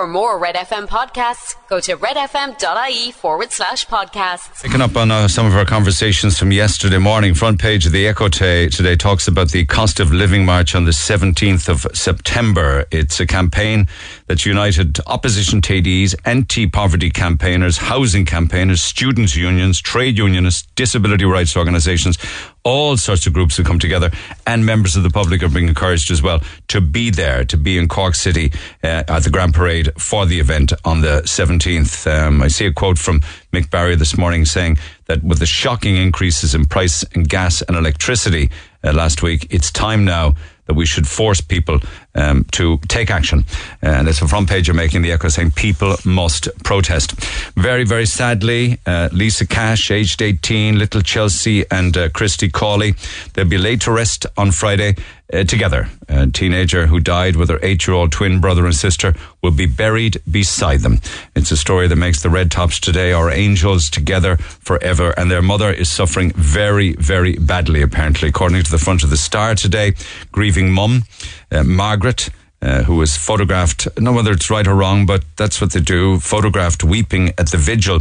For more Red FM podcasts, go to redfm.ie forward slash podcasts. Picking up on uh, some of our conversations from yesterday morning, front page of the Echo today, talks about the cost of living march on the 17th of September. It's a campaign that united opposition TDs, anti-poverty campaigners, housing campaigners, students' unions, trade unionists, disability rights organisations, all sorts of groups have come together and members of the public are being encouraged as well to be there, to be in Cork City uh, at the Grand Parade for the event on the 17th. Um, I see a quote from Mick Barry this morning saying that with the shocking increases in price in gas and electricity uh, last week, it's time now that we should force people um, to take action. And it's a front page of making the echo saying people must protest. Very, very sadly, uh, Lisa Cash, aged 18, little Chelsea and uh, Christy Cawley, they'll be laid to rest on Friday uh, together. A teenager who died with her eight year old twin brother and sister will be buried beside them. It's a story that makes the Red Tops today our angels together forever. And their mother is suffering very, very badly, apparently. According to the front of the Star today, grieving mum, uh, Margaret. Uh, who was photographed, no whether it's right or wrong, but that's what they do, photographed weeping at the vigil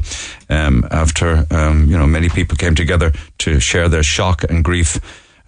um, after, um, you know, many people came together to share their shock and grief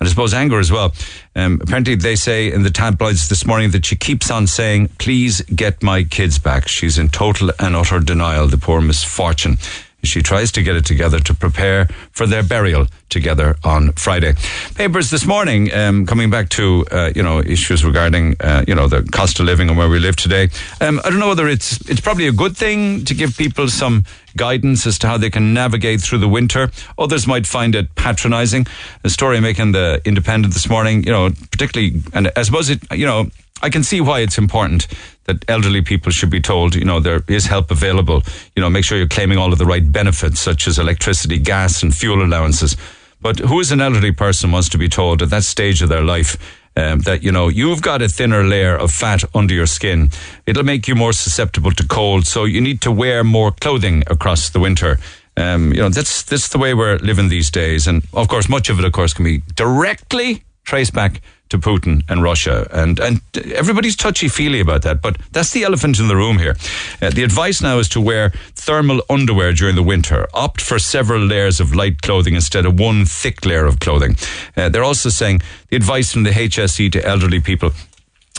and I suppose anger as well. Um, apparently, they say in the tabloids this morning that she keeps on saying, "Please get my kids back." She's in total and utter denial. The poor misfortune. She tries to get it together to prepare for their burial together on Friday. Papers this morning, um, coming back to uh, you know issues regarding uh, you know the cost of living and where we live today. Um, I don't know whether it's it's probably a good thing to give people some guidance as to how they can navigate through the winter. Others might find it patronising. A story making the Independent this morning, you know, particularly, and I suppose it, you know, I can see why it's important that elderly people should be told, you know, there is help available. You know, make sure you're claiming all of the right benefits, such as electricity, gas, and fuel allowances. But who is an elderly person wants to be told at that stage of their life um, that you know you've got a thinner layer of fat under your skin. It'll make you more susceptible to cold, so you need to wear more clothing across the winter. Um, you know that's that's the way we're living these days, and of course, much of it, of course, can be directly traced back to Putin and Russia. And, and everybody's touchy feely about that, but that's the elephant in the room here. Uh, the advice now is to wear thermal underwear during the winter. Opt for several layers of light clothing instead of one thick layer of clothing. Uh, they're also saying the advice from the HSE to elderly people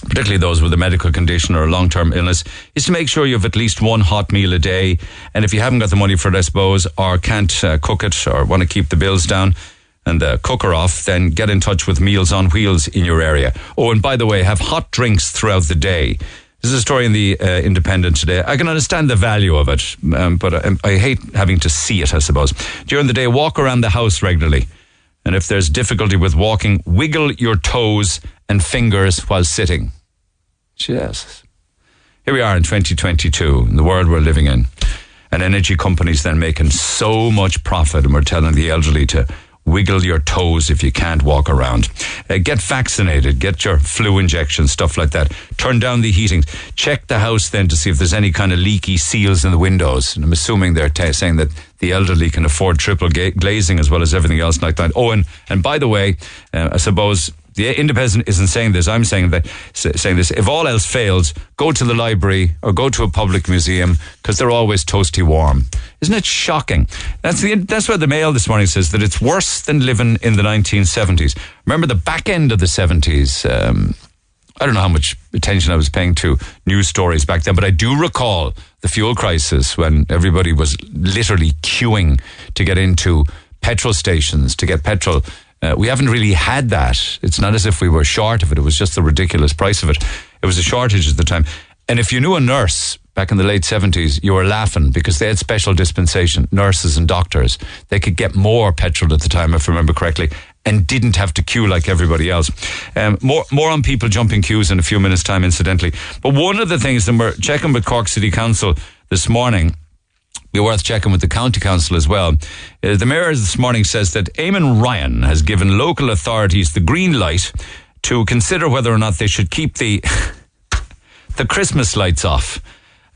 particularly those with a medical condition or a long term illness, is to make sure you have at least one hot meal a day. And if you haven't got the money for it, I suppose, or can't uh, cook it or want to keep the bills down, and the cooker off, then get in touch with Meals on Wheels in your area. Oh, and by the way, have hot drinks throughout the day. This is a story in the uh, Independent today. I can understand the value of it, um, but I, I, hate having to see it, I suppose. During the day, walk around the house regularly. And if there's difficulty with walking, wiggle your toes and fingers while sitting. Jesus. Here we are in 2022, in the world we're living in. And energy companies then making so much profit, and we're telling the elderly to wiggle your toes if you can't walk around. Uh, get vaccinated, get your flu injection, stuff like that. Turn down the heating. Check the house then to see if there's any kind of leaky seals in the windows. And I'm assuming they're t- saying that the elderly can afford triple ga- glazing as well as everything else like that. Oh, and, and by the way, uh, I suppose the independent isn't saying this. I'm saying that saying this. If all else fails, go to the library or go to a public museum because they're always toasty warm. Isn't it shocking? That's the that's what the Mail this morning says that it's worse than living in the 1970s. Remember the back end of the 70s. Um, I don't know how much attention I was paying to news stories back then, but I do recall the fuel crisis when everybody was literally queuing to get into petrol stations to get petrol uh, we haven't really had that. It's not as if we were short of it. It was just the ridiculous price of it. It was a shortage at the time. And if you knew a nurse back in the late 70s, you were laughing because they had special dispensation, nurses and doctors. They could get more petrol at the time, if I remember correctly, and didn't have to queue like everybody else. Um, more, more on people jumping queues in a few minutes' time, incidentally. But one of the things, and we're checking with Cork City Council this morning, be worth checking with the county council as well. Uh, the mayor this morning says that Eamon Ryan has given local authorities the green light to consider whether or not they should keep the the Christmas lights off.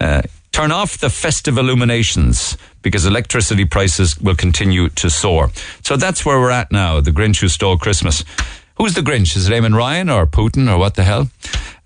Uh, turn off the festive illuminations because electricity prices will continue to soar. So that's where we're at now. The Grinch who stole Christmas. Who's the Grinch? Is it Eamon Ryan or Putin or what the hell?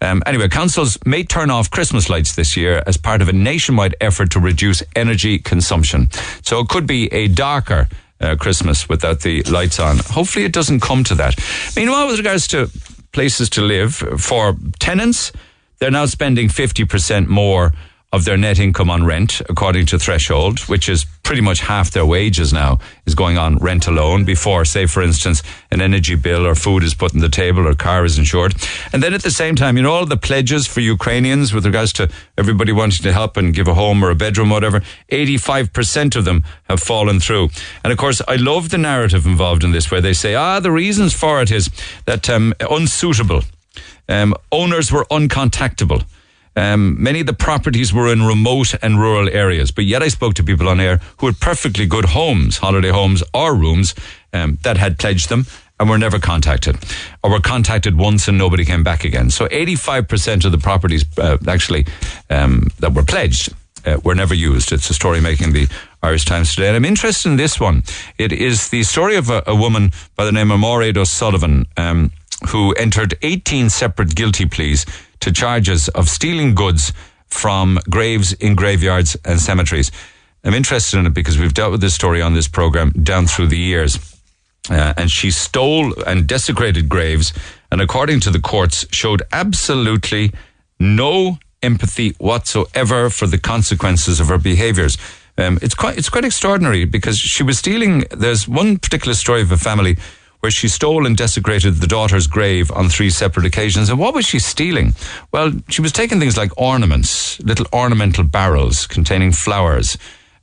Um, anyway, councils may turn off Christmas lights this year as part of a nationwide effort to reduce energy consumption. So it could be a darker uh, Christmas without the lights on. Hopefully, it doesn't come to that. Meanwhile, with regards to places to live for tenants, they're now spending 50% more of their net income on rent, according to Threshold, which is pretty much half their wages now, is going on rent alone before, say, for instance, an energy bill or food is put on the table or car is insured. And then at the same time, you know, all the pledges for Ukrainians with regards to everybody wanting to help and give a home or a bedroom, whatever, 85% of them have fallen through. And of course, I love the narrative involved in this where they say, ah, the reasons for it is that um, unsuitable. Um, owners were uncontactable. Um, many of the properties were in remote and rural areas, but yet I spoke to people on air who had perfectly good homes, holiday homes or rooms um, that had pledged them and were never contacted, or were contacted once and nobody came back again. So 85% of the properties uh, actually um, that were pledged uh, were never used. It's a story making the Irish Times today. And I'm interested in this one. It is the story of a, a woman by the name of Maureen O'Sullivan, um, who entered 18 separate guilty pleas to charges of stealing goods from graves in graveyards and cemeteries. I'm interested in it because we've dealt with this story on this program down through the years. Uh, and she stole and desecrated graves, and according to the courts, showed absolutely no empathy whatsoever for the consequences of her behaviours. Um, it's quite it's quite extraordinary because she was stealing. There's one particular story of a family where she stole and desecrated the daughter's grave on three separate occasions. And what was she stealing? Well, she was taking things like ornaments, little ornamental barrels containing flowers.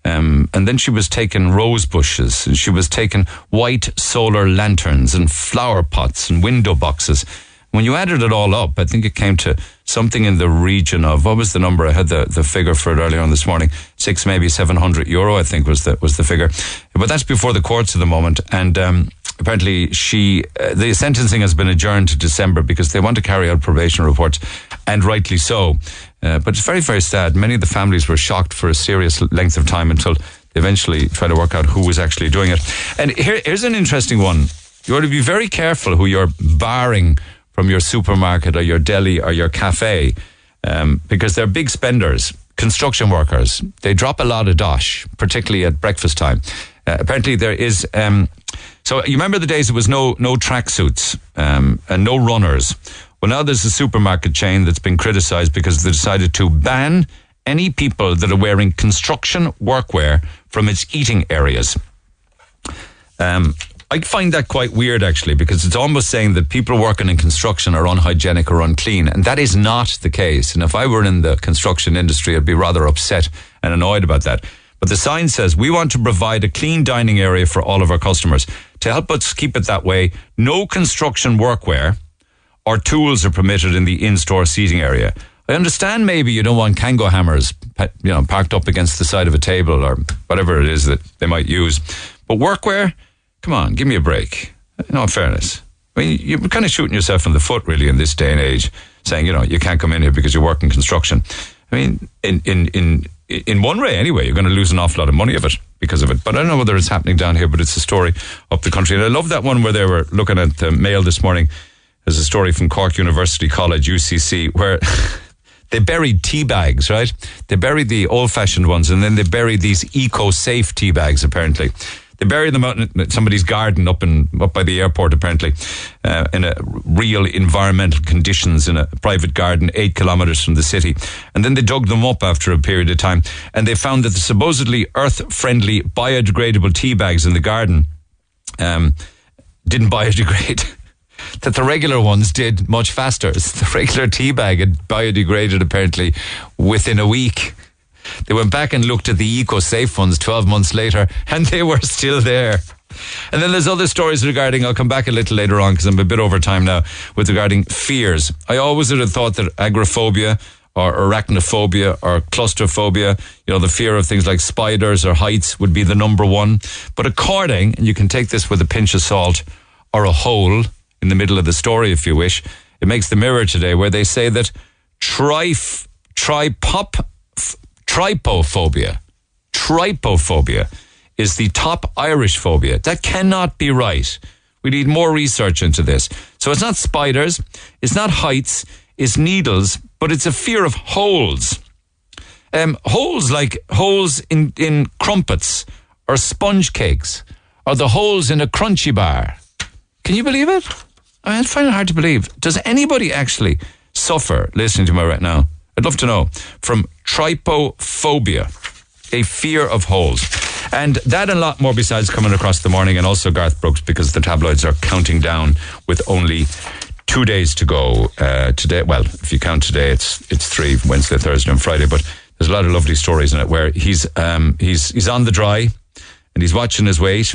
Um, and then she was taking rose bushes and she was taking white solar lanterns and flower pots and window boxes. When you added it all up, I think it came to something in the region of what was the number? I had the, the figure for it earlier on this morning. Six, maybe seven hundred euro. I think was the was the figure. But that's before the courts at the moment. And um, apparently she uh, the sentencing has been adjourned to December because they want to carry out probation reports, and rightly so. Uh, but it's very very sad. Many of the families were shocked for a serious length of time until they eventually try to work out who was actually doing it. And here, here's an interesting one. You ought to be very careful who you're barring from your supermarket or your deli or your cafe um, because they're big spenders. Construction workers, they drop a lot of dosh, particularly at breakfast time. Uh, apparently, there is um, so you remember the days it was no no tracksuits um, and no runners. Well, now there's a supermarket chain that's been criticised because they decided to ban any people that are wearing construction workwear from its eating areas. Um, I find that quite weird actually because it's almost saying that people working in construction are unhygienic or unclean, and that is not the case. And if I were in the construction industry, I'd be rather upset and annoyed about that. But the sign says we want to provide a clean dining area for all of our customers. To help us keep it that way, no construction workwear or tools are permitted in the in-store seating area. I understand maybe you don't want Kango hammers, you know, parked up against the side of a table or whatever it is that they might use. But workwear, come on, give me a break. In all fairness. I mean, you're kind of shooting yourself in the foot really in this day and age, saying, you know, you can't come in here because you work in construction. I mean, in, in, in, in one way anyway, you're going to lose an awful lot of money of it because of it. But I don't know whether it's happening down here, but it's a story up the country. And I love that one where they were looking at the mail this morning. There's a story from Cork University College, UCC, where they buried tea bags, right? They buried the old fashioned ones and then they buried these eco safe tea bags, apparently. They buried them out in somebody's garden up in up by the airport, apparently, uh, in a real environmental conditions in a private garden, eight kilometres from the city. And then they dug them up after a period of time, and they found that the supposedly earth-friendly, biodegradable tea bags in the garden um, didn't biodegrade. that the regular ones did much faster. The regular tea bag had biodegraded apparently within a week. They went back and looked at the eco safe ones 12 months later and they were still there. And then there's other stories regarding, I'll come back a little later on because I'm a bit over time now, with regarding fears. I always would have thought that agoraphobia or arachnophobia or claustrophobia, you know, the fear of things like spiders or heights would be the number one. But according, and you can take this with a pinch of salt or a hole in the middle of the story if you wish, it makes the mirror today where they say that trif, tripop, Trypophobia. Trypophobia is the top Irish phobia. That cannot be right. We need more research into this. So it's not spiders, it's not heights, it's needles, but it's a fear of holes. Um, holes like holes in, in crumpets or sponge cakes or the holes in a crunchy bar. Can you believe it? I, mean, I find it hard to believe. Does anybody actually suffer, listening to me right now? I'd love to know, from trypophobia, a fear of holes. And that and a lot more besides coming across the morning and also Garth Brooks because the tabloids are counting down with only two days to go uh, today. Well, if you count today, it's it's three Wednesday, Thursday, and Friday. But there's a lot of lovely stories in it where he's um, he's he's on the dry and he's watching his weight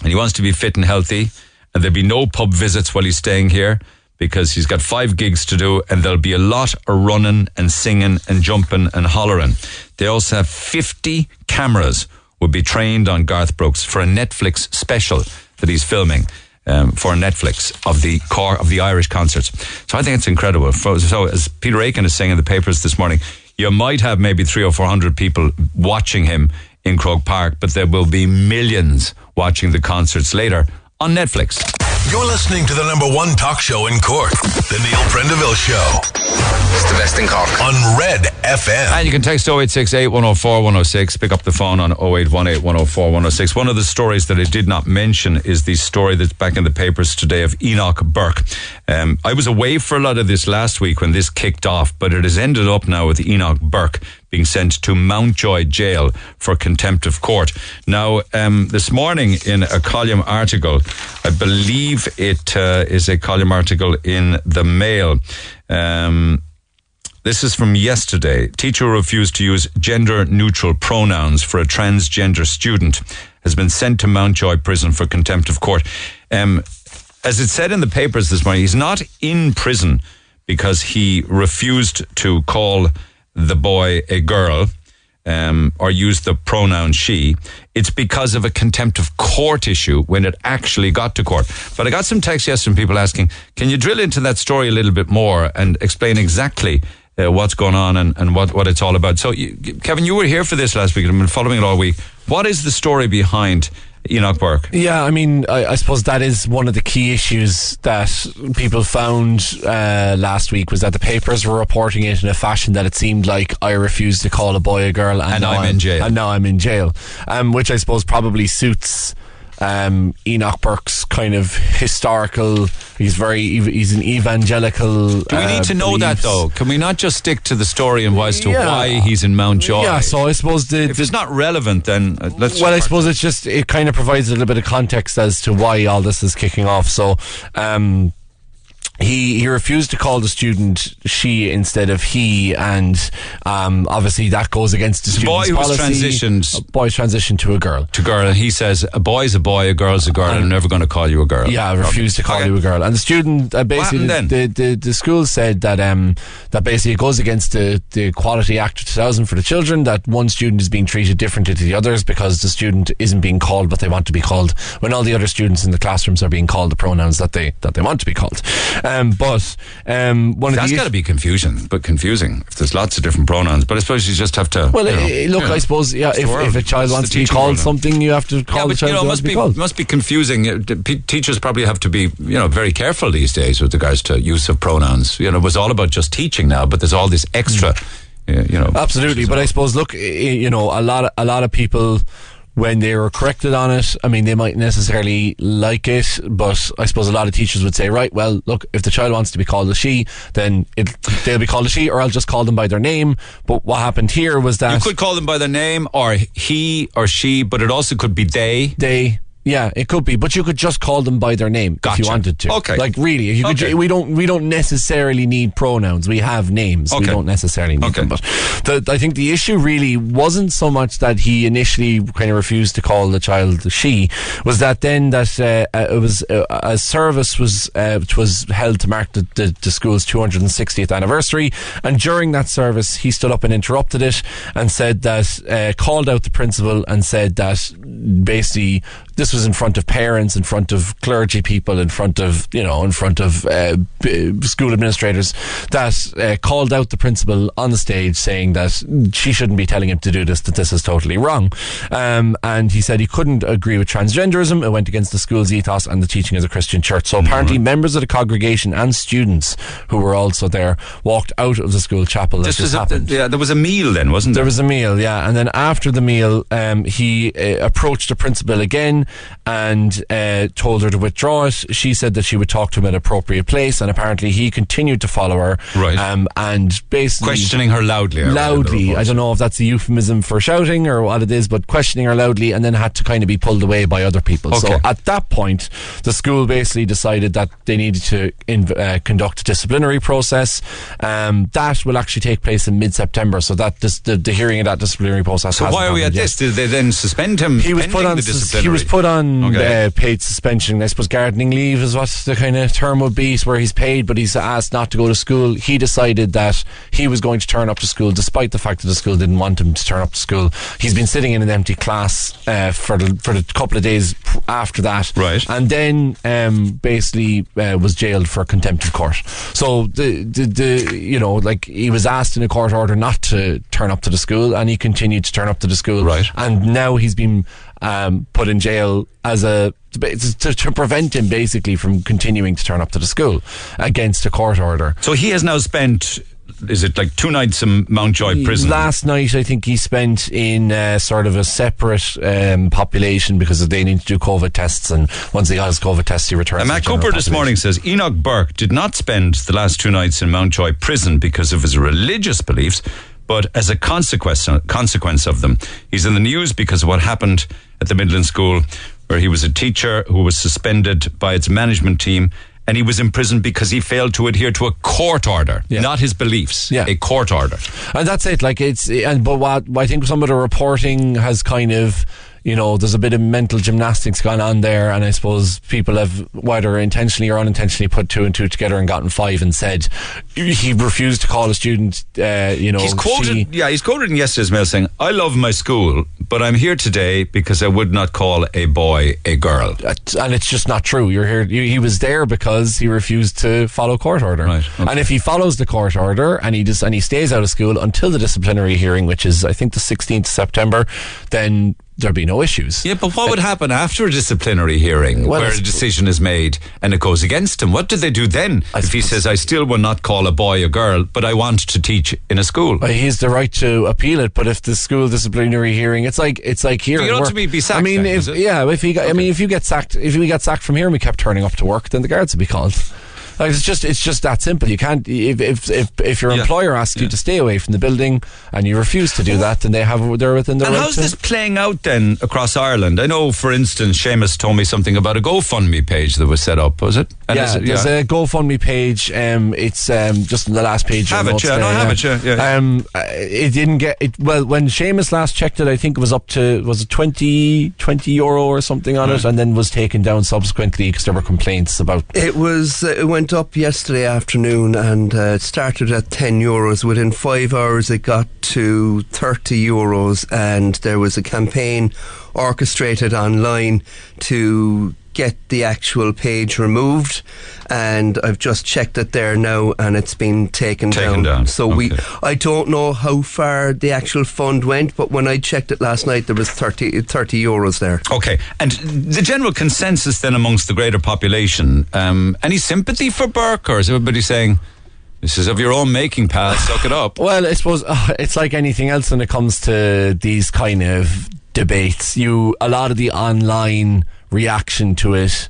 and he wants to be fit and healthy. And there'll be no pub visits while he's staying here because he's got five gigs to do and there'll be a lot of running and singing and jumping and hollering. They also have 50 cameras will be trained on Garth Brooks for a Netflix special that he's filming. Um, for Netflix of the core of the Irish concerts. So I think it's incredible. So as Peter Aiken is saying in the papers this morning, you might have maybe three or four hundred people watching him in Croke Park, but there will be millions watching the concerts later on Netflix. You're listening to the number one talk show in Cork, The Neil Prendeville Show. It's the best in Cork. On Red FM. And you can text 0868 104 106. Pick up the phone on 0818 104 106. One of the stories that I did not mention is the story that's back in the papers today of Enoch Burke. Um, I was away for a lot of this last week when this kicked off, but it has ended up now with Enoch Burke being sent to Mountjoy Jail for contempt of court. Now, um, this morning in a column article, I believe it uh, is a column article in the Mail. Um, this is from yesterday. Teacher refused to use gender neutral pronouns for a transgender student has been sent to Mountjoy prison for contempt of court. Um, as it said in the papers this morning, he's not in prison because he refused to call the boy a girl um, or use the pronoun she. It's because of a contempt of court issue when it actually got to court. But I got some texts yesterday from people asking, can you drill into that story a little bit more and explain exactly uh, what's going on and, and what, what it's all about? So, you, Kevin, you were here for this last week and I've been following it all week. What is the story behind Enoch Burke. Yeah, I mean, I, I, suppose that is one of the key issues that people found uh, last week was that the papers were reporting it in a fashion that it seemed like I refused to call a boy a girl, and, and now I'm, I'm, in jail. And now I'm in jail, um, which I suppose probably suits um, Enoch Burke's kind of historical. He's very he's an evangelical. Do we need uh, to know beliefs. that though? Can we not just stick to the story and as to yeah. why he's in Mountjoy? Yeah. So I suppose the, if the, it's not relevant, then uh, let's. Well, I suppose it's just it kind of provides a little bit of context as to why all this is kicking off. So. Um, he he refused to call the student she instead of he, and um, obviously that goes against the, the boy who was transitioned. A boy's transitioned to a girl. To girl, and he says a boy's a boy, a girl's a girl. And, I'm never going to call you a girl. Yeah, I refuse to call okay. you a girl. And the student uh, basically the, the, the, the school said that um that basically it goes against the the Equality Act of 2000 for the children that one student is being treated differently to the others because the student isn't being called what they want to be called when all the other students in the classrooms are being called the pronouns that they that they want to be called. Um, but um, one that's got to be confusion, but confusing if there's lots of different pronouns. But I suppose you just have to. Well, you know, eh, look, you know, I suppose yeah. If, if, a child wants to be called something, you have to call yeah, but, the child. You know, must be, be must be confusing. Teachers probably have to be you know very careful these days with regards to use of pronouns. You know, it was all about just teaching now, but there's all this extra. Mm. You know, absolutely. But I suppose, look, you know, a lot, of, a lot of people when they were corrected on it, I mean, they might necessarily like it, but I suppose a lot of teachers would say, right, well, look, if the child wants to be called a she, then it, they'll be called a she, or I'll just call them by their name. But what happened here was that you could call them by their name, or he or she, but it also could be they. They. Yeah, it could be, but you could just call them by their name gotcha. if you wanted to. Okay, like really, you okay. could, we don't we don't necessarily need pronouns. We have names. Okay. We don't necessarily need okay. them. But the, I think the issue really wasn't so much that he initially kind of refused to call the child she, was that then that uh, uh it was uh, a service was uh, which was held to mark the, the, the school's 260th anniversary, and during that service he stood up and interrupted it and said that uh, called out the principal and said that basically this was in front of parents, in front of clergy people, in front of you know, in front of uh, school administrators, that uh, called out the principal on the stage, saying that she shouldn't be telling him to do this, that this is totally wrong. Um, and he said he couldn't agree with transgenderism. It went against the school's ethos and the teaching of the Christian church. So apparently, mm-hmm. members of the congregation and students who were also there walked out of the school chapel. This, happened. A, yeah, there was a meal then, wasn't there? There was a meal, yeah. And then after the meal, um, he uh, approached the principal again and uh, told her to withdraw it. She said that she would talk to him at an appropriate place, and apparently he continued to follow her. Right. Um, and basically questioning her loudly. Loudly. I don't know if that's a euphemism for shouting or what it is, but questioning her loudly, and then had to kind of be pulled away by other people. Okay. So at that point, the school basically decided that they needed to inv- uh, conduct a disciplinary process. Um, that will actually take place in mid-September. So that dis- the, the, hearing of that disciplinary process. So why are we at yet. this? Did they then suspend him? He was put on. He was put on okay. uh, paid suspension. I suppose gardening leave is what the kind of term would be, where he's paid, but he's asked not to go to school. He decided that he was going to turn up to school, despite the fact that the school didn't want him to turn up to school. He's been sitting in an empty class uh, for the for the couple of days after that, right? And then um, basically uh, was jailed for contempt of court. So the, the the you know like he was asked in a court order not to turn up to the school, and he continued to turn up to the school, right? And now he's been um, put in jail as a to, to, prevent him basically from continuing to turn up to the school against a court order. So he has now spent is it like two nights in Mountjoy prison? Last night, I think he spent in uh, sort of a separate um, population because they need to do COVID tests, and once he has COVID tests, he returns. And Matt Cooper population. this morning says Enoch Burke did not spend the last two nights in Mountjoy prison because of his religious beliefs, but as a consequence consequence of them. He's in the news because of what happened at the Midland School, where he was a teacher who was suspended by its management team and he was imprisoned because he failed to adhere to a court order, yeah. not his beliefs. Yeah. a court order, and that's it. Like it's, and but what I think some of the reporting has kind of you know, there's a bit of mental gymnastics going on there, and I suppose people have, whether intentionally or unintentionally, put two and two together and gotten five and said he refused to call a student. Uh, you know, he's quoted. She, yeah, he's quoted in yesterday's mail saying, "I love my school, but I'm here today because I would not call a boy a girl." And it's just not true. You're here. You, he was there because he refused to follow court order. Right. Okay. And if he follows the court order and he just and he stays out of school until the disciplinary hearing, which is I think the 16th of September, then there'd be no issues. Yeah, but what would happen after a disciplinary hearing well, where a decision is made and it goes against him? What do they do then I if he says, I still will not call a boy a girl, but I want to teach in a school? Well, he has the right to appeal it, but if the school disciplinary hearing, it's like it's like here. You don't be, be sacked. I mean, then, if, yeah, if he, got, okay. I mean, if you get sacked, if we got sacked from here and we kept turning up to work, then the guards would be called. Like it's just it's just that simple. You can't if if if, if your yeah. employer asks yeah. you to stay away from the building and you refuse to do that, then they have they're within their. And right how's this playing out then across Ireland? I know, for instance, Seamus told me something about a GoFundMe page that was set up. Was it? And yeah, it, there's a GoFundMe page. Um, it's um, just in the last page. Have it, yeah, no, have it, yeah. yeah. Um, it didn't get it. Well, when Seamus last checked it, I think it was up to was it 20, 20 euro or something on right. it, and then was taken down subsequently because there were complaints about. It was. Uh, it went up yesterday afternoon and uh, it started at 10 euros. Within five hours, it got to 30 euros, and there was a campaign orchestrated online to get the actual page removed and I've just checked it there now and it's been taken, taken down. down. So okay. we I don't know how far the actual fund went but when I checked it last night there was 30, 30 euros there. Okay. And the general consensus then amongst the greater population um, any sympathy for Burke or is everybody saying this is of your own making, pal. Suck it up. Well, I suppose uh, it's like anything else when it comes to these kind of debates. You a lot of the online reaction to it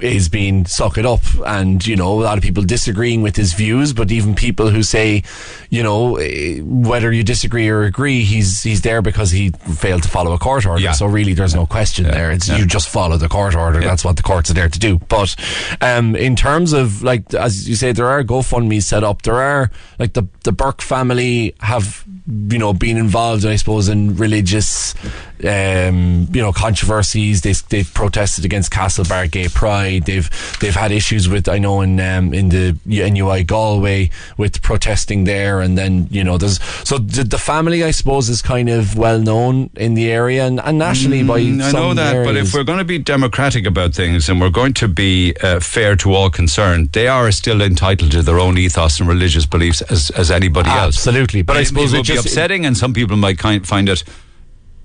is being suck it up. And you know a lot of people disagreeing with his views but even people who say you know eh, whether you disagree or agree he's he's there because he failed to follow a court order. Yeah. so really there's no question yeah. there. It's yeah. you just follow the court order. That's what the courts are there to do. But um, in terms of like as you say there are GoFundMe set up. There are like the the Burke family have you know been involved I suppose in religious um, you know controversies. They, they've protested against Castlebar Gay Pride. They've they've had issues with I know in um, in the NUI Galway with protesting there, and then you know there's so the, the family I suppose is kind of well known in the area and, and nationally mm, by I know that, areas. but if we're going to be democratic about things and we're going to be uh, fair to all concerned, they are still entitled to their own ethos and religious beliefs as as anybody else. Absolutely, but, but I suppose it, would be upsetting, and some people might kind find it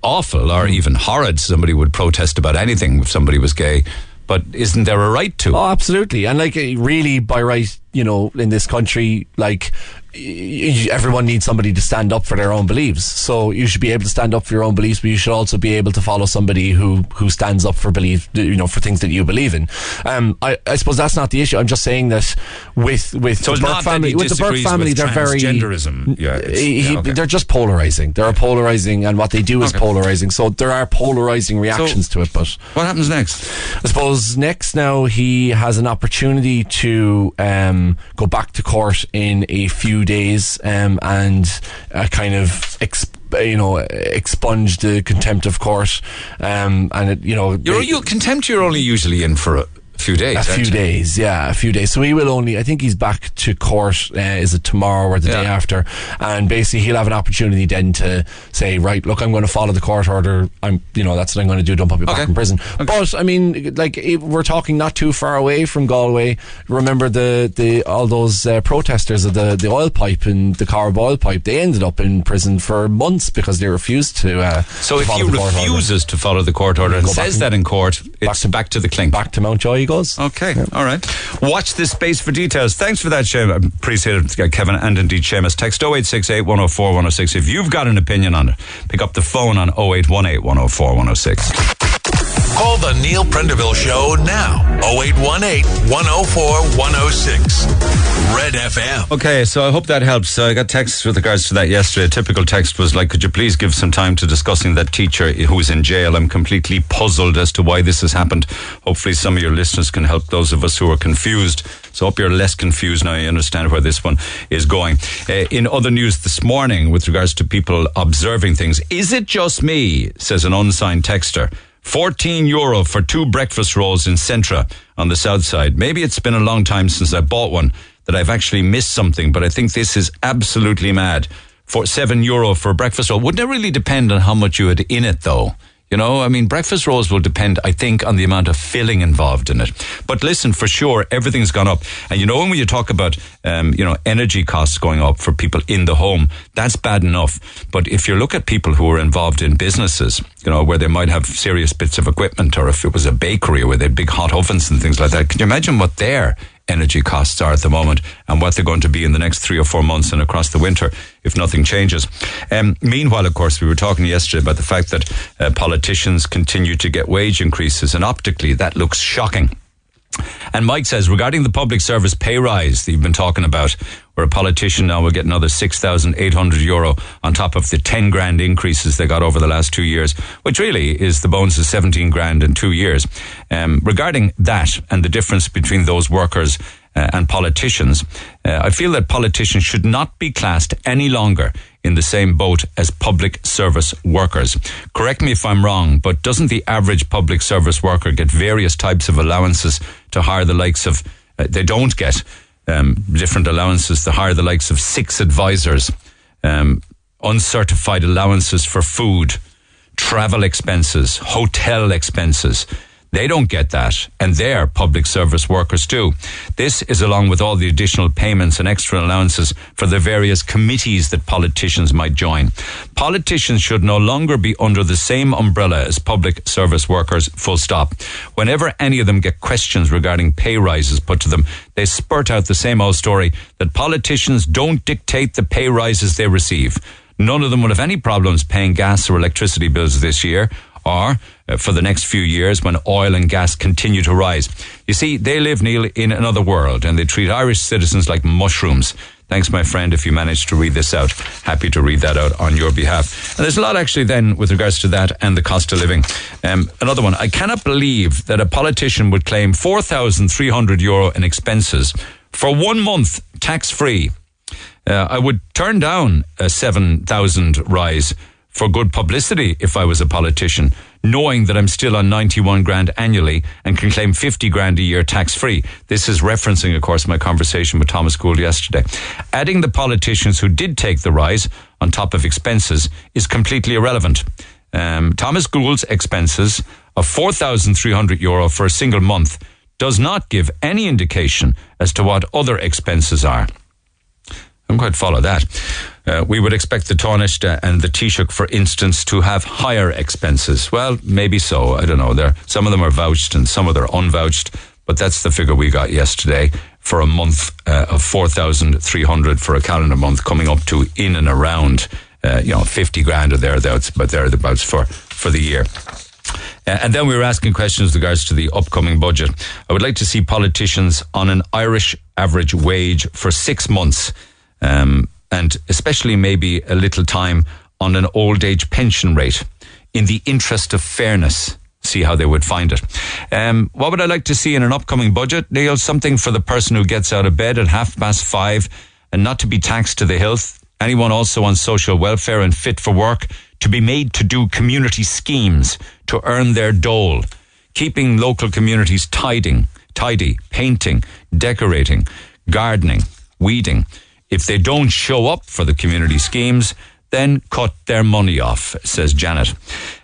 awful or hmm. even horrid. Somebody would protest about anything if somebody was gay. But isn't there a right to? Oh, absolutely. And like, really, by right, you know, in this country, like everyone needs somebody to stand up for their own beliefs. So you should be able to stand up for your own beliefs, but you should also be able to follow somebody who who stands up for belief, you know, for things that you believe in. Um, I, I suppose that's not the issue. I'm just saying that with with so the Burke family, with the Burke family, they're very genderism. Yeah, yeah okay. they're just polarizing. They're polarizing, and what they do is okay. polarizing. So there are polarizing reactions so, to it. But what happens next? I suppose next now he has an opportunity to um, go back to court in a few days um, and uh, kind of. Exp- you know, expunge the contempt of court, um, and it, you know, you're, you contempt. You're only usually in for a, few days. A few days, yeah, a few days. So he will only. I think he's back to court. Uh, is it tomorrow or the yeah. day after? And basically, he'll have an opportunity then to say, right, look, I'm going to follow the court order. I'm, you know, that's what I'm going to do. Don't put me okay. back in prison. Okay. But I mean, like we're talking not too far away from Galway. Remember the the all those uh, protesters of the the oil pipe and the Corrib oil pipe. They ended up in prison for months because they refused to. Uh, so to if he refuses to follow the court order and says that in court, it's back to, back to the clink, back to Mountjoy Okay, yeah. all right. Watch this space for details. Thanks for that, Seamus. I appreciate it, Kevin, and indeed Seamus. Text 0868 104 106 if you've got an opinion on it. Pick up the phone on 0818 104 106. Call the Neil Prendeville Show now. 0818 104 106. Red FM. Okay, so I hope that helps. Uh, I got texts with regards to that yesterday. A typical text was like, could you please give some time to discussing that teacher who's in jail? I'm completely puzzled as to why this has happened. Hopefully, some of your listeners can help those of us who are confused. So I hope you're less confused now. You understand where this one is going. Uh, in other news this morning, with regards to people observing things, is it just me, says an unsigned texter, 14 euro for two breakfast rolls in Centra on the south side. Maybe it's been a long time since I bought one that I've actually missed something, but I think this is absolutely mad. For seven euro for a breakfast roll. Wouldn't it really depend on how much you had in it though? You know, I mean, breakfast rolls will depend, I think, on the amount of filling involved in it. But listen, for sure, everything's gone up. And you know, when you talk about, um, you know, energy costs going up for people in the home, that's bad enough. But if you look at people who are involved in businesses, you know, where they might have serious bits of equipment, or if it was a bakery where they had big hot ovens and things like that, can you imagine what their energy costs are at the moment and what they're going to be in the next three or four months and across the winter if nothing changes. Um, meanwhile, of course, we were talking yesterday about the fact that uh, politicians continue to get wage increases, and optically, that looks shocking. And Mike says, regarding the public service pay rise that you've been talking about, where a politician now will get another 6,800 euro on top of the 10 grand increases they got over the last two years, which really is the bonus of 17 grand in two years. Um, regarding that and the difference between those workers uh, and politicians, uh, I feel that politicians should not be classed any longer in the same boat as public service workers. Correct me if I'm wrong, but doesn't the average public service worker get various types of allowances to hire the likes of, uh, they don't get um, different allowances to hire the likes of six advisors, um, uncertified allowances for food, travel expenses, hotel expenses. They don't get that, and they're public service workers too. This is along with all the additional payments and extra allowances for the various committees that politicians might join. Politicians should no longer be under the same umbrella as public service workers, full stop. Whenever any of them get questions regarding pay rises put to them, they spurt out the same old story that politicians don't dictate the pay rises they receive. None of them will have any problems paying gas or electricity bills this year or uh, for the next few years when oil and gas continue to rise. You see, they live, Neil, in another world and they treat Irish citizens like mushrooms. Thanks, my friend, if you managed to read this out. Happy to read that out on your behalf. And there's a lot actually then with regards to that and the cost of living. Um, another one. I cannot believe that a politician would claim 4,300 euro in expenses for one month tax free. Uh, I would turn down a 7,000 rise for good publicity if I was a politician, knowing that I'm still on 91 grand annually and can claim 50 grand a year tax free. This is referencing, of course, my conversation with Thomas Gould yesterday. Adding the politicians who did take the rise on top of expenses is completely irrelevant. Um, Thomas Gould's expenses of 4,300 euro for a single month does not give any indication as to what other expenses are. I don't quite follow that. Uh, we would expect the Taoiseach and the Taoiseach, for instance, to have higher expenses. Well, maybe so. I don't know. Some of them are vouched and some of them are unvouched, but that's the figure we got yesterday for a month uh, of 4,300 for a calendar month, coming up to in and around, uh, you know, 50 grand or thereabouts, but thereabouts for, for the year. Uh, and then we were asking questions with regards to the upcoming budget. I would like to see politicians on an Irish average wage for six months. Um, and especially maybe a little time on an old age pension rate in the interest of fairness. See how they would find it. Um, what would I like to see in an upcoming budget, Neil? Something for the person who gets out of bed at half past five and not to be taxed to the hilt. Anyone also on social welfare and fit for work to be made to do community schemes to earn their dole. Keeping local communities tidying, tidy, painting, decorating, gardening, weeding if they don't show up for the community schemes, then cut their money off, says Janet.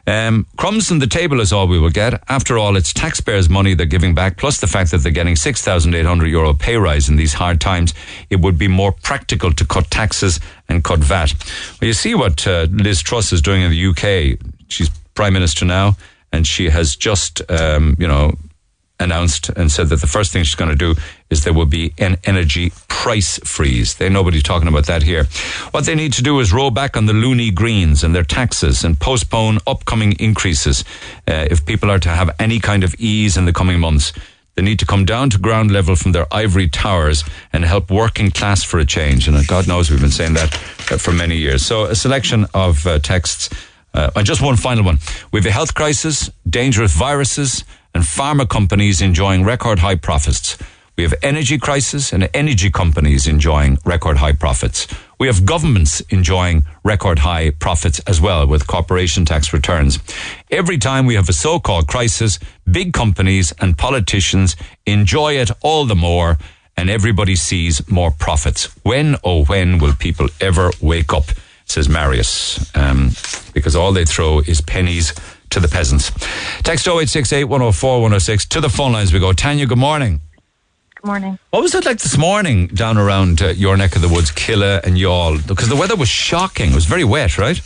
Um, crumbs on the table is all we will get. After all, it's taxpayers' money they're giving back, plus the fact that they're getting 6,800 euro pay rise in these hard times. It would be more practical to cut taxes and cut VAT. Well, you see what uh, Liz Truss is doing in the UK. She's Prime Minister now, and she has just, um, you know, announced and said that the first thing she's going to do is there will be an energy price freeze. They nobody talking about that here. What they need to do is roll back on the loony greens and their taxes and postpone upcoming increases. Uh, if people are to have any kind of ease in the coming months, they need to come down to ground level from their ivory towers and help working class for a change. And God knows we've been saying that uh, for many years. So a selection of uh, texts. Uh, and just one final one. We have a health crisis, dangerous viruses, and pharma companies enjoying record high profits. We have energy crisis and energy companies enjoying record high profits. We have governments enjoying record high profits as well with corporation tax returns. Every time we have a so-called crisis, big companies and politicians enjoy it all the more and everybody sees more profits. When, oh when will people ever wake up? Says Marius. Um, because all they throw is pennies to the peasants. Text 0868 104 106. To the phone lines we go. Tanya, good morning. Morning. What was it like this morning down around uh, your neck of the woods, Killeagh and Youghal? Because the weather was shocking. It was very wet, right?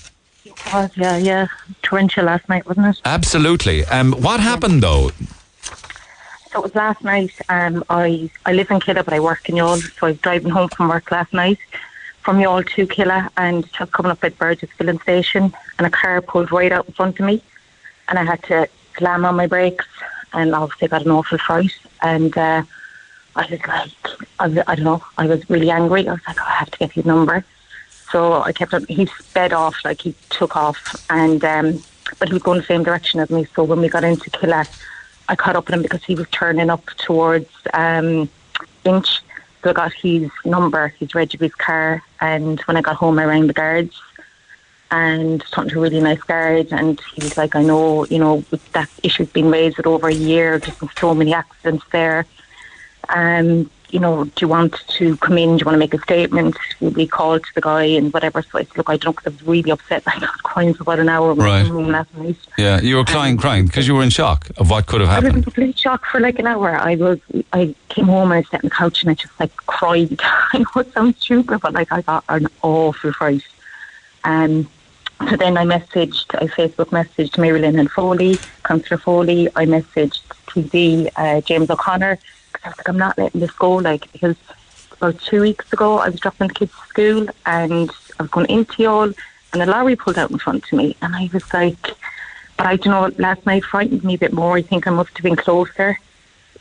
It was, yeah, yeah. Torrential last night, wasn't it? Absolutely. Um, what happened though? So it was last night. Um, I I live in Killeagh, but I work in Youghal. So I was driving home from work last night from Youghal to Killeagh and just coming up at Burgess filling station, and a car pulled right out in front of me and I had to slam on my brakes, and obviously got an awful fright. And uh, I was like, I, was, I don't know, I was really angry. I was like, oh, I have to get his number. So I kept on. He sped off, like he took off, and um, but he was going the same direction as me. So when we got into Killeagh, I caught up with him because he was turning up towards um, Inch. So I got his number, his reg of his car, and when I got home, I rang the guards and talking to a really nice guard and he was like, I know, you know, that issue's been raised over a year, just so many accidents there. Um, you know, do you want to come in? Do you want to make a statement? We called to the guy and whatever. So I said, look, I don't know because I was really upset. I was crying for about an hour right. room last night. Yeah, you were crying, um, crying because you were in shock of what could have happened. I was in complete shock for like an hour. I was, I came home and I sat on the couch and I just like cried. I know it sounds stupid, but like I got an awful fright. Um, so then I messaged, I Facebook messaged Mary Linehan Foley, Councillor Foley. I messaged TD uh, James O'Connor because I was like, I'm not letting this go. Like because about two weeks ago, I was dropping the kids to school and I was going into all, and a lorry pulled out in front of me, and I was like, but I don't know. Last night frightened me a bit more. I think I must have been closer.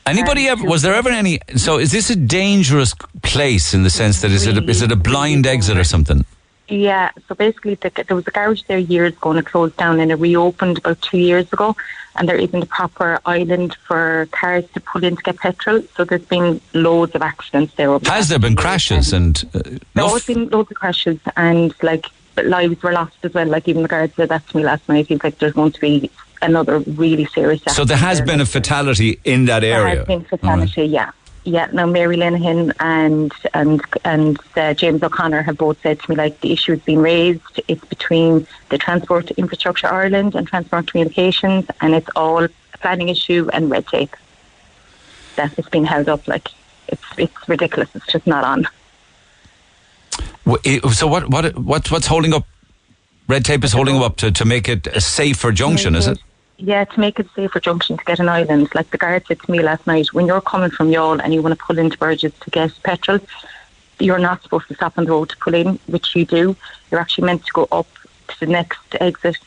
Anybody ever? Was there ever any? So, is this a dangerous place in the sense that is it a, is it a blind exit or something? Yeah, so basically the, there was a garage there years ago and it closed down and it reopened about two years ago and there isn't a proper island for cars to pull in to get petrol. So there's been loads of accidents there. Has there been crashes and... Uh, there has been loads of crashes and like lives were lost as well. Like even the guard said that to me last night. He's like, "There's going to be another really serious." Accident. So there has been a fatality in that area. There has been fatality, right. yeah. Yeah, now Mary Linehan and and and uh, James O'Connor have both said to me like the issue has been raised. It's between the Transport Infrastructure Ireland and Transport Communications, and it's all a planning issue and red tape that has been held up. Like it's it's ridiculous. It's just not on. So what what what what's holding up? Red tape is holding up to, to make it a safer junction, is it? Yeah, to make it a safer junction to get an island. Like the guard said to me last night, when you're coming from Youghal and you want to pull into Burgess to get petrol, you're not supposed to stop on the road to pull in, which you do. You're actually meant to go up to the next exit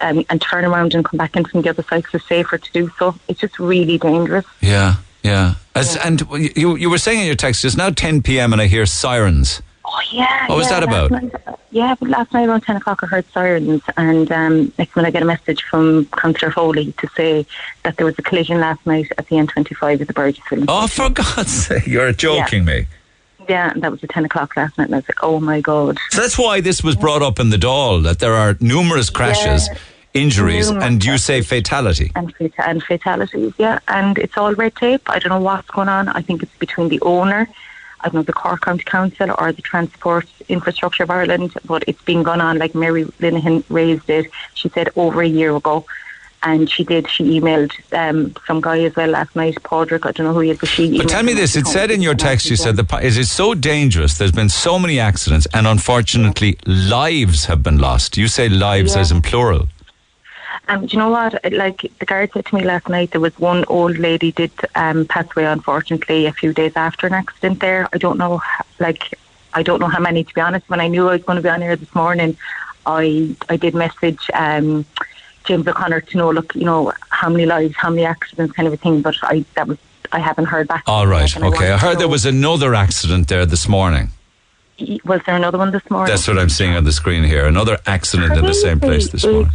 and, and turn around and come back in from the other side. So it's safer to do so. It's just really dangerous. Yeah, yeah. As, yeah. And you you were saying in your text, it's now 10 p.m. and I hear sirens. Oh yeah. What was that about? Night, yeah, but last night around ten o'clock I heard sirens, and um, next minute I get a message from Councillor Foley to say that there was a collision last night at the N25 at the Burgess. Oh, for God's sake! You're joking yeah. me. Yeah, that was at 10 o'clock last night, and I was like, oh my God. So that's why this was brought up in the Dáil that there are numerous crashes, yeah. injuries, numerous and you say fatality. And, fata- and fatalities, yeah. And it's all red tape. I don't know what's going on. I think it's between the owner I don't know, the Cork County Council or the Transport Infrastructure of Ireland, but it's been gone on, like Mary Linehan raised it, she said over a year ago. And she did, she emailed um, some guy as well last night, Padraig, I don't know who he is, but she But tell me this, it said in your text, you said, the, is it so dangerous, there's been so many accidents, and unfortunately, yeah. lives have been lost. You say lives yeah. as in plural. Um, do you know what? Like the guard said to me last night, there was one old lady did um, pass away, unfortunately, a few days after an accident. There, I don't know, like I don't know how many. To be honest, when I knew I was going to be on here this morning, I I did message um, James O'Connor to know, look, you know, how many lives, how many accidents, kind of a thing. But I that was I haven't heard back. All right, okay. I, I heard there was another accident there this morning. Was there another one this morning? That's what I'm seeing on the screen here. Another accident in the same place this morning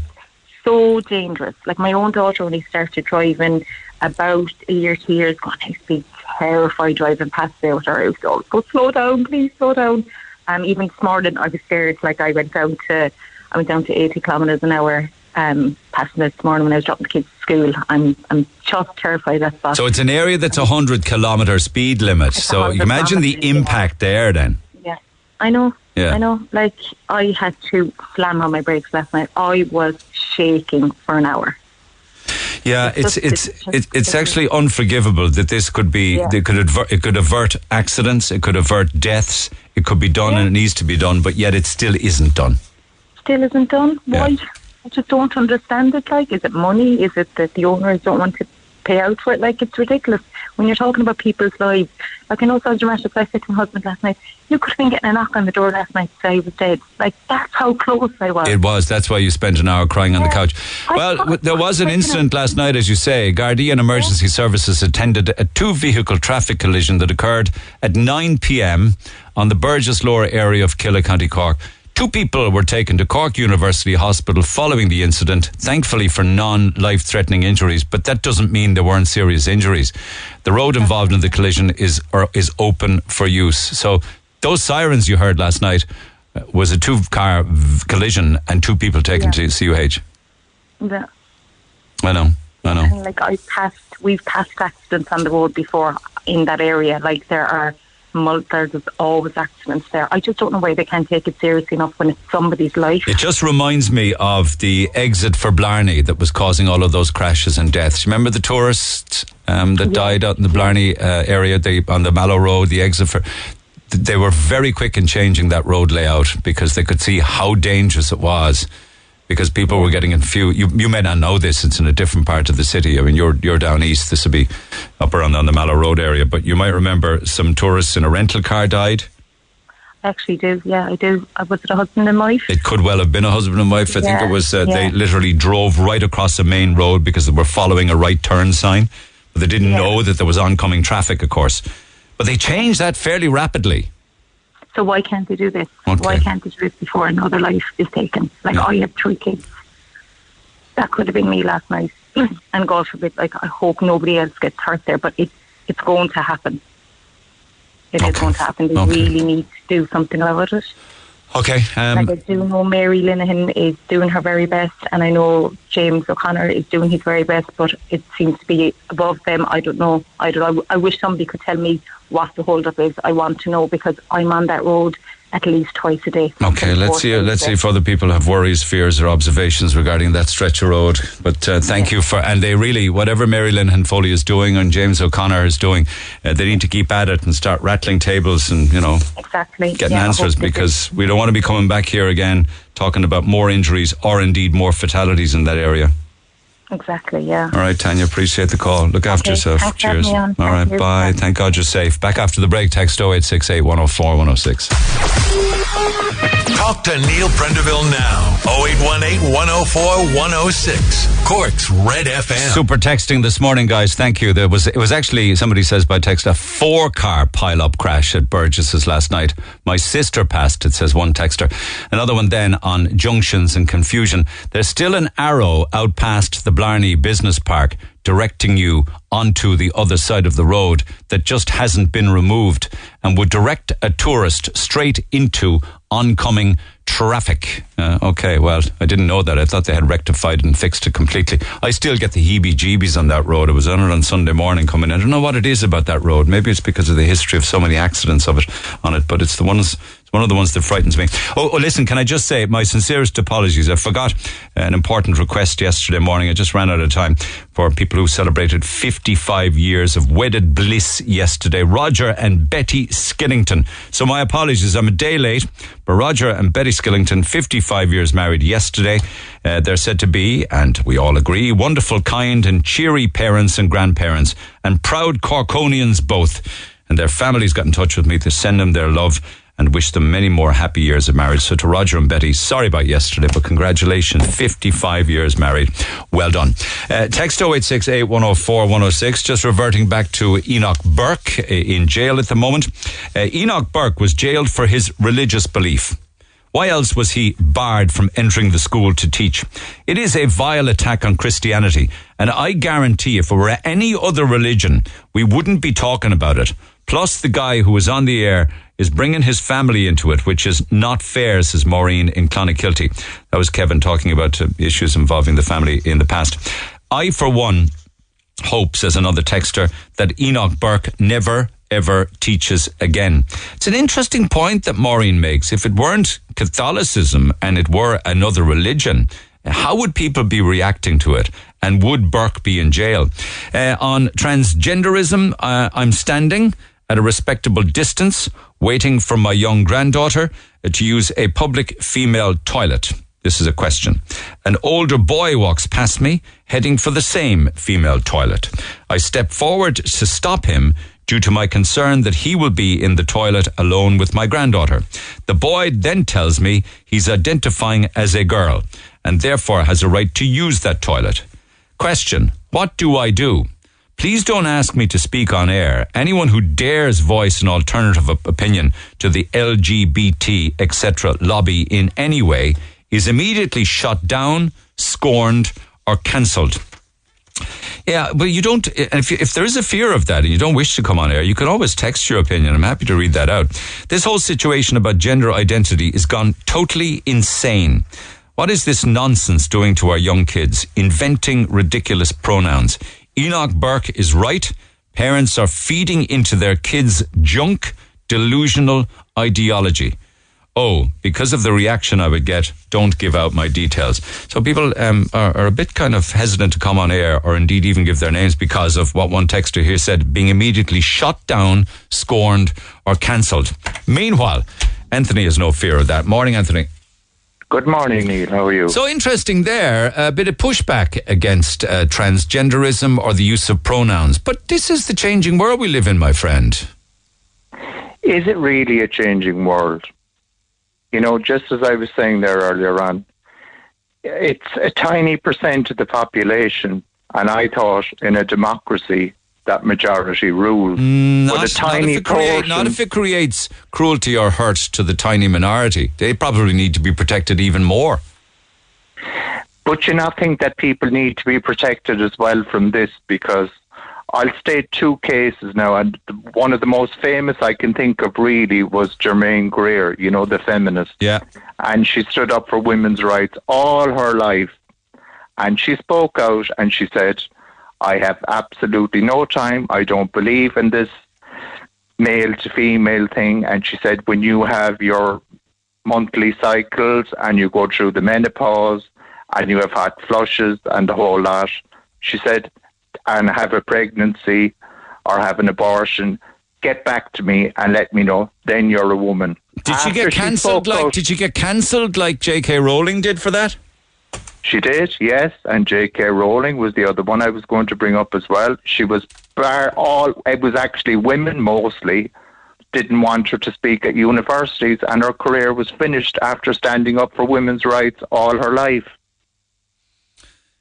so dangerous. Like my own daughter only started driving about a year, two years ago, I used be terrified driving past there with her. I was always go slow down, please slow down. Um, even this morning I was scared. Like I went down to, I went down to 80 kilometres an hour. Um, passing this morning when I was dropping the kids to school. I'm I'm just terrified at that. So it's an area that's a hundred kilometre speed limit. It's so imagine the impact there then. I know. Yeah. I know. Like I had to slam on my brakes last night. I was shaking for an hour. Yeah, it's it's it's, it's actually unforgivable that this could be yeah. it could avert it could avert accidents, it could avert deaths, it could be done yeah. and it needs to be done, but yet it still isn't done. Still isn't done. Why? Yeah. I just don't understand it. Like, is it money? Is it that the owners don't want to pay out for it. Like it's ridiculous when you're talking about people's lives. Like I know so dramatic. I said to my husband last night, "You could have been getting a knock on the door last night to say I was dead." Like that's how close I was. It was. That's why you spent an hour crying on the couch. Well, there was an incident last night, as you say. Gardaí and Emergency Services attended a two-vehicle traffic collision that occurred at 9 p.m. on the Burgess Lower area of Killeagh, County Cork. Two people were taken to Cork University Hospital following the incident, thankfully for non life threatening injuries, but that doesn't mean there weren't serious injuries. The road involved in the collision is, is open for use. So those sirens you heard last night uh, was a two car v- collision and two people taken yeah. to CUH. Yeah. I know. I know. like I passed, we've passed accidents on the road before in that area. Like there are there's always accidents there. I just don't know why they can't take it seriously enough when it's somebody's life. It just reminds me of the exit for Blarney that was causing all of those crashes and deaths. Remember the tourists um, that yeah. died out in the Blarney uh, area they, on the Mallow Road, the exit for they were very quick in changing that road layout because they could see how dangerous it was because people were getting confused. You, you may not know this; it's in a different part of the city. I mean, you're you're down east. This would be up around on the Mallow Road area, but you might remember some tourists in a rental car died. I actually do. Yeah, I do. Uh, was it a husband and wife? It could well have been a husband and wife. I yeah, think it was. Uh, yeah. They literally drove right across the main road because they were following a right turn sign, but they didn't yeah. know that there was oncoming traffic, of course. But they changed that fairly rapidly. So why can't they do this? Okay. Why can't they do this before another life is taken? Like yeah. I have three kids. That could have been me last night. and God forbid, like I hope nobody else gets hurt there, but it it's going to happen. It okay. is going to happen. They okay. really need to do something about it. Okay. Um, like I do know Mary Linehan is doing her very best, and I know James O'Connor is doing his very best, but it seems to be above them. I don't know. I don't. Wish somebody could tell me what the holdup is. I want to know because I'm on that road at least twice a day. Okay, let's see. Let's see if other people have worries, fears, or observations regarding that stretch of road. But uh, thank you for, and they really, whatever Mary Linehan Foley is doing and James O'Connor is doing, uh, they need to keep at it and start rattling tables and you know, exactly getting yeah, answers because we don't want to be coming back here again talking about more injuries or indeed more fatalities in that area. Exactly, yeah. All right, Tanya, appreciate the call. Look after okay, yourself. Cheers. All right, Thank bye. Thank God you're safe. Back after the break, text 0868 104 106. Talk to Neil Prendeville now. 0818 104 106. Cork's Red FM. Super texting this morning, guys. Thank you. There was it was actually somebody says by text a four car pile up crash at Burgess's last night. My sister passed, it says one texter. Another one then on junctions and confusion. There's still an arrow out past the Blarney Business Park directing you onto the other side of the road that just hasn't been removed and would direct a tourist straight into oncoming traffic. Uh, okay, well, I didn't know that. I thought they had rectified and fixed it completely. I still get the heebie jeebies on that road. I was on it on Sunday morning coming in. I don't know what it is about that road. Maybe it's because of the history of so many accidents of it on it, but it's the ones one of the ones that frightens me. Oh, oh, listen, can I just say my sincerest apologies? I forgot an important request yesterday morning. I just ran out of time for people who celebrated 55 years of wedded bliss yesterday. Roger and Betty Skillington. So my apologies. I'm a day late, but Roger and Betty Skillington, 55 years married yesterday. Uh, they're said to be, and we all agree, wonderful, kind, and cheery parents and grandparents, and proud Corkonians both. And their families got in touch with me to send them their love and wish them many more happy years of marriage. So to Roger and Betty, sorry about yesterday, but congratulations, 55 years married. Well done. Uh, text 0868 104 106, just reverting back to Enoch Burke uh, in jail at the moment. Uh, Enoch Burke was jailed for his religious belief. Why else was he barred from entering the school to teach? It is a vile attack on Christianity, and I guarantee if it were any other religion, we wouldn't be talking about it. Plus, the guy who was on the air is bringing his family into it, which is not fair, says Maureen in Clonakilty. That was Kevin talking about uh, issues involving the family in the past. I, for one, hope, says another texter, that Enoch Burke never ever teaches again. It's an interesting point that Maureen makes. If it weren't Catholicism and it were another religion, how would people be reacting to it? And would Burke be in jail? Uh, on transgenderism, uh, I'm standing at a respectable distance, waiting for my young granddaughter uh, to use a public female toilet. This is a question. An older boy walks past me, heading for the same female toilet. I step forward to stop him due to my concern that he will be in the toilet alone with my granddaughter. The boy then tells me he's identifying as a girl and therefore has a right to use that toilet. Question What do I do? Please don't ask me to speak on air. Anyone who dares voice an alternative opinion to the LGBT, etc. lobby in any way is immediately shut down, scorned, or cancelled. Yeah, but you don't. If, if there is a fear of that and you don't wish to come on air, you can always text your opinion. I'm happy to read that out. This whole situation about gender identity is gone totally insane. What is this nonsense doing to our young kids? Inventing ridiculous pronouns. Enoch Burke is right. Parents are feeding into their kids' junk, delusional ideology. Oh, because of the reaction I would get, don't give out my details. So people um, are, are, a bit kind of hesitant to come on air or indeed even give their names because of what one texter here said, being immediately shot down, scorned, or cancelled. Meanwhile, Anthony has no fear of that. Morning, Anthony. Good morning, Neil. How are you? So interesting there. A bit of pushback against uh, transgenderism or the use of pronouns. But this is the changing world we live in, my friend. Is it really a changing world? You know, just as I was saying there earlier on, it's a tiny percent of the population. And I thought in a democracy, that majority rule. Mm, not, a tiny not if, create, not if it creates cruelty or hurt to the tiny minority. They probably need to be protected even more. But you not think that people need to be protected as well from this because I'll state two cases now, and one of the most famous I can think of really was Germaine Greer, you know, the feminist. Yeah. And she stood up for women's rights all her life. And she spoke out and she said, I have absolutely no time. I don't believe in this male to female thing. And she said, when you have your monthly cycles and you go through the menopause and you have hot flushes and the whole lot, she said, and have a pregnancy or have an abortion, get back to me and let me know. Then you're a woman. Did After she get cancelled like? Did she get cancelled like J.K. Rowling did for that? She did, yes. And J.K. Rowling was the other one I was going to bring up as well. She was bar all. It was actually women mostly didn't want her to speak at universities, and her career was finished after standing up for women's rights all her life.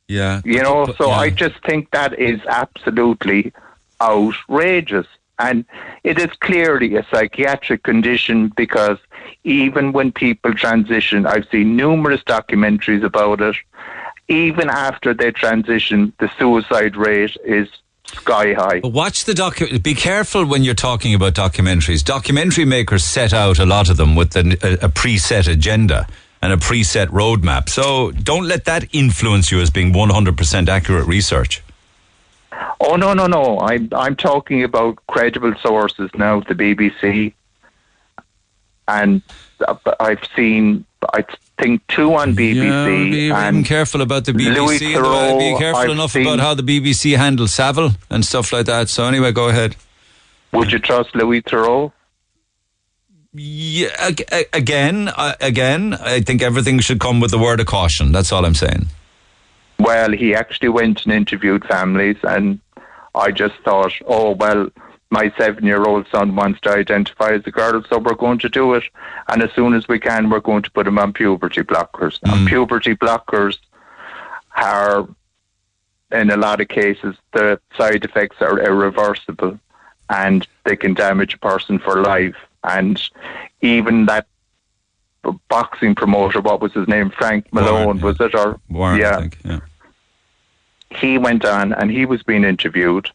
Yeah. You know, so yeah. I just think that is absolutely outrageous. And it is clearly a psychiatric condition because even when people transition, I've seen numerous documentaries about it. Even after they transition, the suicide rate is sky high. Watch the docu. Be careful when you're talking about documentaries. Documentary makers set out a lot of them with a, a preset agenda and a preset roadmap. So don't let that influence you as being 100% accurate research. Oh no no no! I'm I'm talking about credible sources now. The BBC, and I've seen I think two on BBC. Yeah, be, be careful about the BBC. Louis Theroux, be careful I've enough about how the BBC handles Savile and stuff like that. So anyway, go ahead. Would you trust Louis Theroux? Yeah, again, uh, again, I think everything should come with a word of caution. That's all I'm saying. Well, he actually went and interviewed families, and I just thought, oh, well, my seven year old son wants to identify as a girl, so we're going to do it. And as soon as we can, we're going to put him on puberty blockers. Mm. And puberty blockers are, in a lot of cases, the side effects are irreversible and they can damage a person for life. And even that boxing promoter, what was his name? Frank Maloney, Warren, was it? Or Warren, yeah. Think, yeah. He went on and he was being interviewed,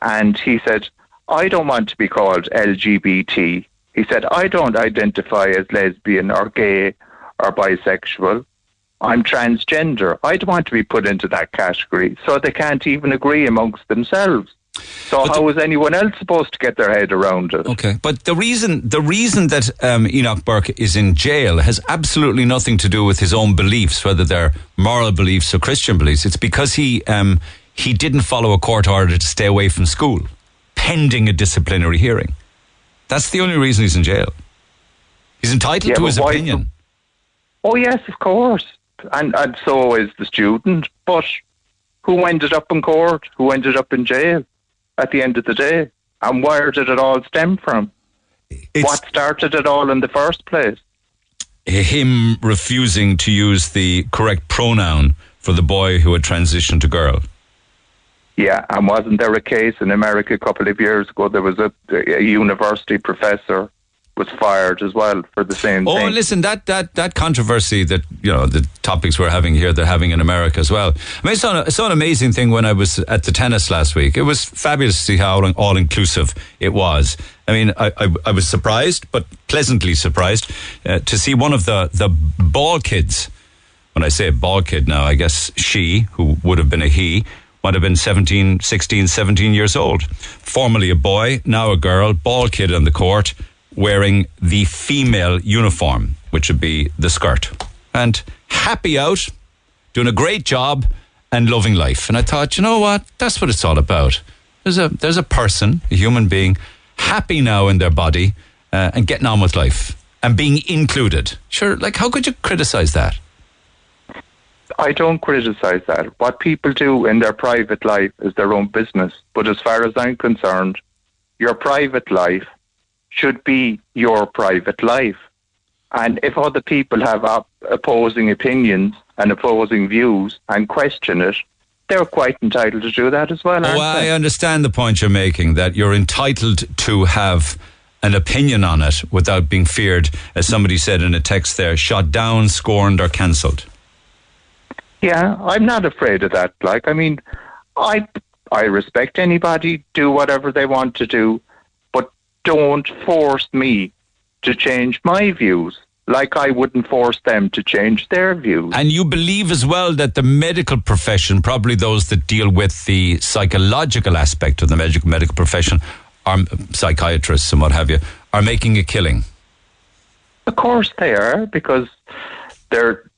and he said, "I don't want to be called LGBT." He said, "I don't identify as lesbian or gay or bisexual. I'm transgender. I don't want to be put into that category." So they can't even agree amongst themselves. So but how the, anyone else supposed to get their head around it? Okay, but the reason the reason that um, Enoch Burke is in jail has absolutely nothing to do with his own beliefs, whether they're moral beliefs or Christian beliefs. It's because he um, he didn't follow a court order to stay away from school, pending a disciplinary hearing. That's the only reason he's in jail. He's entitled yeah, to his opinion. Oh yes, of course, and and so is the student. But who ended up in court? Who ended up in jail? at the end of the day. And where did it all stem from? It's what started it all in the first place? Him refusing to use the correct pronoun for the boy who had transitioned to girl. Yeah, and wasn't there a case in America a couple of years ago? There was a, a university professor was fired as well for the same thing. oh, thing. listen, that, that, that controversy that, you know, the topics we're having here, they're having in America as well. I mean, I saw, I saw an amazing thing when I was at the tennis last week. It was fabulous to see how all inclusive it was. I mean, I, I, I was surprised, but pleasantly surprised uh, to see one of the, the ball kids. When I say ball kid now, I guess she, who would have been a he, might have been 17, 16, 17 years old. Formerly a boy, now a girl, ball kid on the court wearing the female uniform, which would be the skirt. And happy out, doing a great job and loving life. And I thought, you know what? That's what it's all about. There's a there's a person, a human being, happy now in their body uh, and getting on with life and being included. Sure, like how could you criticize that? I don't criticize that. What people do in their private life is their own business. But as far as I'm concerned, your private life should be your private life. And if other people have op- opposing opinions and opposing views and question it, they're quite entitled to do that as well. Oh, I understand the point you're making that you're entitled to have an opinion on it without being feared, as somebody said in a text there, shot down, scorned, or cancelled. Yeah, I'm not afraid of that. Like, I mean, I I respect anybody, do whatever they want to do, but don't force me to change my views like I wouldn't force them to change their views. And you believe as well that the medical profession, probably those that deal with the psychological aspect of the medical medical profession, are psychiatrists and what have you, are making a killing. Of course they are, because they're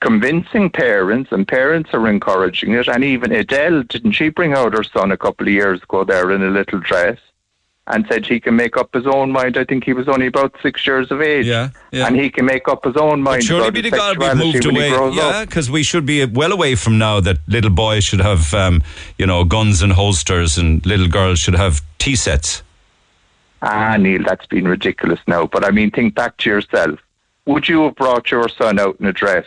convincing parents, and parents are encouraging it. And even Adele, didn't she bring out her son a couple of years ago there in a little dress? and said he can make up his own mind. I think he was only about six years of age. Yeah, yeah. And he can make up his own mind. But surely be the God we've moved away. Yeah, because we should be well away from now that little boys should have, um, you know, guns and holsters and little girls should have tea sets. Ah, Neil, that's been ridiculous now. But I mean, think back to yourself. Would you have brought your son out in a dress?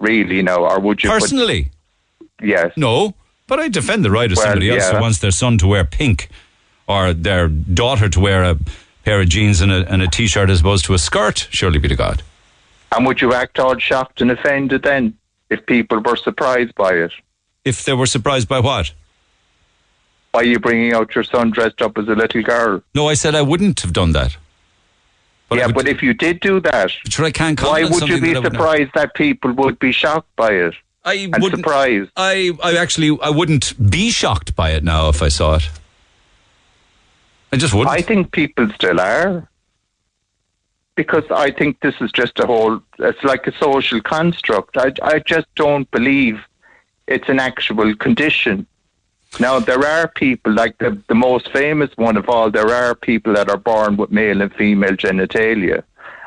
Really, no? Or would you? Personally? Put, yes. No. But I defend the right of well, somebody else yeah. who wants their son to wear pink or their daughter to wear a pair of jeans and a, and a t-shirt as opposed to a skirt, surely be to God. And would you act all shocked and offended then if people were surprised by it? If they were surprised by what? By you bringing out your son dressed up as a little girl. No, I said I wouldn't have done that. But yeah, but if you did do that, sure I can't why would you be surprised that people would be shocked by it? I and wouldn't, surprised. I, I actually, I wouldn't be shocked by it now if I saw it. I just wouldn't. I think people still are. Because I think this is just a whole, it's like a social construct. I, I just don't believe it's an actual condition. Now, there are people, like the, the most famous one of all, there are people that are born with male and female genitalia.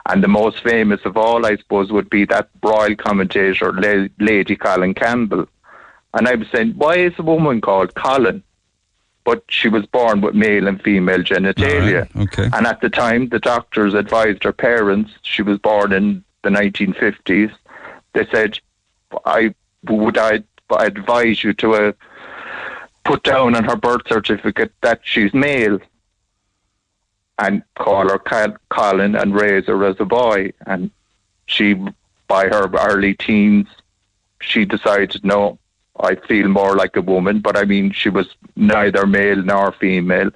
And the most famous of all, I suppose, would be that royal commentator, Lady Colin Campbell. And I was saying, why is a woman called Colin? but she was born with male and female genitalia. Right. Okay. And at the time, the doctors advised her parents, she was born in the 1950s, they said, I would I advise you to uh, put down on her birth certificate that she's male and call her Colin and raise her as a boy. And she, by her early teens, she decided, no, I feel more like a woman, but I mean, she was neither male nor female.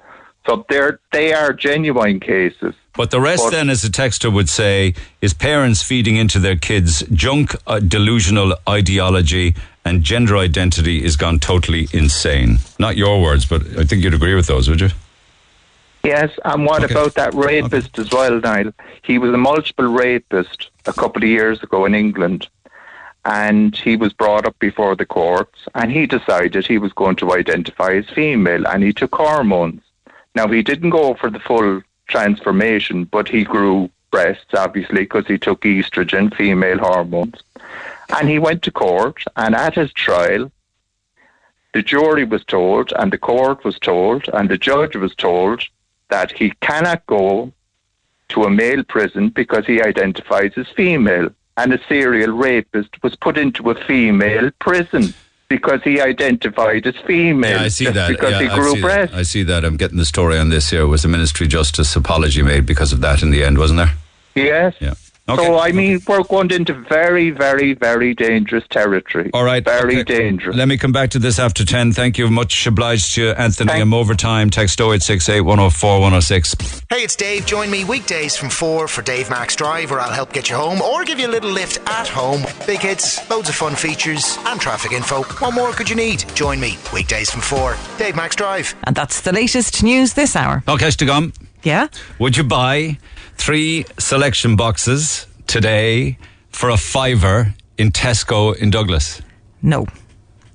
So they're, they are genuine cases. But the rest, but, then, as the texter would say, is parents feeding into their kids junk, uh, delusional ideology, and gender identity is gone totally insane. Not your words, but I think you'd agree with those, would you? Yes, and what okay. about that rapist okay. as well, Niall? He was a multiple rapist a couple of years ago in England and he was brought up before the courts and he decided he was going to identify as female and he took hormones. Now he didn't go for the full transformation, but he grew breasts obviously because he took estrogen, female hormones. And he went to court and at his trial the jury was told and the court was told and the judge was told that he cannot go to a male prison because he identifies as female and a serial rapist was put into a female prison because he identified as female. Yeah, I see that. Because yeah, he grew breasts. I see that. I'm getting the story on this here. Was a ministry justice apology made because of that in the end, wasn't there? Yes. Yeah. Okay. So, I mean, okay. we're going into very, very, very dangerous territory. All right. Very okay. dangerous. Let me come back to this after 10. Thank you. Much obliged to you, Anthony. Thank I'm over time. Text 0868 104 106. Hey, it's Dave. Join me weekdays from 4 for Dave Max Drive, where I'll help get you home or give you a little lift at home. Big hits, loads of fun features, and traffic info. What more could you need? Join me weekdays from 4. Dave Max Drive. And that's the latest news this hour. Okay, Stigum. Yeah? Would you buy three selection boxes today for a fiver in Tesco in Douglas? No.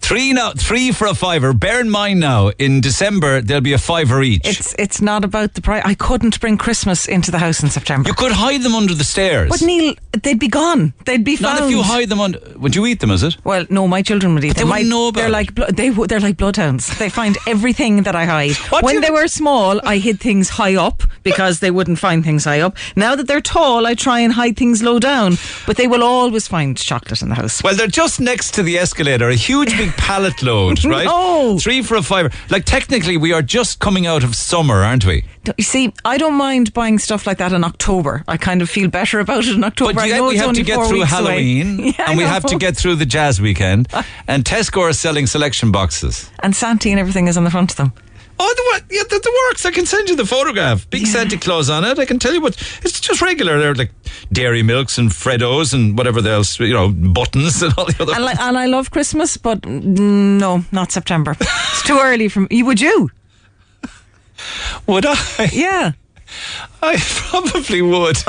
Three now, three for a fiver. Bear in mind now, in December there'll be a fiver each. It's it's not about the price. I couldn't bring Christmas into the house in September. You could hide them under the stairs. But Neil, they'd be gone. They'd be found. Not if you hide them under. Would you eat them? Is it? Well, no, my children would eat but them. They wouldn't know about They're like they they're like bloodhounds. They find everything that I hide. What when they were small, I hid things high up because they wouldn't find things high up. Now that they're tall, I try and hide things low down. But they will always find chocolate in the house. Well, they're just next to the escalator. A huge big pallet load, right? No. Three for a fiver. Like, technically, we are just coming out of summer, aren't we? You see, I don't mind buying stuff like that in October. I kind of feel better about it in October. But I yet know we have to get through. Halloween Yeah, and we have to get through the jazz weekend. And Tesco are selling selection boxes. And Santi and everything is on the front of them. Oh, the, what? Yeah, the, the works. I can send you the photograph. Big Santa Claus on it. I can tell you what. It's just regular. They're like dairy milks and Freddos and whatever else, you know, buttons and all the other. And, like, and I love Christmas, but mm, no, not September. it's too early for me. Would you? Would I? Yeah. I probably would.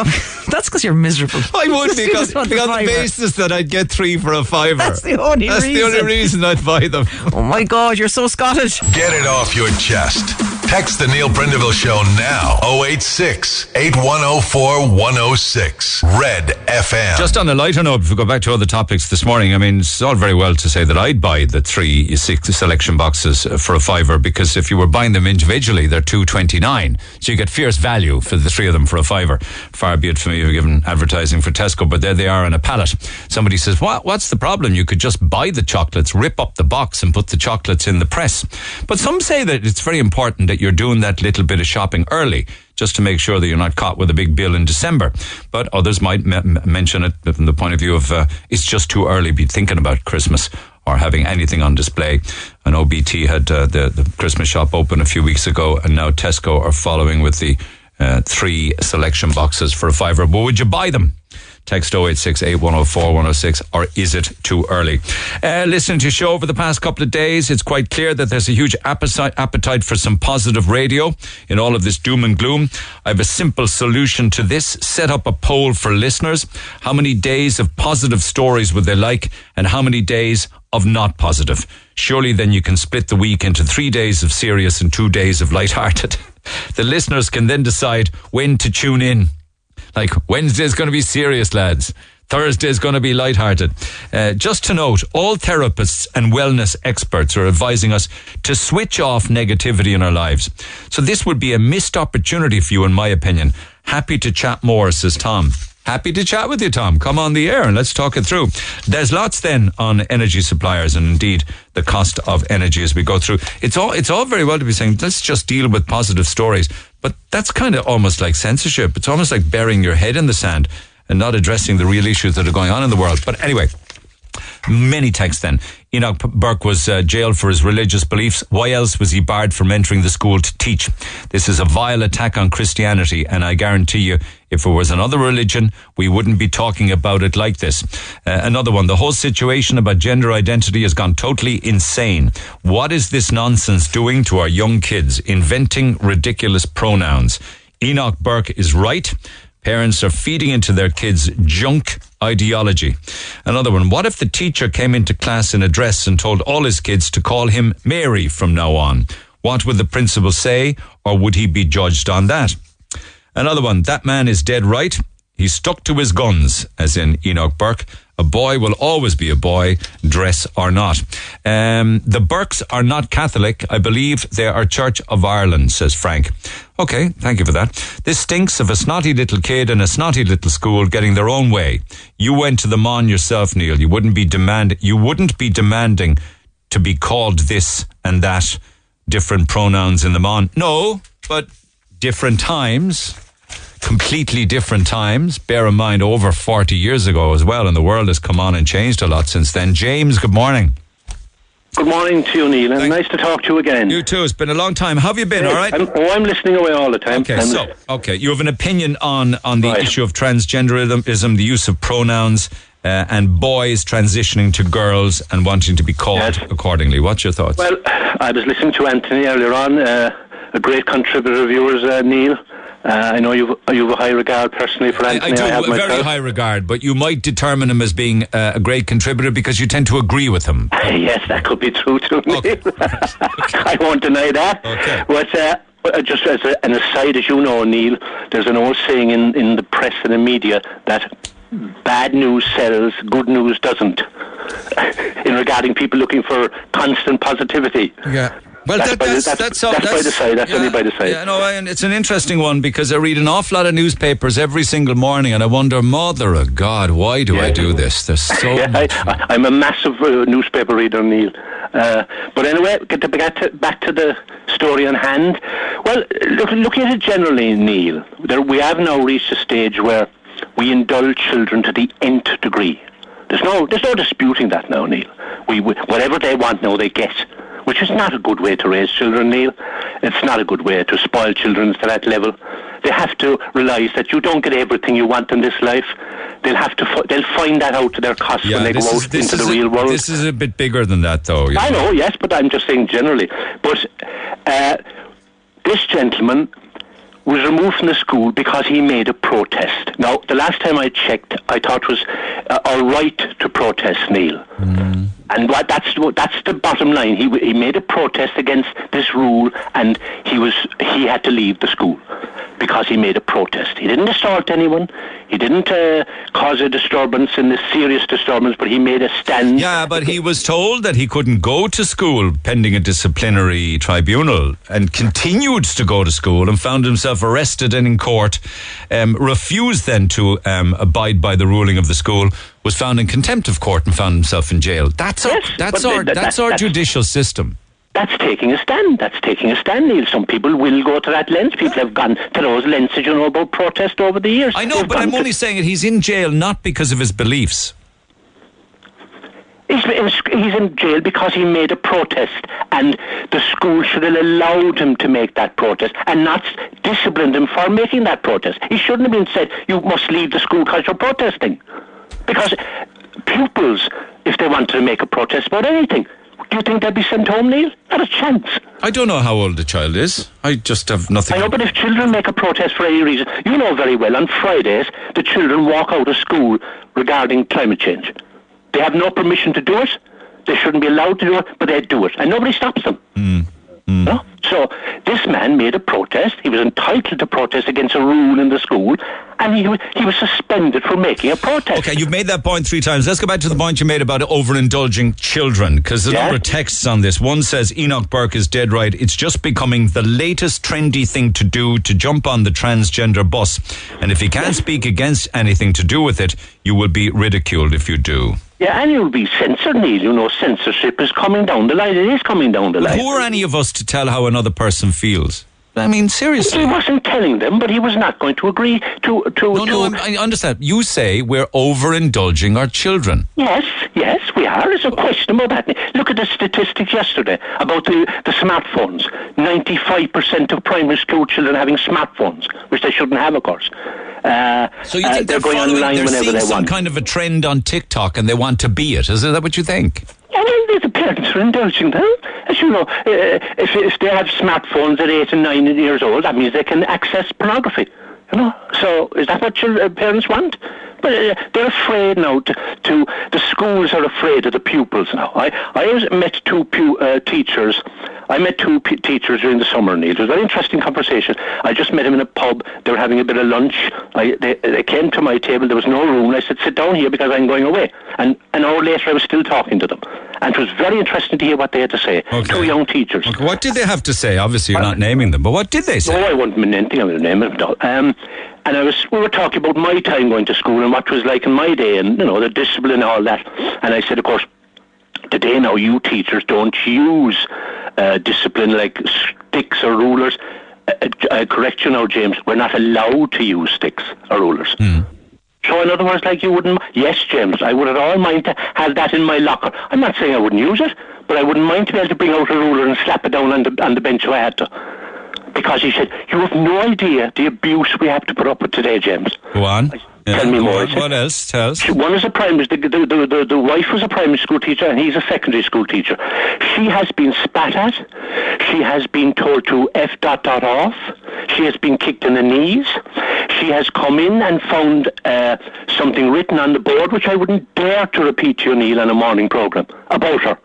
That's because you're miserable. I would You because just want the on the basis that I'd get three for a fiver. That's the only That's the reason. only reason I'd buy them. Oh my God, you're so Scottish. Get it off your chest. Text the Neil Prendeville Show now. 086 8104 106. Red FM. Just on a lighter note, if we go back to other topics this morning, I mean, it's all very well to say that I'd buy the three six selection boxes uh, for a fiver because if you were buying them individually, they're two twenty nine, so you get fierce value for the three of them for a fiver. Far be it from me giving advertising for Tesco, but there they are on a pallet. Somebody says, "What? What's the problem? You could just buy the chocolates, rip up the box, and put the chocolates in the press." But some say that it's very important that you're doing that little bit of shopping early just to make sure that you're not caught with a big bill in December. But others might m- mention it from the point of view of uh, it's just too early to be thinking about Christmas or having anything on display. I know BT had uh, the, the Christmas shop open a few weeks ago, and now Tesco are following with the uh, three selection boxes for a fiver. But would you buy them? Text 086 106, or is it too early? Uh, listening to your show over the past couple of days, it's quite clear that there's a huge appetite for some positive radio in all of this doom and gloom. I have a simple solution to this. Set up a poll for listeners. How many days of positive stories would they like, and how many days of not positive? Surely then you can split the week into three days of serious and two days of light-hearted. the listeners can then decide when to tune in. Like Wednesday's going to be serious, lads. Thursday's going to be lighthearted. Uh, just to note, all therapists and wellness experts are advising us to switch off negativity in our lives. So this would be a missed opportunity for you, in my opinion. Happy to chat more, says Tom. Happy to chat with you, Tom. Come on the air and let's talk it through. There's lots then on energy suppliers and indeed the cost of energy as we go through. It's all it's all very well to be saying let's just deal with positive stories, but that's kind of almost like censorship. It's almost like burying your head in the sand and not addressing the real issues that are going on in the world. But anyway, many texts then. Enoch Burke was uh, jailed for his religious beliefs. Why else was he barred from entering the school to teach? This is a vile attack on Christianity, and I guarantee you, if it was another religion, we wouldn't be talking about it like this. Uh, another one. The whole situation about gender identity has gone totally insane. What is this nonsense doing to our young kids? Inventing ridiculous pronouns. Enoch Burke is right. Parents are feeding into their kids junk ideology. Another one. What if the teacher came into class in a dress and told all his kids to call him Mary from now on? What would the principal say, or would he be judged on that? Another one. That man is dead right. He stuck to his guns, as in Enoch Burke. A boy will always be a boy, dress or not. Um, the Burkes are not Catholic. I believe they are Church of Ireland, says Frank. Okay, thank you for that. This stinks of a snotty little kid in a snotty little school getting their own way. You went to the mon yourself, Neil. You wouldn't be demand. You wouldn't be demanding to be called this and that, different pronouns in the mon. No, but different times completely different times. Bear in mind, over 40 years ago as well, and the world has come on and changed a lot since then. James, good morning. Good morning to you, Neil, and nice to talk to you again. You too. It's been a long time. How have you been? All right. I'm, oh, I'm listening away all the time. Okay, I'm so okay, you have an opinion on on the Right. issue of transgenderism, the use of pronouns, uh, and boys transitioning to girls and wanting to be called Yes. accordingly. What's your thoughts? Well, I was listening to Anthony earlier on, uh, a great contributor of yours, uh, Neil. Uh, I know you've, you've a high regard personally for I, Anthony. I do have a very myself. high regard, but you might determine him as being uh, a great contributor because you tend to agree with him. yes, that could be true too, Neil. Okay. I won't deny that. Okay. But uh, uh, just as a, an aside, as you know, Neil, there's an old saying in, in the press and the media that bad news sells, good news doesn't. in regarding people looking for constant positivity. Yeah. Well, that's, that, by, that's, the, that's, that's, all, that's, by the side. That's yeah, only by the side. Yeah, no, and it's an interesting one because I read an awful lot of newspapers every single morning, and I wonder, mother of God, why do Yeah. I do this? There's so yeah, much. I, I, I'm a massive uh, newspaper reader, Neil. Uh, but anyway, get to, back, to, back to the story on hand. Well, look, looking at it generally, Neil, there, we have now reached a stage where we indulge children to the nth degree. There's no, there's no disputing that now, Neil. We, we, whatever they want now, they get. Which is not a good way to raise children, Neil. It's not a good way to spoil children to that level. They have to realise that you don't get everything you want in this life. They'll have to. Fi- they'll find that out to their cost Yeah, when they go this out is, into the is real world. This is a bit bigger than that, though. I know, yes, but I'm just saying generally. But uh, this gentleman was removed from the school because he made a protest. Now, the last time I checked, I thought it was uh, all right to protest, Neil. And what, that's what- that's the bottom line. He he made a protest against this rule, and he was he had to leave the school because he made a protest. He didn't assault anyone. He didn't uh, cause a disturbance in this serious disturbance, but he made a stand. Yeah, but he was told that he couldn't go to school pending a disciplinary tribunal and continued to go to school and found himself arrested and in court. Um, refused then to um, abide by the ruling of the school. Was found in contempt of court and found himself in jail. That's our, that's our that- that's that- our that's- judicial system. That's taking a stand. That's taking a stand, Neil. Some people will go to that length. People have gone to those lengths, you know, about protest over the years. I know, They've but I'm only saying it. He's in jail not because of his beliefs. He's in, he's in jail because he made a protest, and the school should have allowed him to make that protest and not disciplined him for making that protest. He shouldn't have been said, "You must leave the school because you're protesting," because pupils, if they wanted to make a protest about anything, do you think they'd be sent home, Neil? Not a chance. I don't know how old the child is. I just have nothing. I know, but if children make a protest for any reason, you know very well, on Fridays, the children walk out of school regarding climate change. They have no permission to do it. They shouldn't be allowed to do it, but they do it. And nobody stops them. Hmm, hmm. No? So this man made a protest. He was entitled to protest against a rule in the school, and he, wa- he was suspended for making a protest. Okay, you've made that point three times. Let's go back to the point you made about overindulging children, because there's a Yeah. number of texts on this. One says Enoch Burke is dead right. It's just becoming the latest trendy thing to do to jump on the transgender bus. And if you can't speak against anything to do with it, you will be ridiculed if you do. Yeah, and you'll be censored, Neil. You know, censorship is coming down the line. It is coming down the line. who are any of us to tell how another person feels? I mean, seriously. He wasn't telling them, but he was not going to agree to to. No, to no, I'm, I understand. You say we're overindulging our children. Yes, yes, we are. It's a question about. Look at the statistics yesterday about the, the smartphones. 95% of primary school children having smartphones, which they shouldn't have, of course. Uh, So you uh, think they're they're, going online they're whenever seeing they some kind of a trend on TikTok and they want to be it? Is that what you think? Well, the parents are indulging them. As you know, uh, if, if they have smartphones at eight and nine years old, that means they can access pornography. You know, so is that what your uh, parents want? But uh, they're afraid now. To, to the schools are afraid of the pupils now. I I met two pu- uh, teachers. I met two p- teachers during the summer. It was a very interesting conversation. I just met them in a pub. They were having a bit of lunch. I, they, they came to my table. There was no room. I said, sit down here because I'm going away. And an hour later, I was still talking to them. And it was very interesting to hear what they had to say. Okay. Two young teachers. Okay, what did they have to say? Obviously, you're not naming them, but what did they say? No, I mean anything. I would name. No. Um, and I was, we were talking about my time going to school and what it was like in my day, and you know the discipline and all that. And I said, of course, today now you teachers don't use uh, discipline like sticks or rulers. Uh, uh, I correct you now, James. We're not allowed to use sticks or rulers. So in other words, like you wouldn't. Yes, James, I would at all mind to have that in my locker. I'm not saying I wouldn't use it, but I wouldn't mind to be able to bring out a ruler and slap it down on the on the bench if I had to. Because he said, you have no idea the abuse we have to put up with today, James. Go on. Tell me more. What else? Tell us. One is a primary, the, the, the, the, wife was a primary school teacher and he's a secondary school teacher. She has been spat at. She has been told to F dot dot off. She has been kicked in the knees. She has come in and found uh, something written on the board which I wouldn't dare to repeat to you, Neil, on a morning programme about her.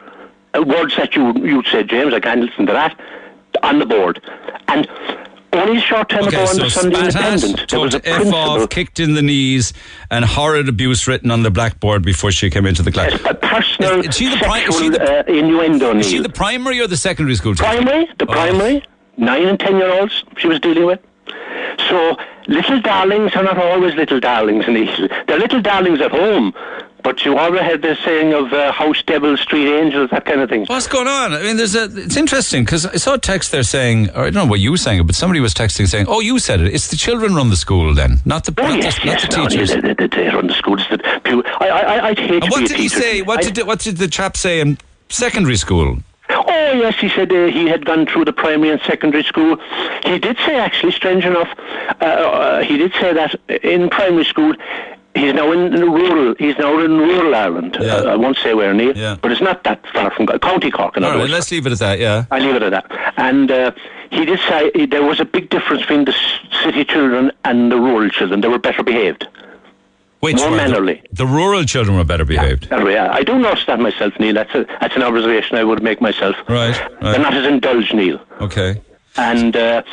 Uh, words that you, you'd say, James, I can't listen to that, on the board. And Only short time okay, ago so on the Sunday Independent, there was a F off, kicked in the knees, and horrid abuse written on the blackboard before she came into the class. a personal Is- is she the pri- is she the- uh, innuendo. Is she the primary or the secondary school teacher? primary, the Oh. primary, nine and ten year olds she was dealing with. So little darlings are not always little darlings, Neil. They're little darlings at home, but you already had this saying of uh, house devils, street angels, that kind of thing. What's going on? I mean, there's a. It's interesting because I saw a text there saying, or I don't know what you were saying, but somebody was texting saying, "Oh, you said it. It's the children run the school, then, not the Oh, not, yes, the, yes, not the no, teachers." They, they, they run the schools. That pew- I, I, I'd hate And what did he say? What I- did what did the chap say in secondary school? Oh yes, he said uh, he had gone through the primary and secondary school. He did say, actually, strange enough, uh, uh, he did say that in primary school. He's now in, rural. He's now in rural Ireland. Yeah. Uh, I won't say where near, Yeah. but it's not that far from County Cork. In All right, let's leave it at that. Yeah. I leave it at that. And uh, he did say there was a big difference between the city children and the rural children. They were better behaved. Which More were the- mannerly. The, rural children were better behaved. Yeah, I do notice that myself, Neil. That's a, that's an observation I would make myself. Right. They're Right. not as indulged, Neil. Okay. And uh,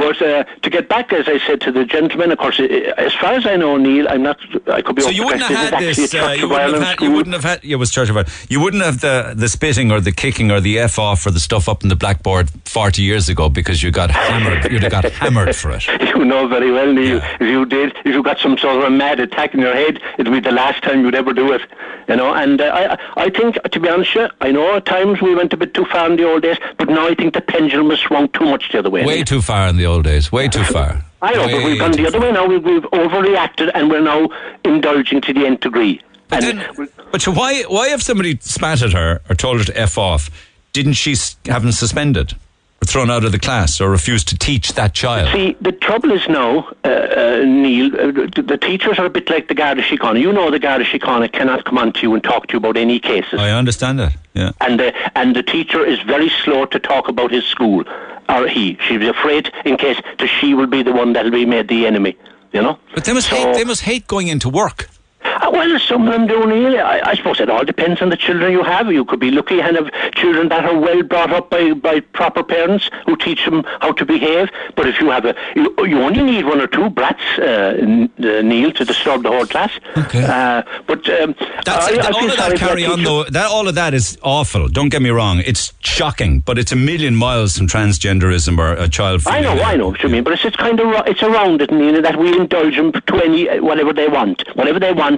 but uh, to get back, as I said to the gentleman, of course, uh, as far as I know, Neil, I'm not. I could be. So you wouldn't have had this. Uh, you, wouldn't have had, you wouldn't have had. It was Church of Ireland. You wouldn't have the the spitting or the kicking or the f off or the stuff up in the blackboard forty years ago because you got hammered. You'd have got hammered for it. You know very well, Neil. Yeah. If you did, if you got some sort of a mad attack in your head, it'd be the last time you'd ever do it. You know, and uh, I, I think, to be honest, with you, I know at times we went a bit too far in the old days, but now I think the pendulum has swung too much the other way. Way too far in the old days. Way too far. I know, but we've gone the other way now. We've, we've overreacted, and we're now indulging to the nth degree. But and then, but so why why if somebody spat at her or told her to f off, didn't she have them suspended or thrown out of the class or refused to teach that child? See, the trouble is now, uh, uh, Neil, uh, the, the teachers are a bit like the Garda Síochána. You know the Garda Síochána cannot come on to you and talk to you about any cases. I understand that. Yeah. and the, and the teacher is very slow to talk about his school, or he. She's afraid in case that she will be the one that'll be made the enemy, you know? But they must So- hate. They must hate going into work. Uh, Well, some of them do, Neil. I, I suppose it all depends on the children you have. You could be lucky and have children that are well brought up by, by proper parents who teach them how to behave. But if you have a, you, you only need one or two brats, uh, uh, Neil, to disturb the whole class. Okay. Uh, but um, That's I, I all of that carry on though. That all of that is awful. Don't get me wrong. It's shocking, but it's a million miles from transgenderism or a child. I know, I know what you mean, but it's, it's kind of it's around it, Neil, that we indulge them to any uh, whatever they want, whatever they want.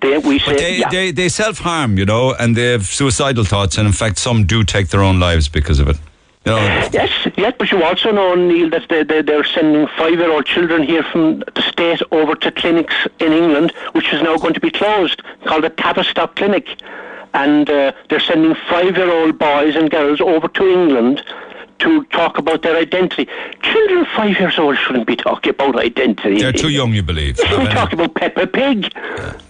They, we say, they, yeah. they, they self harm, you know, and they have suicidal thoughts, and in fact, some do take their own lives because of it. You know, Yes, yes, but you also know, Neil, that they, they, they're sending five-year-old children here from the state over to clinics in England, which is now going to be closed, called the Tavistock Clinic. And uh, they're sending five-year-old boys and girls over to England to talk about their identity. Children five years old shouldn't be talking about identity. they're too young, you believe. They shouldn't talk about Peppa Pig.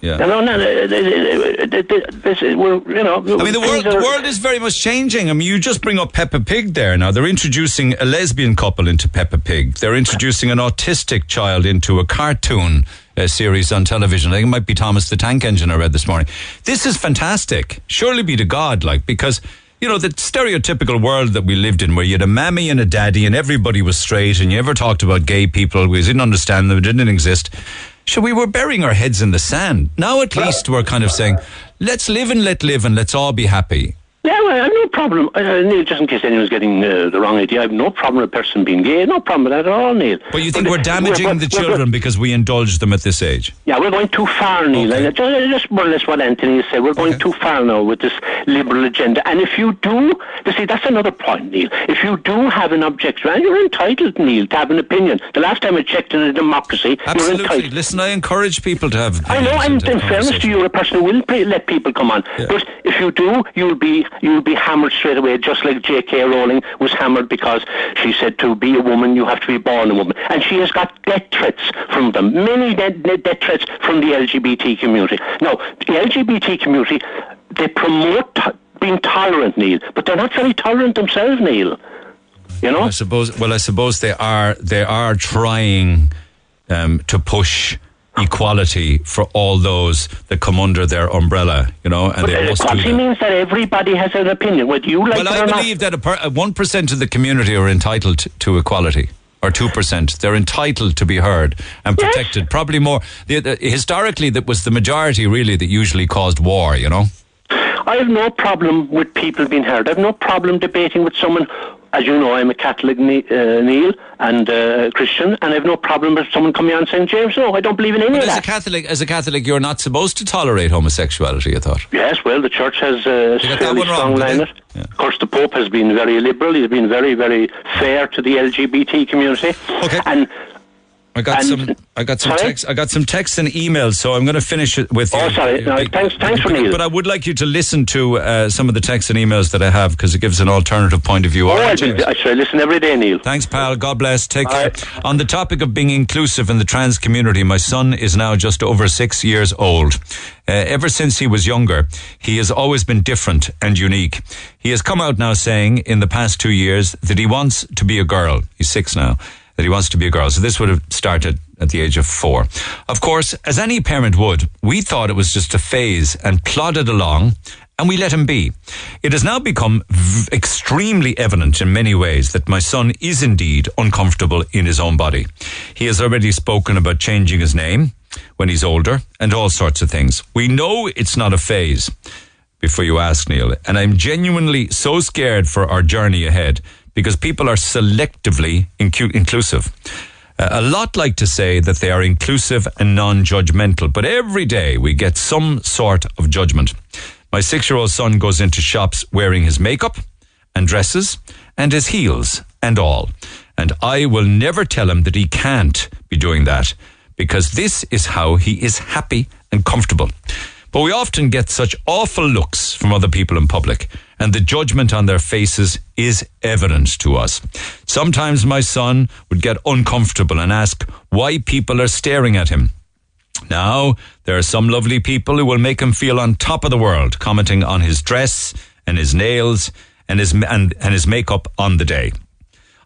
yeah. No, no, this is, you know... I mean, the world, the world is very much changing. I mean, you just bring up Peppa Pig there now. They're introducing a lesbian couple into Peppa Pig. They're introducing an autistic child into a cartoon uh, series on television. I think it might be Thomas the Tank Engine I read this morning. This is fantastic. Surely be to God, like, because, you know, the stereotypical world that we lived in where you had a mammy and a daddy and everybody was straight and you never talked about gay people. We didn't understand them. It didn't exist. So we were burying our heads in the sand. Now at least we're kind of saying, let's live and let live and let's all be happy. Yeah, well, I have no problem. Uh, Neil, just in case anyone's getting uh, the wrong idea, I have no problem with a person being gay. No problem with that at all, Neil. But you think But, we're uh, damaging we're- the we're- children because we indulge them at this age? Yeah, we're going too far, Neil. Okay. Just, just more or less what Anthony said. We're going Okay. too far now with this liberal agenda. And if you do, you see, that's another point, Neil. If you do have an objection, and you're entitled, Neil, to have an opinion. The last time I checked in a democracy, you're entitled. Listen, I encourage people to have. I know, and in fairness to you, you're a person who will pay, let people come on. Yeah. But if you do, you'll be you'll be hammered straight away, just like J.K. Rowling was hammered because she said to be a woman, you have to be born a woman, and she has got death threats from them, many death, death threats from the LGBT community. Now, the LGBT community, they promote to- being tolerant, Neil, but they're not very tolerant themselves, Neil. You know. I suppose. Well, I suppose they are. They are trying um, to push equality for all those that come under their umbrella. You know, and But they uh, must do equality that. means that everybody has an opinion, whether you like Well, I or not. believe that a one percent of the community are entitled to equality. or two percent. They're entitled to be heard and protected. Yes. Probably more. The, the, historically, that was the majority really that usually caused war. You know. I have no problem with people being heard. I have no problem debating with someone as you know, I'm a Catholic, uh, Neil, and uh, Christian, and I have no problem with someone coming on saying, James, no, I don't believe in any but of as that. A Catholic, as a Catholic, you're not supposed to tolerate homosexuality, I thought. Yes, well, the Church has a fairly strong line it. Yeah. Of course, the Pope has been very liberal. He's been very, very fair to the LGBT community. Okay. And I got and, some. I got some text. I got some texts and emails. So I'm going to finish it with. Oh, sorry. No, thanks. Thanks for Neil. But I would like you to listen to uh, some of the texts and emails that I have because it gives an alternative point of view. Oh, I, try listen every day, Neil. Thanks, pal. God bless. Take All care. Right. On the topic of being inclusive in the trans community, my son is now just over six years old. Uh, ever since he was younger, he has always been different and unique. He has come out now saying in the past two years that he wants to be a girl. He's six now that he wants to be a girl. So this would have started at the age of four. Of course, as any parent would, we thought it was just a phase and plodded along and we let him be. It has now become v- extremely evident in many ways that my son is indeed uncomfortable in his own body. He has already spoken about changing his name when he's older and all sorts of things. We know it's not a phase before you ask, Neil, and I'm genuinely so scared for our journey ahead because people are selectively incu- inclusive. Uh, a lot like to say that they are inclusive and non judgmental, but every day we get some sort of judgment. My six year old son goes into shops wearing his makeup and dresses and his heels and all. And I will never tell him that he can't be doing that because this is how he is happy and comfortable. But we often get such awful looks from other people in public, and the judgment on their faces is evident to us. Sometimes my son would get uncomfortable and ask why people are staring at him. Now, there are some lovely people who will make him feel on top of the world, commenting on his dress and his nails and his, and, and his makeup on the day.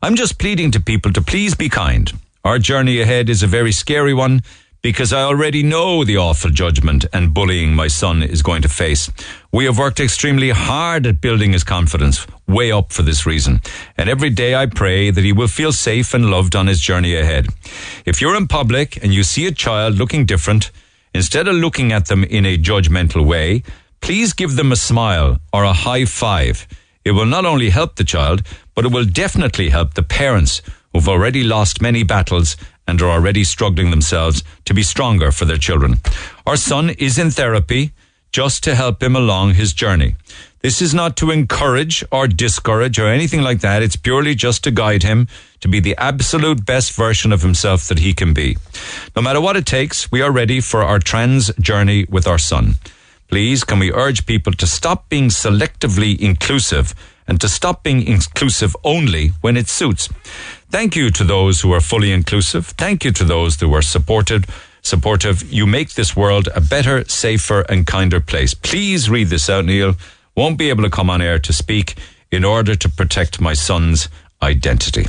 I'm just pleading to people to please be kind. Our journey ahead is a very scary one because I already know the awful judgment and bullying my son is going to face. We have worked extremely hard at building his confidence, way up for this reason. And every day I pray that he will feel safe and loved on his journey ahead. If you're in public and you see a child looking different, instead of looking at them in a judgmental way, please give them a smile or a high five. It will not only help the child, but it will definitely help the parents who've already lost many battles and are already struggling themselves to be stronger for their children. Our son is in therapy just to help him along his journey. This is not to encourage or discourage or anything like that. It's purely just to guide him to be the absolute best version of himself that he can be. No matter what it takes, we are ready for our trans journey with our son. Please, can we urge people to stop being selectively inclusive and to stop being inclusive only when it suits? Thank you to those who are fully inclusive. Thank you to those who are supported, supportive. You make this world a better, safer, and kinder place. Please read this out, Neil. Won't be able to come on air to speak in order to protect my son's identity.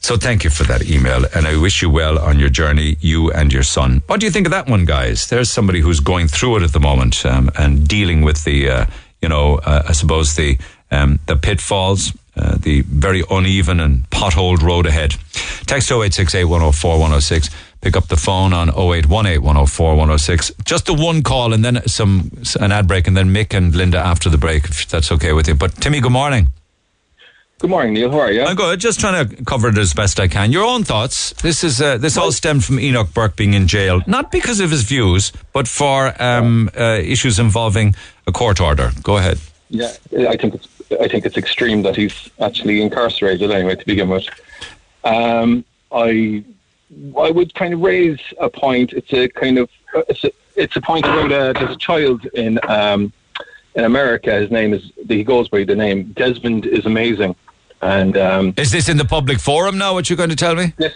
So thank you for that email, and I wish you well on your journey, you and your son. What do you think of that one, guys? There's somebody who's going through it at the moment um, and dealing with the, uh, you know, uh, I suppose the um, the pitfalls uh, the very uneven and potholed road ahead. Text 0868 104 106. Pick up the phone on 0818 104 106. Just the one call and then some an ad break, and then Mick and Linda after the break, if that's okay with you. But Timmy, good morning. Good morning, Neil. How are you? I'm good. Just trying to cover it as best I can. Your own thoughts. This is uh, this all stemmed from Enoch Burke being in jail, not because of his views, but for um, uh, issues involving a court order. Go ahead. Yeah, I think it's I think it's extreme that he's actually incarcerated anyway to begin with. Um, I I would kind of raise a point. It's a kind of it's a, it's a point about a, there's a child in um, in America. His name is he goes by the name Desmond is amazing. And um, is this in the public forum now? What you're going to tell me? Yes,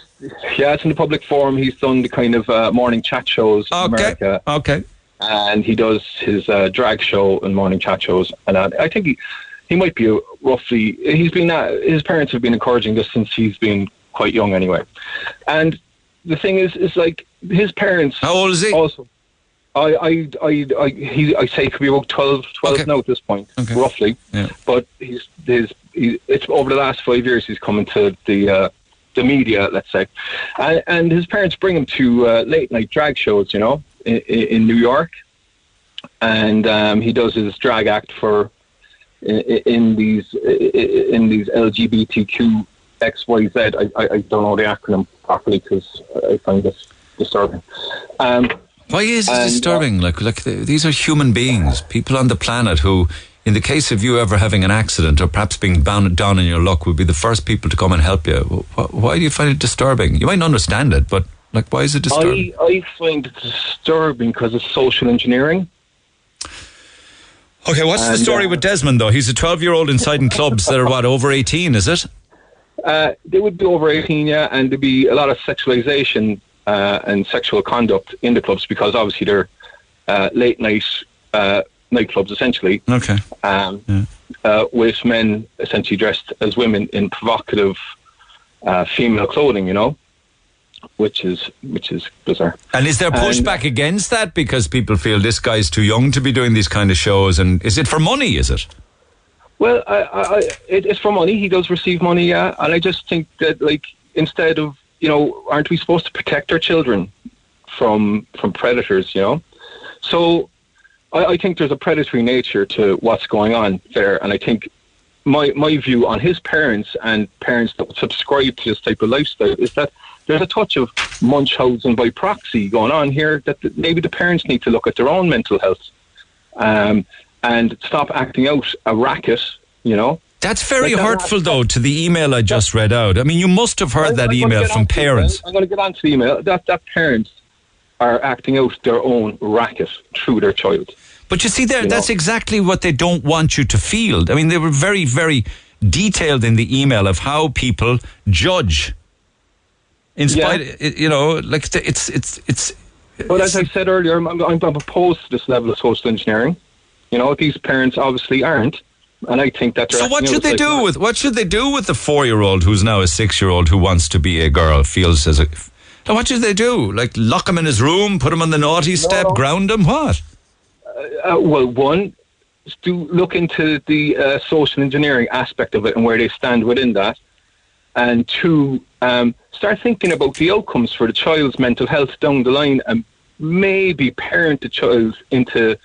yeah, it's in the public forum. He's done the kind of uh, morning chat shows okay. in America. Okay. And he does his uh, drag show and morning chat shows, and I, I think he he might be roughly. He's been uh, his parents have been encouraging this since he's been quite young anyway. And the thing is, is like his parents. How old is he? Also, I, I, I, I, he, I say he could be about 12, 12 okay. now at this point, okay. roughly. Yeah. But he's, his, he, it's over the last five years he's come into the, uh, the media, let's say. And, and his parents bring him to uh, late night drag shows, you know, in, in New York. And um, he does his drag act for in, in these in these LGBTQ XYZ. I, I, I don't know the acronym properly because I find this disturbing. Um, Why is it and, uh, disturbing? Uh, like, like these are human beings, people on the planet who in the case of you ever having an accident or perhaps being bound down in your luck, would be the first people to come and help you. Why do you find it disturbing? You might not understand it, but like, why is it disturbing? I, I find it disturbing because it's social engineering. Okay, what's and, the story uh, with Desmond though? He's a 12 year old inside in clubs that are what, over 18, is it? Uh, they would be over 18, yeah, and there'd be a lot of sexualization uh, and sexual conduct in the clubs because obviously they're uh, late night uh, nightclubs essentially. Okay. Um, yeah. uh, with men essentially dressed as women in provocative uh, female clothing, you know, which is which is bizarre. And is there pushback and, against that because people feel this guy's too young to be doing these kind of shows? And is it for money? Is it? Well, I, I, it, it's for money. He does receive money, yeah. And I just think that, like, instead of you know, aren't we supposed to protect our children from from predators? You know, so I, I think there's a predatory nature to what's going on there, and I think my my view on his parents and parents that subscribe to this type of lifestyle is that there's a touch of Munchausen by proxy going on here. That maybe the parents need to look at their own mental health um, and stop acting out a racket. You know. That's very like hurtful, that, though, to the email I just read out. I mean, you must have heard I, that I'm email from parents. I'm going to get on to the email. That that parents are acting out their own racket through their child. But you see, there, you that's know? exactly what they don't want you to feel. I mean, they were very, very detailed in the email of how people judge. In spite, yeah. you know, like it's it's it's. But as I said earlier, I'm, I'm, I'm opposed to this level of social engineering. You know, these parents obviously aren't and I think that. So what should they like do that. with what should they do with the four-year-old who's now a six-year-old who wants to be a girl? Feels as a. What should they do? Like lock him in his room, put him on the naughty step, no. ground him? What? Uh, well, one, to look into the uh, social engineering aspect of it and where they stand within that, and two, um, start thinking about the outcomes for the child's mental health down the line, and maybe parent the child into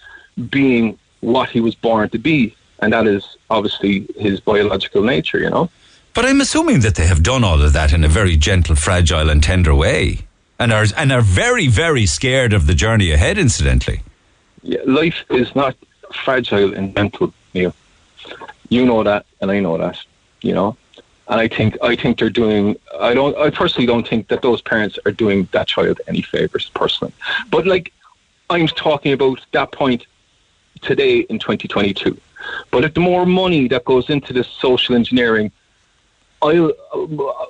being what he was born to be, and that is obviously his biological nature, you know. But I'm assuming that they have done all of that in a very gentle, fragile, and tender way, and are and are very, very scared of the journey ahead. Incidentally yeah, life is not fragile and mental, Neil. You know that, and I know that. You know, and I think I think they're doing. I don't. I personally don't think that those parents are doing that child any favors personally. But like, I'm talking about that point today in 2022. But if the more money that goes into this social engineering, I'll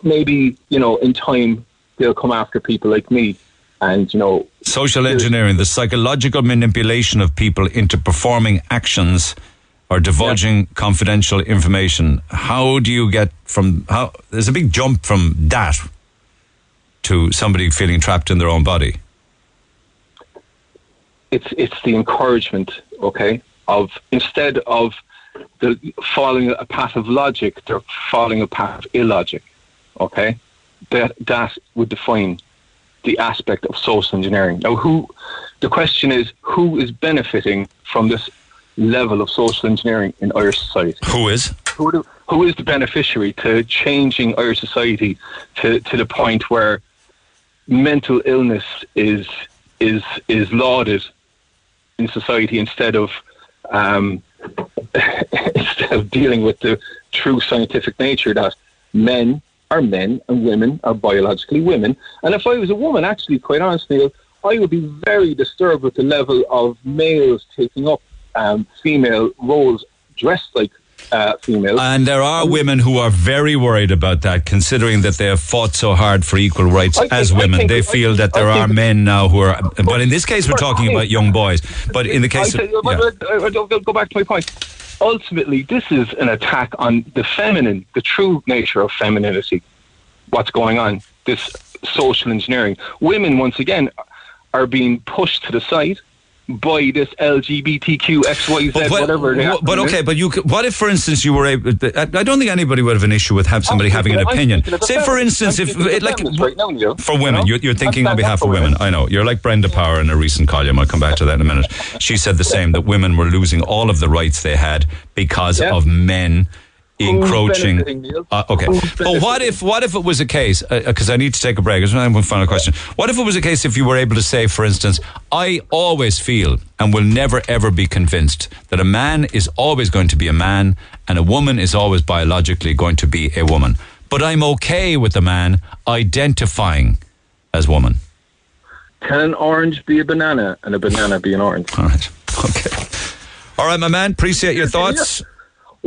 maybe you know in time they'll come after people like me and you know social engineering the psychological manipulation of people into performing actions or divulging yeah. confidential information how do you get from how there's a big jump from that to somebody feeling trapped in their own body it's it's the encouragement okay of instead of the following a path of logic they're following a path of illogic okay that that would define the aspect of social engineering. Now, who the question is, who is benefiting from this level of social engineering in Irish society? Who is? Who, do, who is the beneficiary to changing Irish society to, to the point where mental illness is is is lauded in society instead of um, instead of dealing with the true scientific nature that men are men and women are biologically women. And if I was a woman, actually, quite honestly, I would be very disturbed with the level of males taking up um, female roles dressed like uh, females. And there are women who are very worried about that, considering that they have fought so hard for equal rights think, as women. Think, they feel that there are men now who are. But in this case, we're talking about young boys. But in the case of. Yeah. Go back to my point ultimately, this is an attack on the feminine, the true nature of femininity. What's going on? This social engineering. Women, once again, are being pushed to the side. By this LGBTQ XYZ but, whatever. But, but okay, eh? but you. What if, for instance, you were able? Uh, I don't think anybody would have an issue with have oh, somebody having an opinion. Say, for instance, if like right now, for women, you are thinking on behalf of women. I know you're like Brenda Power in a recent column. I'll come back to that in a minute. She said the same that women were losing all of the rights they had because yeah. of men encroaching. Uh, okay, but what if what if it was a case? Because uh, I need to take a break. One final question. What if it was a case if you were able to say, for instance, I always feel and will never ever be convinced that a man is always going to be a man and a woman is always biologically going to be a woman. But I'm okay with a man identifying as woman. Can an orange be a banana and a banana be an orange? All right. Okay. All right, my man. Appreciate your thoughts.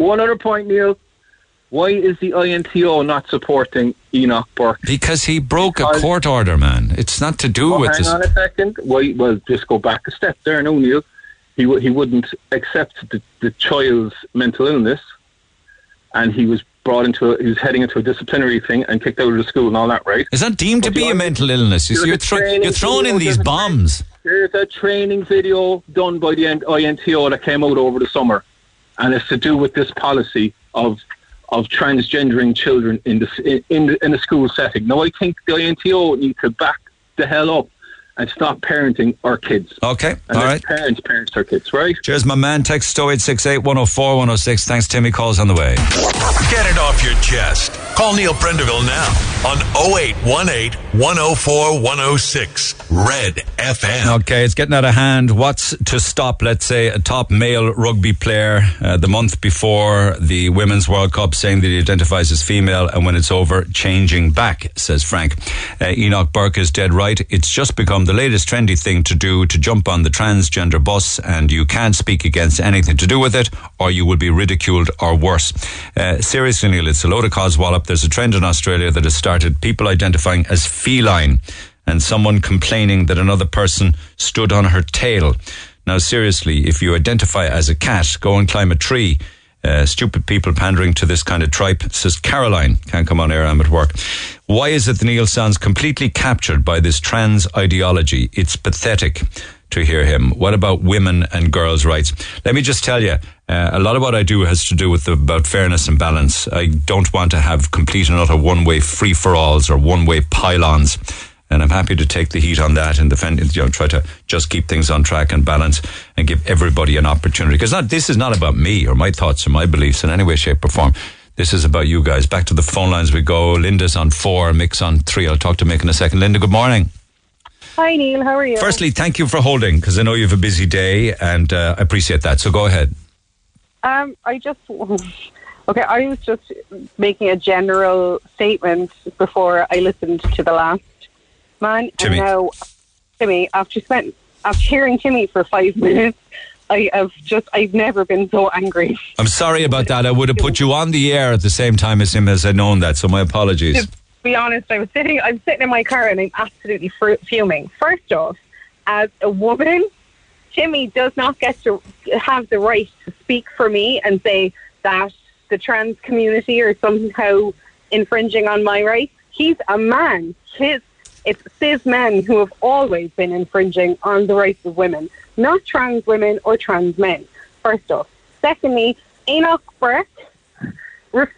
One other point, Neil. Why is the INTO not supporting Enoch Burke? Because he broke a court order, man. It's not to do well, with hang this. Hang on a second. Why, well, just go back a step there, no, Neil. He, w- he wouldn't accept the, the child's mental illness, and he was brought into a, he was heading into a disciplinary thing and kicked out of the school and all that, right? Is that deemed but to be a mental illness? You see, you're, thro- you're throwing in these bombs. There's a training video done by the INTO that came out over the summer and it's to do with this policy of of transgendering children in the in the, in the school setting. Now, I think the INTO need to back the hell up and stop parenting our kids. Okay, and all right. Parents parents our kids, right? Cheers, my man. Text 0868 104 106. Thanks, Timmy. Calls on the way. Get it off your chest. Call Neil Prendeville now on 0818 104 106. Red FM. Okay, it's getting out of hand. What's to stop, let's say, a top male rugby player uh, the month before the Women's World Cup saying that he identifies as female and when it's over, changing back, says Frank. Uh, Enoch Burke is dead right. It's just become the latest trendy thing to do to jump on the transgender bus and you can't speak against anything to do with it or you will be ridiculed or worse. Uh, seriously, Neil, it's a load of coswallop. There's a trend in Australia that has started people identifying as feline and someone complaining that another person stood on her tail. Now, seriously, if you identify as a cat, go and climb a tree. Uh, stupid people pandering to this kind of tripe, says Caroline. Can't come on air, I'm at work. Why is it that Neil sounds completely captured by this trans ideology? It's pathetic to hear him. What about women and girls' rights? Let me just tell you, uh, a lot of what I do has to do with the, about fairness and balance. I don't want to have complete and utter one-way free-for-alls or one-way pylons. And I'm happy to take the heat on that and defend, you know, try to just keep things on track and balance and give everybody an opportunity. Because not, this is not about me or my thoughts or my beliefs in any way, shape or form. This is about you guys. Back to the phone lines we go. Linda's on four, Mick's on three. I'll talk to Mick in a second. Linda, good morning. Hi, Neil. How are you? Firstly, thank you for holding because I know you have a busy day and uh, I appreciate that. So go ahead. Um, I just okay. I was just making a general statement before I listened to the last man, Timmy. and now Timmy. After spent after hearing Timmy for five minutes, I have just I've never been so angry. I'm sorry about that. I would have put you on the air at the same time as him as I'd known that. So my apologies. To be honest, I was sitting. I'm sitting in my car and I'm absolutely fuming. First off, as a woman, Timmy does not get to have the right to speak for me and say that the trans community are somehow infringing on my rights. He's a man. His it's cis men who have always been infringing on the rights of women, not trans women or trans men. First off. Secondly, Enoch Burke ref-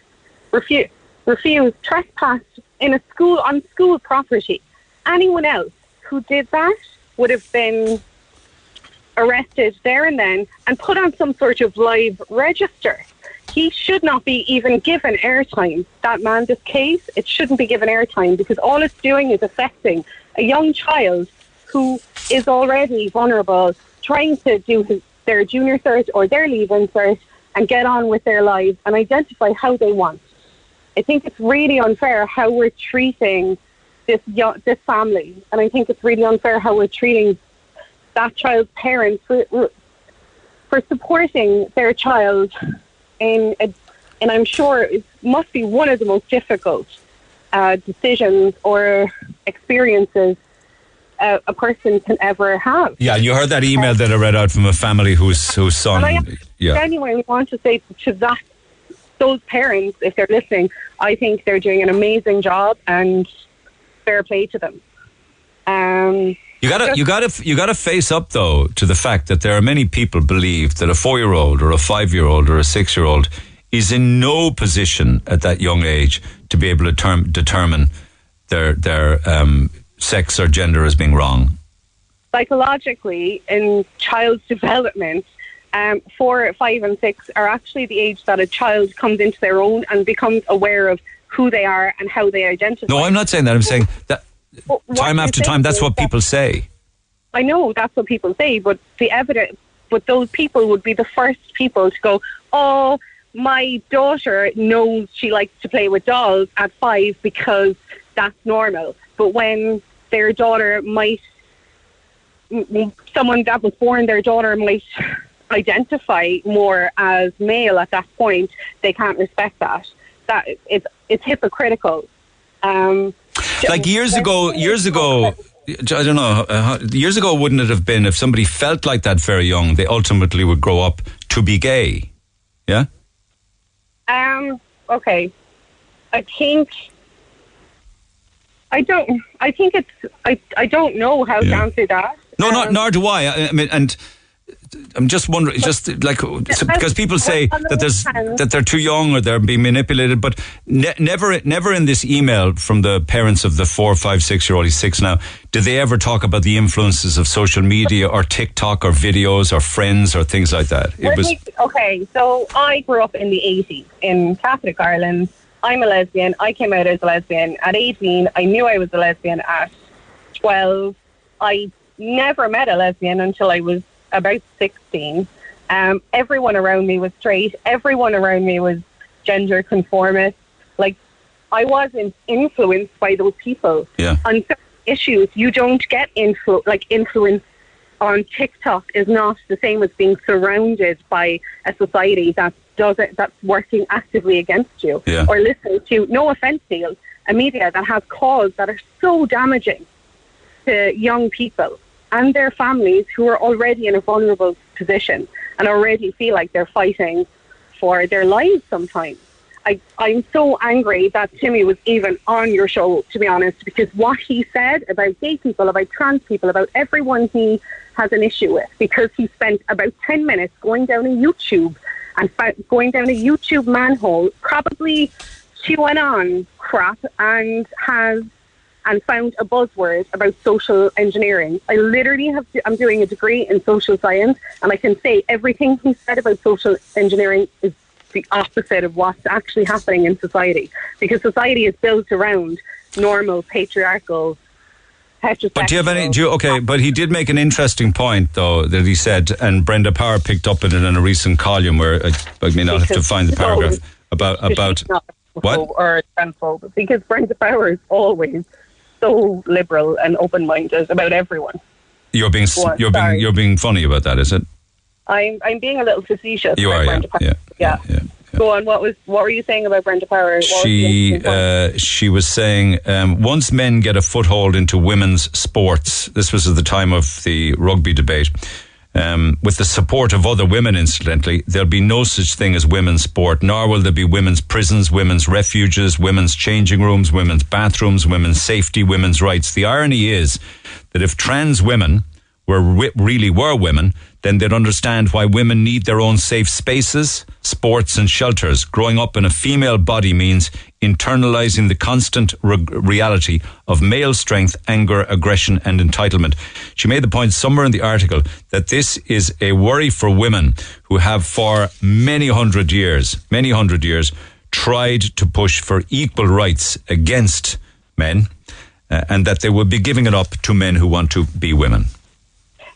refu- refused trespass in a school on school property. Anyone else who did that would have been arrested there and then and put on some sort of live register. He should not be even given airtime. That man, this case, it shouldn't be given airtime because all it's doing is affecting a young child who is already vulnerable, trying to do his, their Junior Cert or their Leaving Cert and get on with their lives and identify how they want. I think it's really unfair how we're treating this young, this family, and I think it's really unfair how we're treating that child's parents for, for supporting their child in a, and I'm sure it must be one of the most difficult uh, decisions or experiences uh, a person can ever have. Yeah, you heard that email that I read out from a family whose whose son. And I yeah. genuinely want to say to that those parents, if they're listening, I think they're doing an amazing job and fair play to them. Um, You gotta, you gotta, you gotta face up though to the fact that there are many people believe that a four-year-old or a five-year-old or a six-year-old is in no position at that young age to be able to term, determine their their um, sex or gender as being wrong. Psychologically, in child's development, um, four, five, and six are actually the age that a child comes into their own and becomes aware of who they are and how they identify. No, I'm not saying that. I'm saying that time after time, that's what people say. I know that's what people say, but the evidence, but those people would be the first people to go, oh, my daughter knows she likes to play with dolls at five because that's normal. But when their daughter might, someone that was born, their daughter might identify more as male at that point, they can't respect that. That it's it's hypocritical. Um, like years ago, years ago. I don't know. Uh, years ago, wouldn't it have been if somebody felt like that very young, they ultimately would grow up to be gay? Yeah. Um. Okay. I think. I don't. I think it's. I. I don't know how yeah. to answer that. No, um, not, nor do I. I mean, and I'm just wondering, just like because people say that there's that they're too young or they're being manipulated, but ne- never, never in this email from the parents of the four, five, six year old, he's six now, did they ever talk about the influences of social media or TikTok or videos or friends or things like that? It was okay. So I grew up in the 80s in Catholic Ireland. I'm a lesbian. I came out as a lesbian at 18. I knew I was a lesbian at 12. I never met a lesbian until I was about 16. Um, everyone around me was straight. Everyone around me was gender conformist. Like, I wasn't influenced by those people. Yeah. On certain issues, you don't get influ- like influence on TikTok is not the same as being surrounded by a society that does it, that's working actively against you. Yeah. Or listening to, no offense, Neil, a media that has cause that are so damaging to young people and their families who are already in a vulnerable position and already feel like they're fighting for their lives sometimes. I, I'm so angry that Timmy was even on your show, to be honest, because what he said about gay people, about trans people, about everyone he has an issue with, because he spent about 10 minutes going down a YouTube and going down a YouTube manhole, probably chewing on crap and has and found a buzzword about social engineering. I literally have to, I'm doing a degree in social science, and I can say everything he said about social engineering is the opposite of what's actually happening in society because society is built around normal patriarchal but do you have any? Do you, okay, but he did make an interesting point, though, that he said, and Brenda Power picked up on it in a recent column where I, I may not have to find the paragraph about about what or transphobic because Brenda Power is always so liberal and open minded about everyone. You're being you're being you're being funny about that, is it? I'm I'm being a little facetious. You are, yeah, yeah, yeah, yeah, Go on. What was what were you saying about Brenda Power? What she uh, she was saying um, once men get a foothold into women's sports, this was at the time of the rugby debate. Um, with the support of other women, incidentally, there'll be no such thing as women's sport, nor will there be women's prisons, women's refuges, women's changing rooms, women's bathrooms, women's safety, women's rights. The irony is that if trans women were really were women, then they'd understand why women need their own safe spaces, sports, and shelters. Growing up in a female body means internalizing the constant re- reality of male strength, anger, aggression, and entitlement. She made the point somewhere in the article that this is a worry for women who have for many hundred years, many hundred years, tried to push for equal rights against men, uh, and that they would be giving it up to men who want to be women.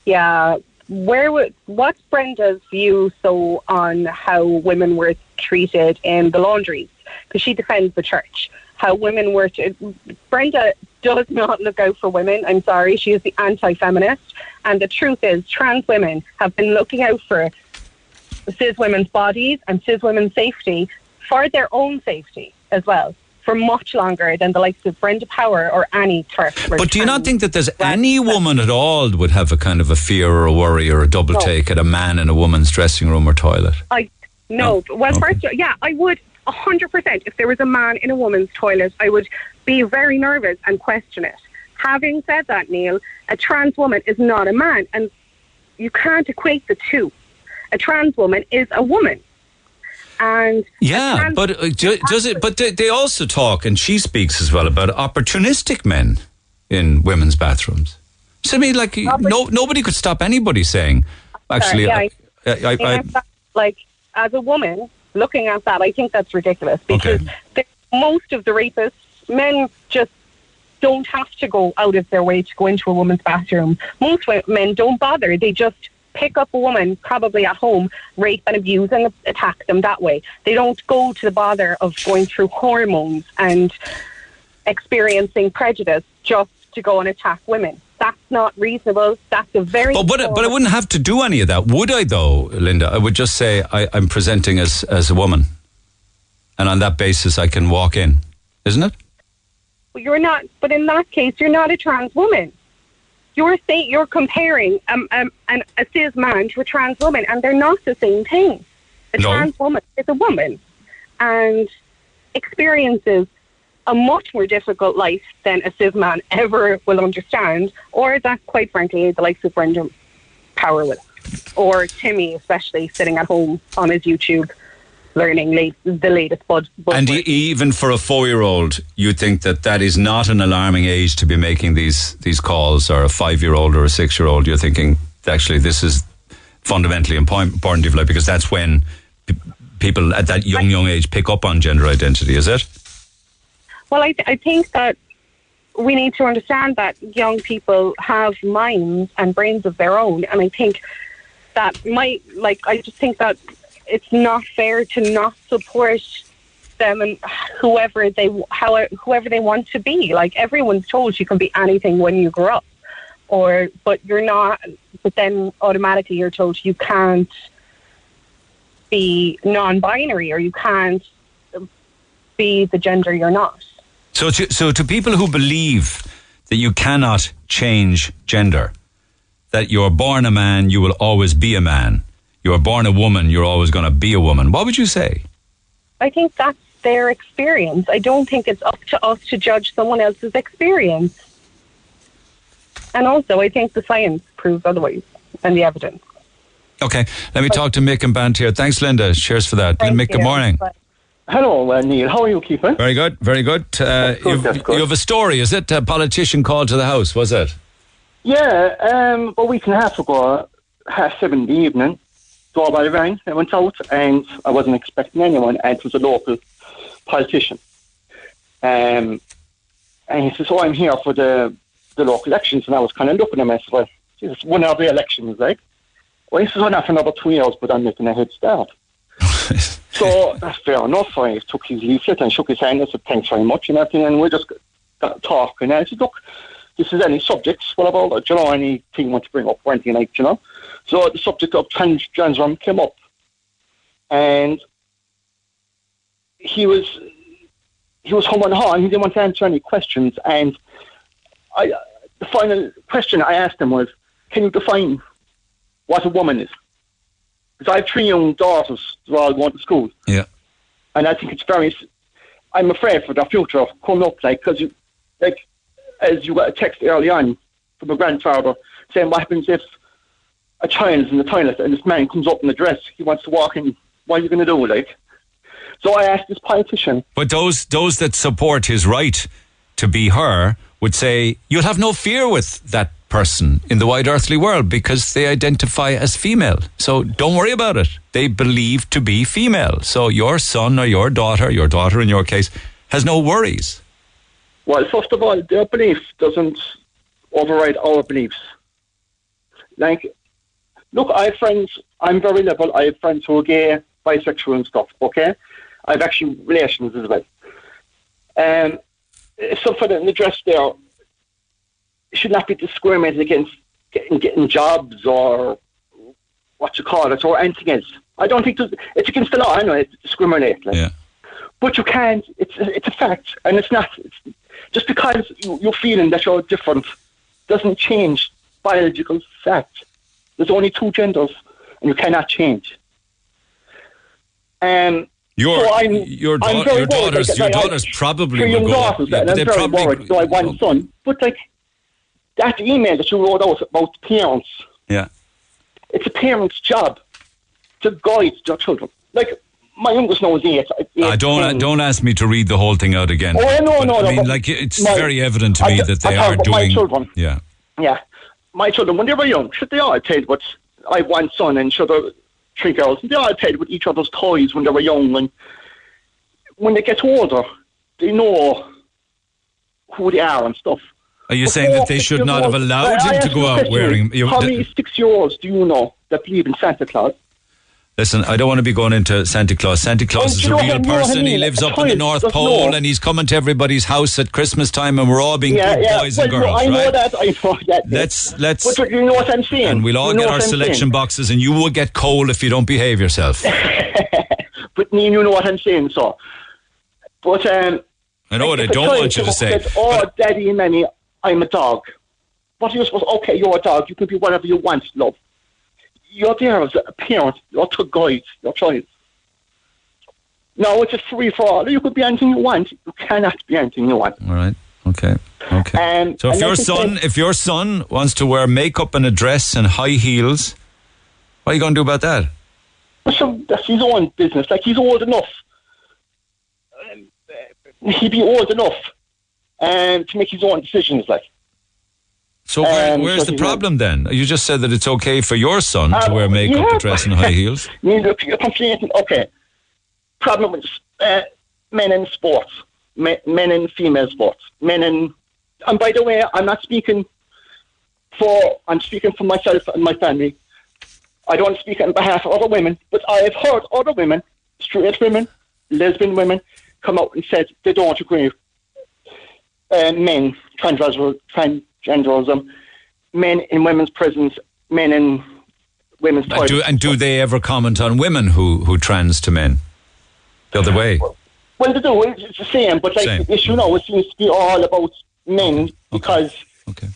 Yeah, where would what's Brenda's view so on how women were treated in the laundries? Because she defends the church. How women were to, Brenda does not look out for women. I'm sorry, she is the anti-feminist, and the truth is, trans women have been looking out for cis women's bodies and cis women's safety for their own safety as well for much longer than the likes of Brenda Power or Annie Turk. But do you not think that there's any woman at all would have a kind of a fear or a worry or a double no. take at a man in a woman's dressing room or toilet? I no. no. Well, okay. first, yeah, I would hundred percent. If there was a man in a woman's toilet, I would be very nervous and question it. Having said that, Neil, a trans woman is not a man, and you can't equate the two. A trans woman is a woman. And yeah, but uh, does it? But they, they also talk, and she speaks as well about opportunistic men in women's bathrooms. So I mean, like, no, nobody could stop anybody saying, actually, yeah, I, I, I, I, like as a woman looking at that, I think that's ridiculous because Okay. the, most of the rapists, men just don't have to go out of their way to go into a woman's bathroom. Most men don't bother; they just pick up a woman, probably at home, rape and abuse and attack them that way. They don't go to the bother of going through hormones and experiencing prejudice just to go and attack women. That's not reasonable. That's a very But, but, but I wouldn't have to do any of that, would I? Though, Linda, I would just say I, I'm presenting as as a woman, and on that basis, I can walk in, isn't it? Well, you're not. But in that case, you're not a trans woman. You're saying you're comparing um, um, an, a cis man to a trans woman, and they're not the same thing. A No. trans woman is a woman, and experiences a much more difficult life than a cis man ever will understand, or that, quite frankly, the likes of Brenda Power will, or Timmy, especially sitting at home on his YouTube, learning late, the latest bud. And e- even for a four-year-old, you think that that is not an alarming age to be making these these calls, or a five-year-old or a six-year-old. You're thinking actually this is fundamentally important your because that's when p- people at that young young age pick up on gender identity. Is it? Well, I, I think that we need to understand that young people have minds and brains of their own, and I think that might like I just think that it's not fair to not support them and whoever they whoever they want to be. Like everyone's told you can be anything when you grow up, or but you're not. But then automatically you're told you can't be non-binary or you can't be the gender you're not. So, to, so to people who believe that you cannot change gender, that you're born a man, you will always be a man. You're born a woman, you're always going to be a woman. What would you say? I think that's their experience. I don't think it's up to us to judge someone else's experience. And also, I think the science proves otherwise and the evidence. Okay, let me talk to Mick and Bant here. Thanks, Linda. Cheers for that. Mick, good morning. Hello, uh, Neil. How are you keeping? Very good, very good. Uh, you've- you have a story, is it? A politician called to the house, was it? Yeah, um, a week and a half ago, half seven in the evening, doorbell rang. I went out and I wasn't expecting anyone, and it was a local politician. Um, and he says, "Oh, I'm here for the the local elections," and I was kind of looking at him. I said, "Well, Jesus, when are the elections like?" Well, he says, "Oh, not for another two years, but I'm making a head start." so that's fair enough. I took his leaflet and shook his hand. I said, "Thanks very much," and everything. And we're just got talking. And I said, "Look, this is any subjects, what about, do you know, anything you want to bring up or anything like, you know? So the subject of trans, transgender came up. And he was, he was home and on. He didn't want to answer any questions. And I, the final question I asked him was, can you define what a woman is? Because I have three young daughters, they're all going to school. Yeah. And I think it's very, I'm afraid for the future of coming up, like, because, you, like, as you got a text early on from a grandfather saying, what happens if a child's in the toilet and this man comes up in a dress, he wants to walk in, what are you going to do, like? So I asked this politician, But those those that support his right to be her would say you'll have no fear with that person in the wide earthly world because they identify as female. So don't worry about it. They believe to be female. So your son or your daughter, your daughter in your case, has no worries. Well, first of all, their belief doesn't override our beliefs. Like, look, I have friends, I'm very liberal, I have friends who are gay, bisexual and stuff, okay? I have actually relations as well. Um, something in the dress there should not be discriminated against getting, getting jobs or what you call it, or anything else. I don't think it's against the law anyway to discriminate. Like. Yeah. But you can't. It's it's a fact, and it's not. It's, just because you, you're feeling that you're different doesn't change biological fact. There's only two genders, and you cannot change. Um, Your so I'm, your, I'm da- very your daughters like, your like, I- daughters probably three will go. daughters, yeah, and but I'm they very probably worried. So I want son, but like that email that you wrote out about parents. Yeah. It's a parent's job to guide their children. Like my youngest now is eight. eight uh, don't uh, don't ask me to read the whole thing out again. Oh no, no, no. I mean, like it's my, very evident to me I, that they I are doing. My children. Yeah. Yeah, my children when they were young, should they all played with. I have one son and should three girls, and they all played with each other's toys when they were young. And when they get older, they know who they are and stuff. Are you but saying that they should not have allowed him to go out wearing? You, how uh, many six-year-olds do you know that believe in Santa Claus? Listen, I don't want to be going into Santa Claus. Santa Claus is a real person. He lives up in the North Pole, and he's coming to everybody's house at Christmas time, and we're all being yeah, good yeah. boys well, and girls, no, I right? know that. I know that. Let's let's. But you know what I'm saying. And we'll all you get our selection boxes, and you will get coal if you don't behave yourself. but me, you know what I'm saying, so. But um. I know what I don't want you to say. oh, Daddy and Nanny, I'm a dog. What are you supposed? Okay, you're a dog. You can be whatever you want, love you're there as a parent, you're to guide your child. No, it's a free for all. You could be anything you want. You cannot be anything you want. All right. Okay. Okay. Um, so if your son, say, if your son wants to wear makeup and a dress and high heels, what are you going to do about that? So that's his own business. Like he's old enough. Um, he'd be old enough um, to make his own decisions. Like. So where, um, where's the problem then? You just said that it's okay for your son uh, to wear makeup, yeah, dress, and high heels. You're complaining. Okay. Problem with uh, men in sports, men, men in female sports, men in. And by the way, I'm not speaking for. I'm speaking for myself and my family. I don't speak on behalf of other women, but I have heard other women, straight women, lesbian women, come out and said they don't agree. Uh, men transgender, trans, genderism, men in women's prisons, men in women's toilets. Do, and do they ever comment on women who, who trans to men? The other way? Well, they do. It's the same, but like same. the issue now, it seems to be all about men because okay.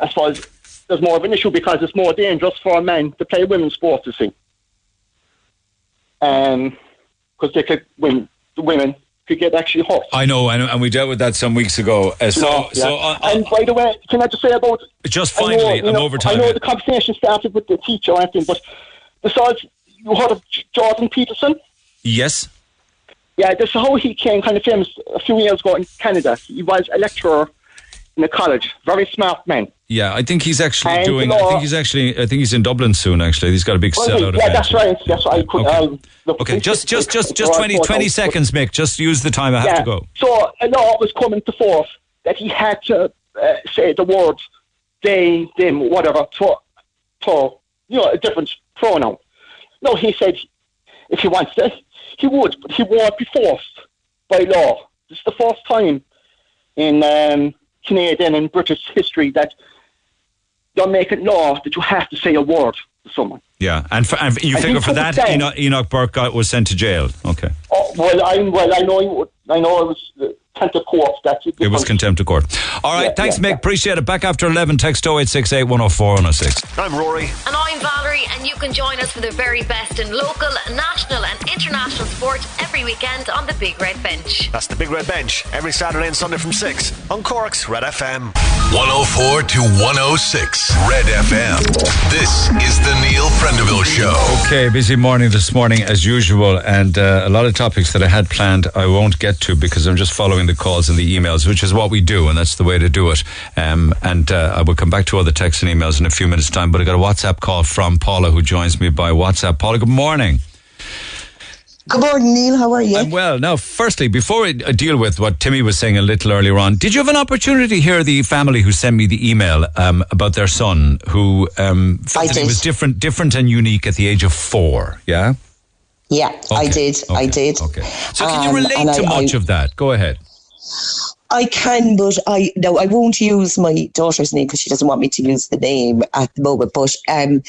I suppose there's more of an issue because it's more dangerous for a man to play women's sports, you see. Um, because they could win the women could get actually hurt. I know, and, and we dealt with that some weeks ago. Uh, so, yeah. so uh, and by the way, can I just say about just finally, know, I'm know, over time. I know the conversation started with the teacher and everything, but besides, you heard of Jordan Peterson? Yes. Yeah, this is how he came kind of famous a few years ago in Canada. He was a lecturer in a college, very smart man. Yeah, I think he's actually and doing. I think he's actually. I think he's in Dublin soon. Actually, he's got a big well, sellout. Yeah, that's right. That's right. I could, okay. Um, look, okay. Just, just, just, just 20, 20 seconds, Mick. Just use the time. I have yeah. to go. So a law was coming to force that he had to uh, say the words they, them, whatever to, to you know a different pronoun. No, he said if he wants to, he would, but he won't be forced by law. This is the first time in um, Canadian and British history that you're making law that you have to say a word to someone. Yeah, and, for, and you figure for that, Enoch, Enoch Burke got, was sent to jail. Okay. Oh, well, I well I know I know it was uh, contempt of court. That's it. It was contempt of court. All right, yeah, thanks, yeah, Mick. Yeah. Appreciate it. Back after eleven. Text 0868 104 106. I'm Rory, and I'm Valerie, and you can join us for the very best in local, national, and international sport every weekend on the Big Red Bench. That's the Big Red Bench every Saturday and Sunday from six on Cork's Red FM. 104 to 106 Red FM. This is the Neil Prendeville Show. Okay, busy morning this morning as usual, and uh, a lot of topics that I had planned I won't get to because I'm just following the calls and the emails, which is what we do, and that's the way to do it. Um, and uh, I will come back to other the texts and emails in a few minutes' time. But I got a WhatsApp call from Paula, who joins me by WhatsApp. Paula, good morning. Good morning, Neil. How are you? I'm well. Now, firstly, before I deal with what Timmy was saying a little earlier on, did you have an opportunity to hear the family who sent me the email um, about their son who um, felt that he was different, different and unique at the age of four? Yeah. Yeah, okay. I did. Okay. I did. Okay. So, can you relate um, to I, much I, of that? Go ahead. I can, but I no, I won't use my daughter's name because she doesn't want me to use the name at the moment. But um,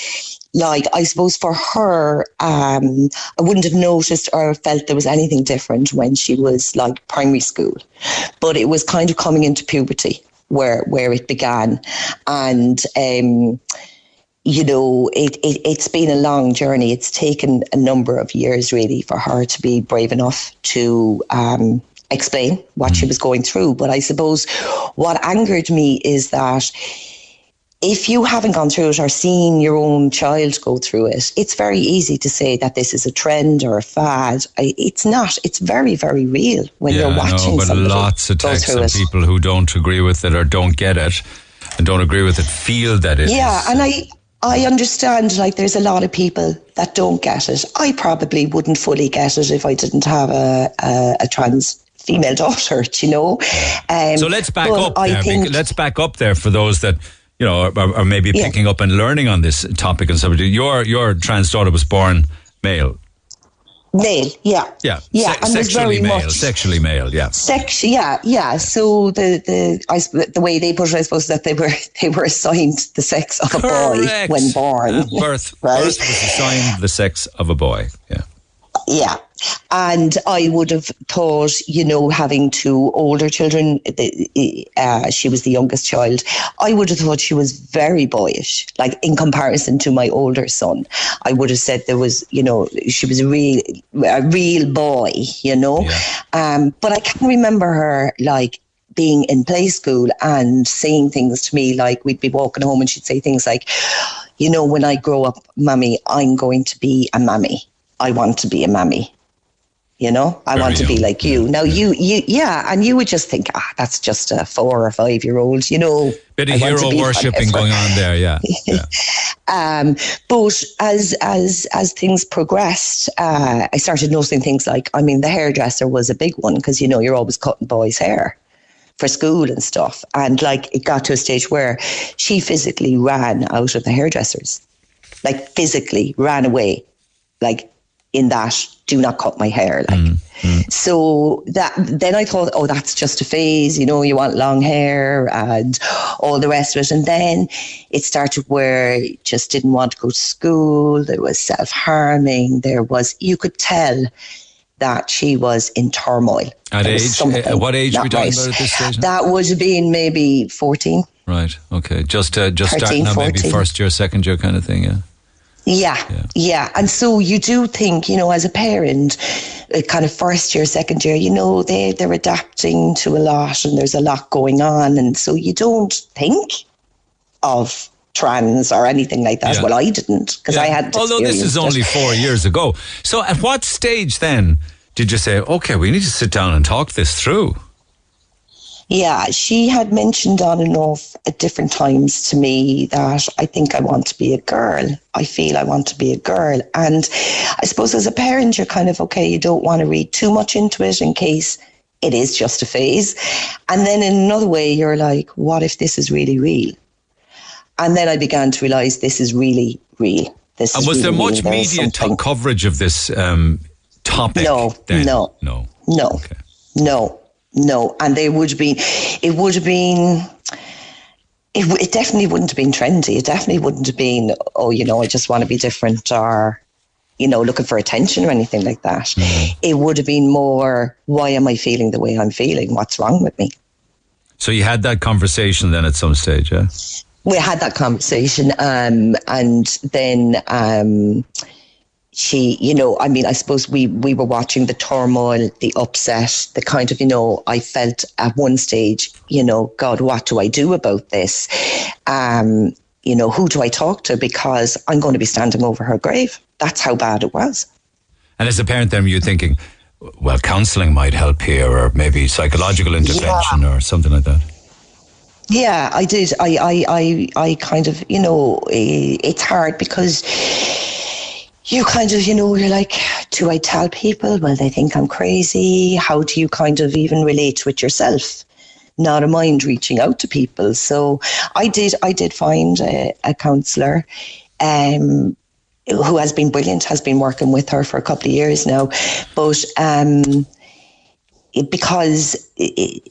like I suppose for her, um, I wouldn't have noticed or felt there was anything different when she was like primary school, but it was kind of coming into puberty where where it began, and. Um, you know, it, it, it's been a long journey. It's taken a number of years really for her to be brave enough to um, explain what she mm. was going through. But I suppose what angered me is that if you haven't gone through it or seen your own child go through it, it's very easy to say that this is a trend or a fad. It's not. It's very, very real when yeah, you're watching know, but somebody lots of texts it. people who don't agree with it or don't get it and don't agree with it feel that it yeah, is- and I I understand like there's a lot of people that don't get it. I probably wouldn't fully get it if I didn't have a a, a trans female daughter. do You know. Um, so let's back up there. think let's back up there for those that you know are, are maybe Yeah. picking up and learning on this topic and stuff. Your your trans daughter was born male. male. Yeah. Yeah, Yeah, Se- sexually male. Sexually male. Yeah. Sex, yeah, yeah. So the the I, the way they put it, I suppose that they were they were assigned the sex of a boy when born. Uh, birth, Right. birth was assigned the sex of a boy. Yeah. Yeah. And I would have thought, you know, having two older children, the- uh, she was the youngest child, I would have thought she was very boyish, like in comparison to my older son. I would have said there was, you know, she was a real, a real boy, you know. Um, but I can remember her like being in play school and saying things to me like we'd be walking home and she'd say things like, you know, when I grow up, mummy, I'm going to be a mummy. I want to be a mammy. You know, I want to be like you. Now you, you, yeah, and you would just think, ah, that's just a four or five year old. You know, Bit of I hero worshipping going on there. Yeah. yeah. Um, but as as as things progressed, uh, I started noticing things like, I mean, the hairdresser was a big one because you know you're always cutting boys' hair for school and stuff, and like it got to a stage where she physically ran out of the hairdressers, like physically ran away, like in that do not cut my hair, like. So that then I thought, oh, that's just a phase. You know, you want long hair and all the rest of it. And then it started where you just didn't want to go to school. There was self harming. There was you could tell that she was in turmoil. At There age, something uh, what age are we talking right. about at this stage? That would have been maybe fourteen. Right. Okay. Just uh, just 13, starting out maybe first year, second year kind of thing. Yeah. Yeah, yeah, And so you do think, you know, as a parent, uh, kind of first year, second year, you know, they, they're adapting to a lot and there's a lot going on. And so you don't think of trans or anything like that. Yeah. Well, I didn't because I hadn't. Although this is experienced only four years ago. So at what stage then did you say, okay, we need to sit down and talk this through? Yeah, she had mentioned on and off at different times to me that I think I want to be a girl. I feel I want to be a girl. And I suppose as a parent, you're kind of okay, you don't want to read too much into it in case it is just a phase. And then in another way, you're like, what if this is really real? And then I began to realize this is really real. This And was there much real. Media to- coverage of this um, topic? No, then? no. No. No, no, no. And they would have been, it would have been, it, it definitely wouldn't have been trendy. It definitely wouldn't have been, oh, you know, I just want to be different or, you know, looking for attention or anything like that. Mm. It would have been more, why am I feeling the way I'm feeling? What's wrong with me? So you had that conversation then at some stage, yeah? we had that conversation um, and then um, she you know i mean i suppose we we were watching the turmoil the upset the kind of you know i felt at one stage you know god what do i do about this? Um, you know who do i talk to? Because i'm going to be standing over her grave. That's how bad it was. And as a parent, then you're thinking, well, counselling might help here, or maybe psychological intervention, or something like that. Yeah, I did. I, I, I, I kind of, you know, eh, it's hard because you kind of, you know, you're like, do I tell people? Well, they think I'm crazy. How do you kind of even relate with yourself? Not a mind reaching out to people. So I did, I did find a, a counsellor. Um, who has been brilliant, has been working with her for a couple of years now. But um, it- because it,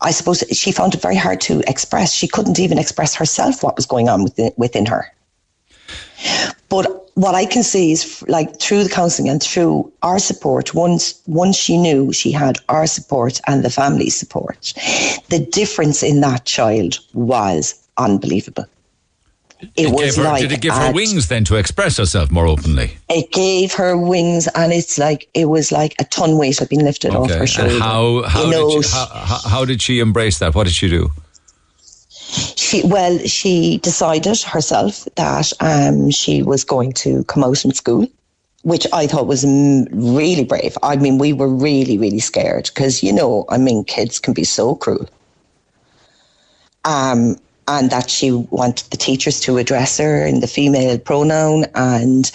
I suppose she found it very hard to express. She couldn't even express herself what was going on within, within her. But what I can see is like through the counselling and through our support, once once she knew she had our support and the family support, the difference in that child was unbelievable. It, was gave her, like did it give her wings then to express herself more openly? It gave her wings, and it's like it was like a ton weight had been lifted off her shoulder. And how how, You know, did she, how, how how did she embrace that? What did she do? She well, she decided herself that um, she was going to come out from school, which I thought was really brave. I mean, we were really, really scared because you know, I mean, kids can be so cruel. Um, and that she wanted the teachers to address her in the female pronoun, and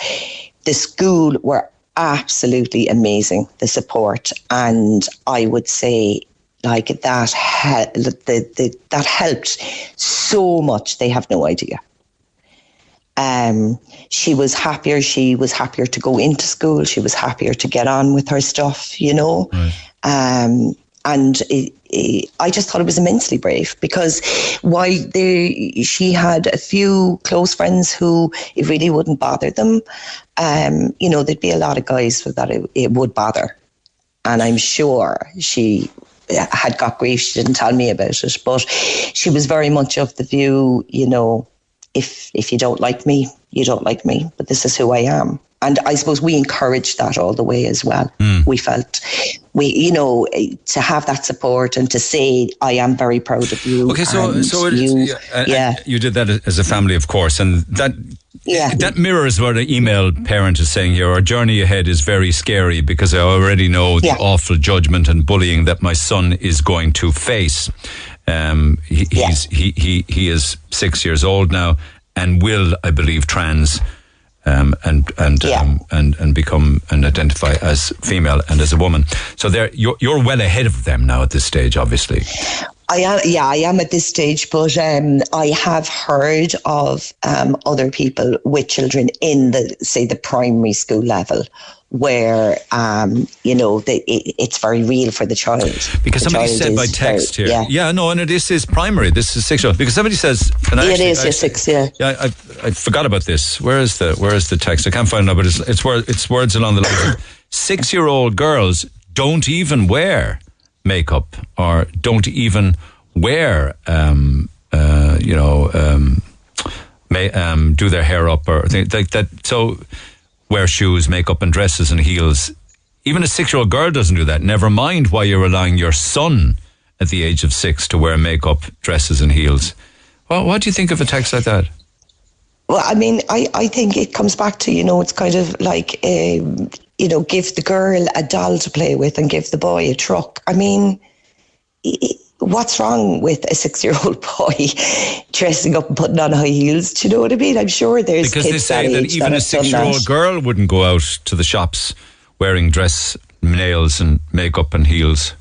the school were absolutely amazing. The support, and I would say like that the, the, that helped so much. They have no idea. Um, she was happier. She was happier to go into school. She was happier to get on with her stuff you know? Right. um, and it, it, I just thought it was immensely brave because why they, she had a few close friends who it really wouldn't bother them. Um, you know, there'd be a lot of guys that it, it would bother, and I'm sure she had got grief. She didn't tell me about it, but she was very much of the view, you know, if if you don't like me, you don't like me, but this is who I am. And I suppose we encouraged that all the way as well. Mm. We felt we, you know, to have that support and to say, I am very proud of you. Okay, so so you, yeah, yeah, you did that as a family, of course, and that yeah. That mirrors what an email parent is saying here. Our journey ahead is very scary because I already know the yeah. awful judgment and bullying that my son is going to face. Um, he, yeah. he's, he, he, he is six years old now and will, I believe, trans um, and and yeah. um, and and become and identify as female and as a woman. So there, you're you're well ahead of them now at this stage, obviously. I am, yeah, I am at this stage, but um, I have heard of um, other people with children in the, say, the primary school level where um, you know the, it, it's very real for the child. Because the somebody child said by text very, here, yeah. yeah, no, and this is primary. This is six. Because somebody says, and yeah, actually, it is, yeah, six, yeah. Yeah, I, I, forgot about this. Where is the Where is the text? I can't find it, but it's it's, word, it's words along the lines of six-year-old girls don't even wear makeup or don't even wear, um, uh, you know, um, may, um, do their hair up or things like that. So wear shoes, makeup, and dresses and heels. Even a six-year-old girl doesn't do that. Never mind why you're allowing your son at the age of six to wear makeup, dresses, and heels. Well, what do you think of a text like that? Well, I mean, I, I think it comes back to, you know, it's kind of like, um, you know, give the girl a doll to play with and give the boy a truck. I mean, what's wrong with a six year old boy dressing up and putting on high heels? Do you know what I mean? I'm sure there's because kids they say that, that even that a six year old girl wouldn't go out to the shops wearing dress, nails, and makeup and heels.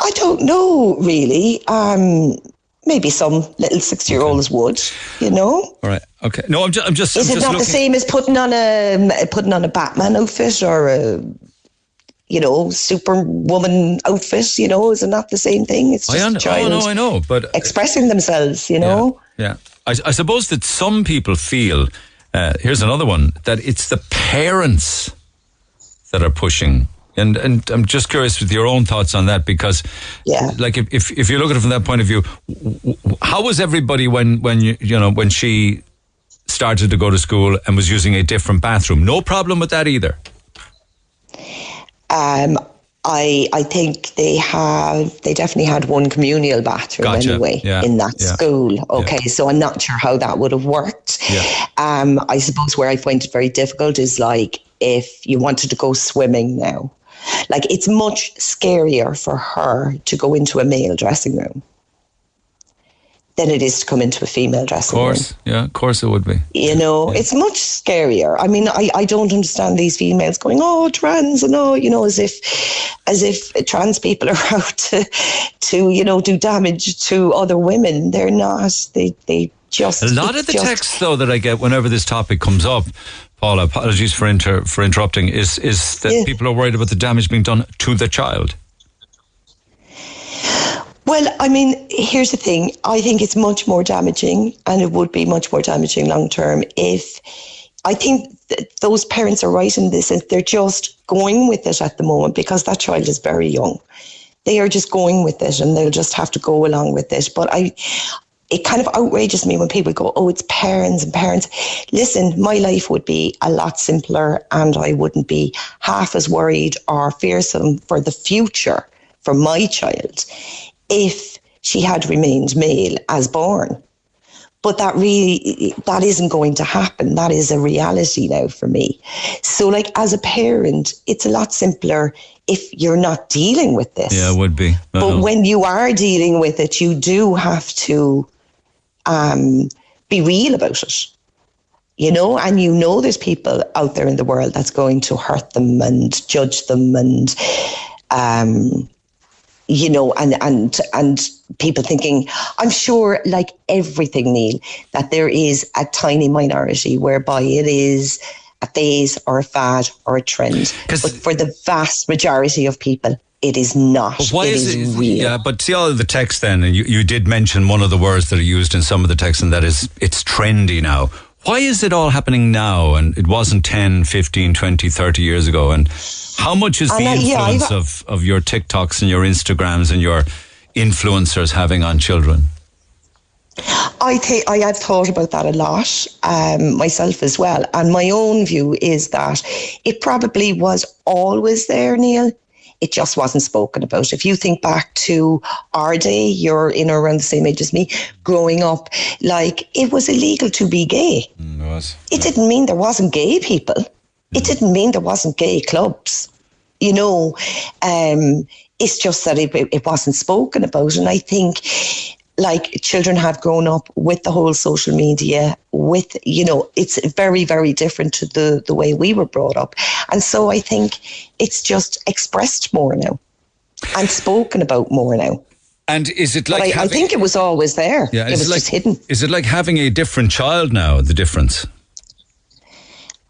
I don't know really. Um, maybe some little six-year-olds okay. would, you know. All right. Okay. No, I'm just. I'm just. Is I'm it just not looking. the same as putting on a putting on a Batman outfit or a you know, superwoman outfit, you know, is it not the same thing? It's just I un- child oh, no, I know, but expressing themselves, you know. Yeah, yeah. I, I, suppose that some people feel. Uh, here's another one that it's the parents that are pushing. And and I'm just curious with your own thoughts on that because, yeah, like if, if, if you look at it from that point of view, how was everybody when when you you know when she started to go to school and was using a different bathroom? No problem with that either. Um, I I think they have they definitely had one communal bathroom gotcha. anyway yeah. in that yeah. school. Okay, yeah. so I'm not sure how that would have worked. Um, I suppose where I find it very difficult is like if you wanted to go swimming now, like it's much scarier for her to go into a male dressing room than it is to come into a female dressing room. Of course, room. yeah, of course it would be. You know, yeah. it's much scarier. I mean, I, I don't understand these females going, oh, trans and oh, you know, as if as if trans people are out to to, you know, do damage to other women. They're not. They they just A lot of the just, texts though that I get whenever this topic comes up Paula, apologies for inter, for interrupting. Is is that yeah. people are worried about the damage being done to the child? Well, I mean, here's the thing. I think it's much more damaging, and it would be much more damaging long term if I think those parents are right in this, and they're just going with it at the moment because that child is very young. They are just going with it, and they'll just have to go along with it. But I, it kind of outrages me when people go, "Oh, it's parents and parents." Listen, my life would be a lot simpler, and I wouldn't be half as worried or fearsome for the future for my child if she had remained male as born. But that really, that isn't going to happen. That is a reality now for me. So, like, as a parent, it's a lot simpler if you're not dealing with this. Yeah, it would be. But when you are dealing with it, you do have to um, be real about it. You know, and you know there's people out there in the world that's going to hurt them and judge them and um you know, and and and people thinking, I'm sure, like everything, Neil, that there is a tiny minority whereby it is a phase or a fad or a trend. But for the vast majority of people, it is not. But why It is, it? real. Yeah, but see all of the text then, and you, you did mention one of the words that are used in some of the text, and that is it's trendy now. Why is it all happening now and it wasn't 10, 15, 20, 30 years ago? And how much is the And yeah, I influence got- of, of your TikToks and your Instagrams and your influencers having on children? I think I have thought about that a lot um, myself as well, and my own view is that it probably was always there, Neil. It just wasn't spoken about. If you think back to our day, you're in or around the same age as me, growing up, like it was illegal to be gay. Mm, it was. It didn't mean there wasn't gay people. It didn't mean there wasn't gay clubs. You know, um, it's just that it, it wasn't spoken about. And I think like children have grown up with the whole social media with you know it's very very different to the the way we were brought up and so i think it's just expressed more now and spoken about more now And is it like I, I think it was always there Yeah, it was it like, just hidden Is it like having a different child now? The difference.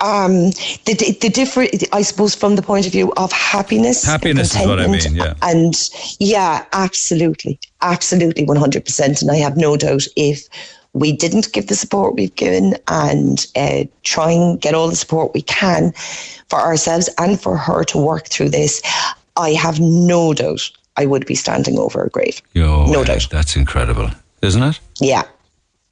Um the, the, different i suppose from the point of view of happiness Happiness is what I mean. Yeah. And yeah, absolutely. Absolutely 100%. And I have no doubt if we didn't give the support we've given and uh, try and get all the support we can for ourselves and for her to work through this, I have no doubt I would be standing over a grave. No doubt. That's incredible, isn't it? Yeah.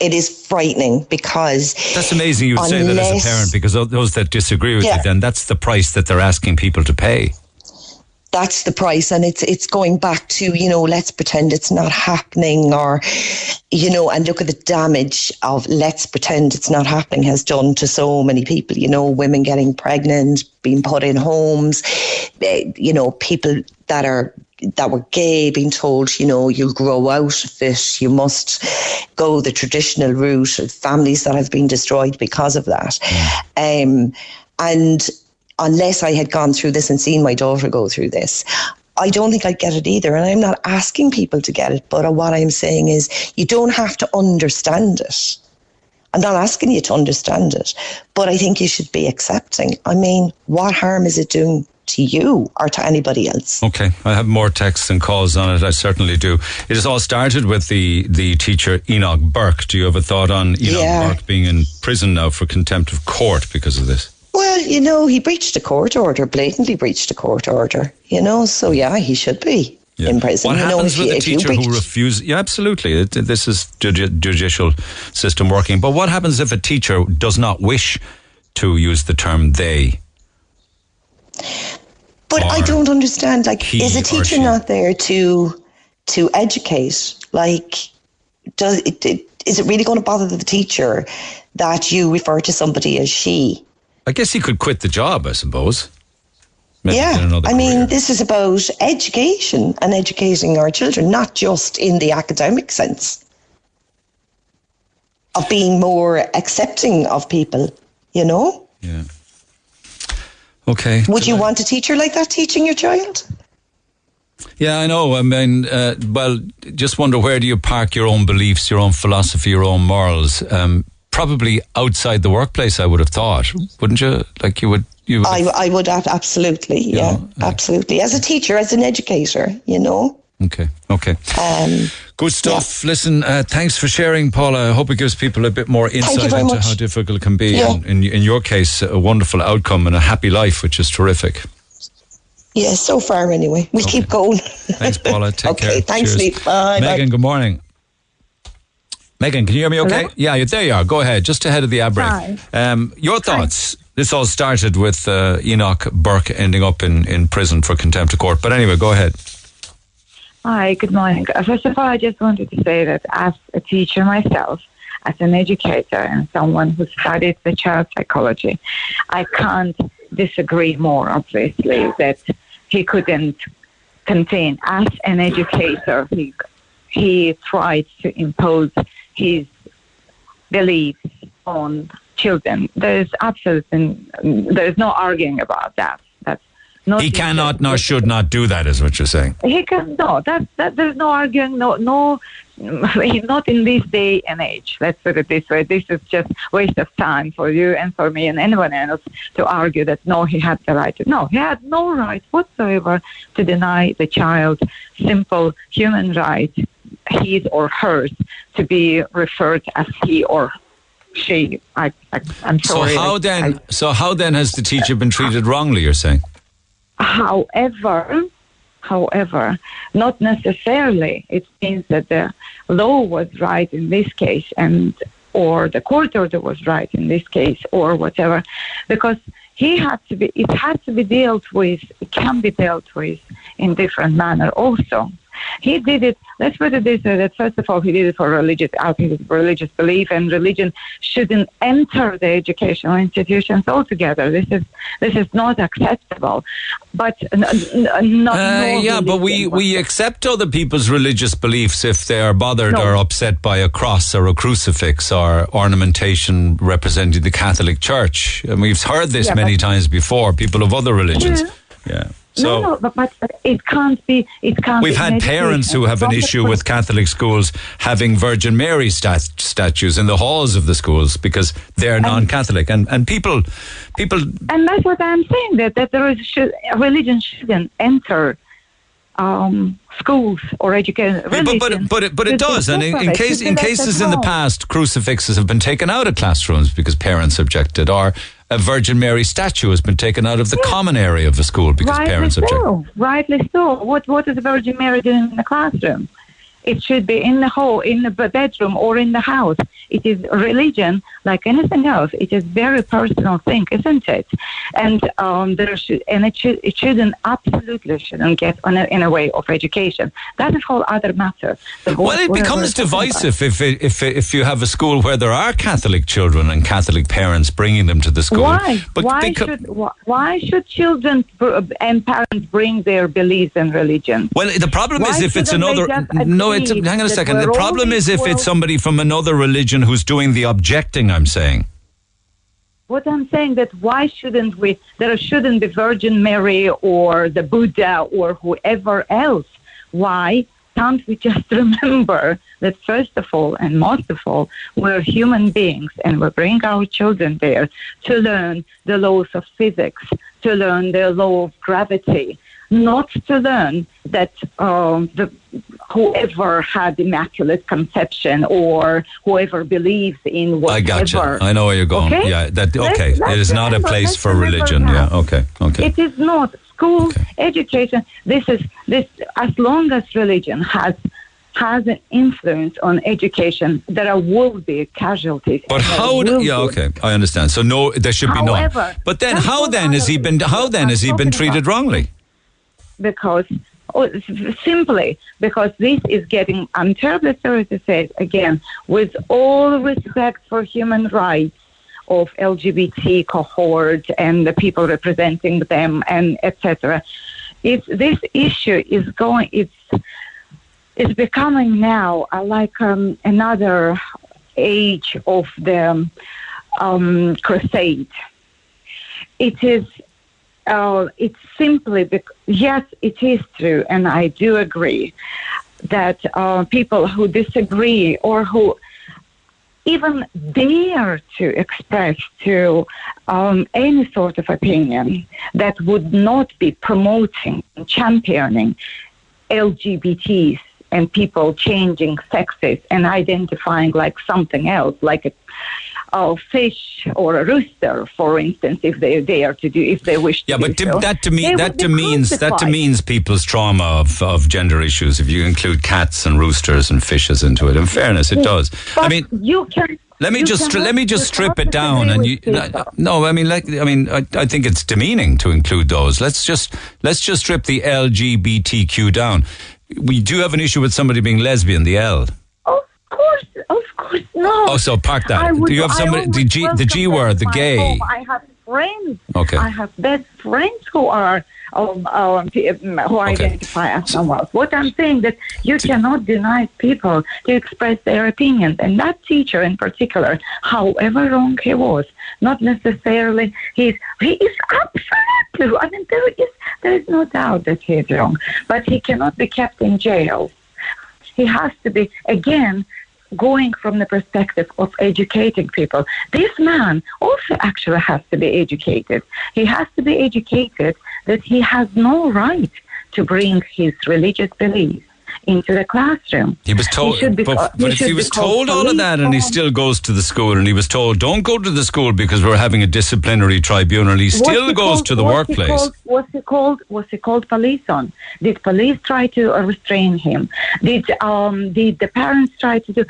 It is frightening because That's amazing you would say that as a parent because those that disagree with Yeah. you, then that's the price that they're asking people to pay. that's the price and it's it's going back to you know let's pretend it's not happening or you know and look at the damage of let's pretend it's not happening has done to so many people you know women getting pregnant being put in homes eh, you know people that are that were gay being told you know you'll grow out of it you must go the traditional route of families that have been destroyed because of that um, and unless I had gone through this and seen my daughter go through this, I don't think I'd get it either. And I'm not asking people to get it, but what I'm saying is you don't have to understand it. I'm not asking you to understand it, but I think you should be accepting. I mean, what harm is it doing to you or to anybody else? Okay, I have more texts and calls on it. I certainly do. It has all started with the the teacher Enoch Burke. Do you have a thought on Enoch Yeah. Burke being in prison now for contempt of court because of this? Well, you know, he breached a court order, blatantly breached a court order, you know, so yeah, he should be in prison. What happens with you, a teacher who refuses? Yeah, absolutely. It, this is judi- judicial system working. But what happens if a teacher does not wish to use the term they? But I don't understand. Like, is a teacher not there to to educate? Like, does it, it, is it really going to bother the teacher that you refer to somebody as she? I guess he could quit the job. I suppose. Yeah, I mean, this is about education and educating our children, not just in the academic sense of being more accepting of people. You know, Yeah. Okay. would you want a teacher like that teaching your child? Yeah, I know. I mean, uh, well, just wonder where do you park your own beliefs, your own philosophy, your own morals? Um, probably outside the workplace, I would have thought, wouldn't you? Like you would. You would I, I would ab- absolutely, yeah, absolutely. As a teacher, as an educator, you know. Okay. Okay. Um, Good stuff. Listen, uh, thanks for sharing, Paula. I hope it gives people a bit more insight into much. how difficult it can be. Yeah. And in, in your case, a wonderful outcome and a happy life, which is terrific. Yeah, so far anyway. We'll keep going. Thanks, Paula. Take okay, care. Okay, thanks, Cheers. Lee. Bye. Megan, bye. good morning. Megan, can you hear me okay? Hello? Yeah, there you are. Go ahead. Just ahead of the ad break. Hi. Um, your thoughts. This all started with uh, Enoch Burke ending up in, in prison for contempt of court. But anyway, go ahead. Hi, good morning. Uh, First of all, I just wanted to say that as a teacher myself, as an educator and someone who studied the child psychology, I can't disagree more, obviously, that he couldn't contain. As an educator, he, he tried to impose his beliefs on children. There's absolutely, there's no arguing about that. That's not He cannot nor should not do that, is what you're saying. he can no. That that there's no arguing. No no. Not in this day and age. Let's put it this way. This is just waste of time for you and for me and anyone else to argue that no, he had the right. To, no, he had no right whatsoever to deny the child simple human right, his or hers, to be referred as he or she. I, I I'm So sorry. how I- then? so how then has the teacher been treated wrongly? You're saying. However, however, not necessarily. It means that the law was right in this case, and or the court order was right in this case, or whatever, because he had to be. It had to be dealt with. It can be dealt with in different manner also. He did it. Let's put it this way: that first of all, he did it for religious, out of religious belief, and religion shouldn't enter the educational institutions altogether. This is this is not acceptable. But n- n- not Uh, yeah, but we, we accept other people's religious beliefs if they are bothered No. or upset by a cross or a crucifix or ornamentation representing the Catholic Church. And we've heard this Yeah, many times before, people of other religions. Yeah. So no, no, but, but it can't be. It can't. we've had parents who have an issue with Catholic schools having Virgin Mary stat- statues in the halls of the schools because they're non-Catholic. And, and people, people And that's what I'm saying that that there is should, religion shouldn't enter um, schools or education. But but but, but it, but it does, and in, in case in cases in the past, crucifixes have been taken out of classrooms because parents objected, or a Virgin Mary statue has been taken out of the common area of the school because rightly parents objected. so. Rightly so. What what is the Virgin Mary doing in the classroom? It should be in the hall, in the bedroom, or in the house. It is religion, like anything else. It is very personal thing, isn't it? And um, there should, and it should, it shouldn't, absolutely shouldn't get on a, in a way of education. That is a whole other matter. The Well, it becomes we're talking about. divisive if it, if if you have a school where there are Catholic children and Catholic parents bringing them to the school. Why? But why beca- should wh- why should children and parents bring their beliefs and religion? Well, the problem is if it's another. No, it's hang on a second. The problem is if it's somebody from another religion who's doing the objecting. I'm saying. What I'm saying that why shouldn't we? There shouldn't be Virgin Mary or the Buddha or whoever else. Why can't we just remember that first of all and most of all we're human beings and we bring our children there to learn the laws of physics, to learn the law of gravity, not to learn that um, the, whoever had immaculate conception or whoever believes in whatever. I gotcha. I know where you're going. Okay? Yeah, that okay. let's it is not a place for religion. that. Yeah. Okay. Okay. It is not school education. This is this. As long as religion has has an influence on education, there will be casualties. But how? will Yeah, okay, I understand. So no, there should be no. However, But then, how then has he been? How then has he been treated about. wrongly? Because oh, simply because this is getting I'm terribly sorry to say it again with all respect for human rights of LGBT cohort and the people representing them and etc it's this issue is going it's it's becoming now uh, like um, another age of the um, crusade. It is uh, it's simply bec- yes, it is true, and I do agree that uh, people who disagree or who even dare to express to um, any sort of opinion that would not be promoting and championing LGBTs and people changing sexes and identifying like something else, like a, a fish or a rooster, for instance, if they dare to do, if they wish to Yeah, but so. that demean would that demeans that demeans people's trauma of, of gender issues. If you include cats and roosters and fishes into it, in fairness, it does. But I mean, you can Let me You just cannot- let me just strip it down, and you. people. No, I mean, like, I mean, I, I think it's demeaning to include those. Let's just let's just strip the LGBTQ down. We do have an issue with somebody being lesbian. The L. Of course, of no. Oh, so park that. Would- do you have somebody the G the G word, the gay? home. I have friends. Okay. I have best friends who are um, um, um, who identify as someone else. What I'm saying that you cannot deny people to express their opinions, and that teacher in particular, however wrong he was, not necessarily he's he is absolutely. I mean, there is there is no doubt that he is wrong, but he cannot be kept in jail he has to be again going from the perspective of educating people. This man also actually has to be educated. He has to be educated that he has no right to bring his religious beliefs into the classroom He was told, should be- but, uh, but he if he was told all of that and he still goes to the school and he was told, don't go to the school because we're having a disciplinary tribunal, he still he goes called- to the was he workplace. called- was he called? Was he called police on? Did police try to uh, restrain him? Did um, did the parents try to do?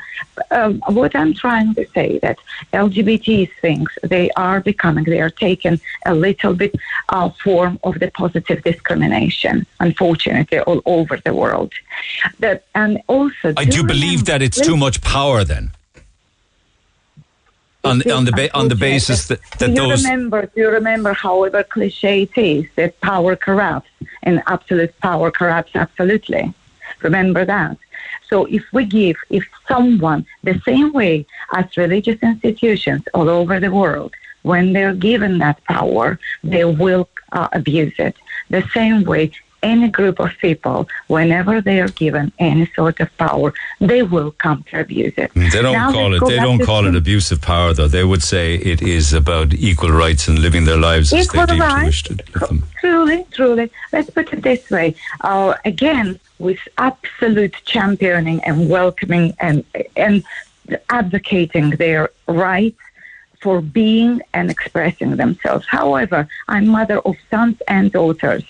Um, what I'm trying to say that LGBT things they are becoming they are taking a little bit uh, form of the positive discrimination. Unfortunately, all over the world. That and also. I do believe that it's too much power then. On, on the ba- on the basis that, do that you those remember? Do you remember, however cliche it is, that power corrupts and absolute power corrupts absolutely? Remember that. So if we give, if someone, the same way as religious institutions all over the world, when they're given that power, they will uh, abuse it. The same way any group of people, whenever they are given any sort of power, they will come to abuse it. they don't Now call it they don't call it abusive power though. They would say it is about equal rights and living their lives as they Equal deem to rights. wish to them. Truly, truly. Let's put it this way. Uh, again, with absolute championing and welcoming and and advocating their rights for being and expressing themselves. However, I'm mother of sons and daughters.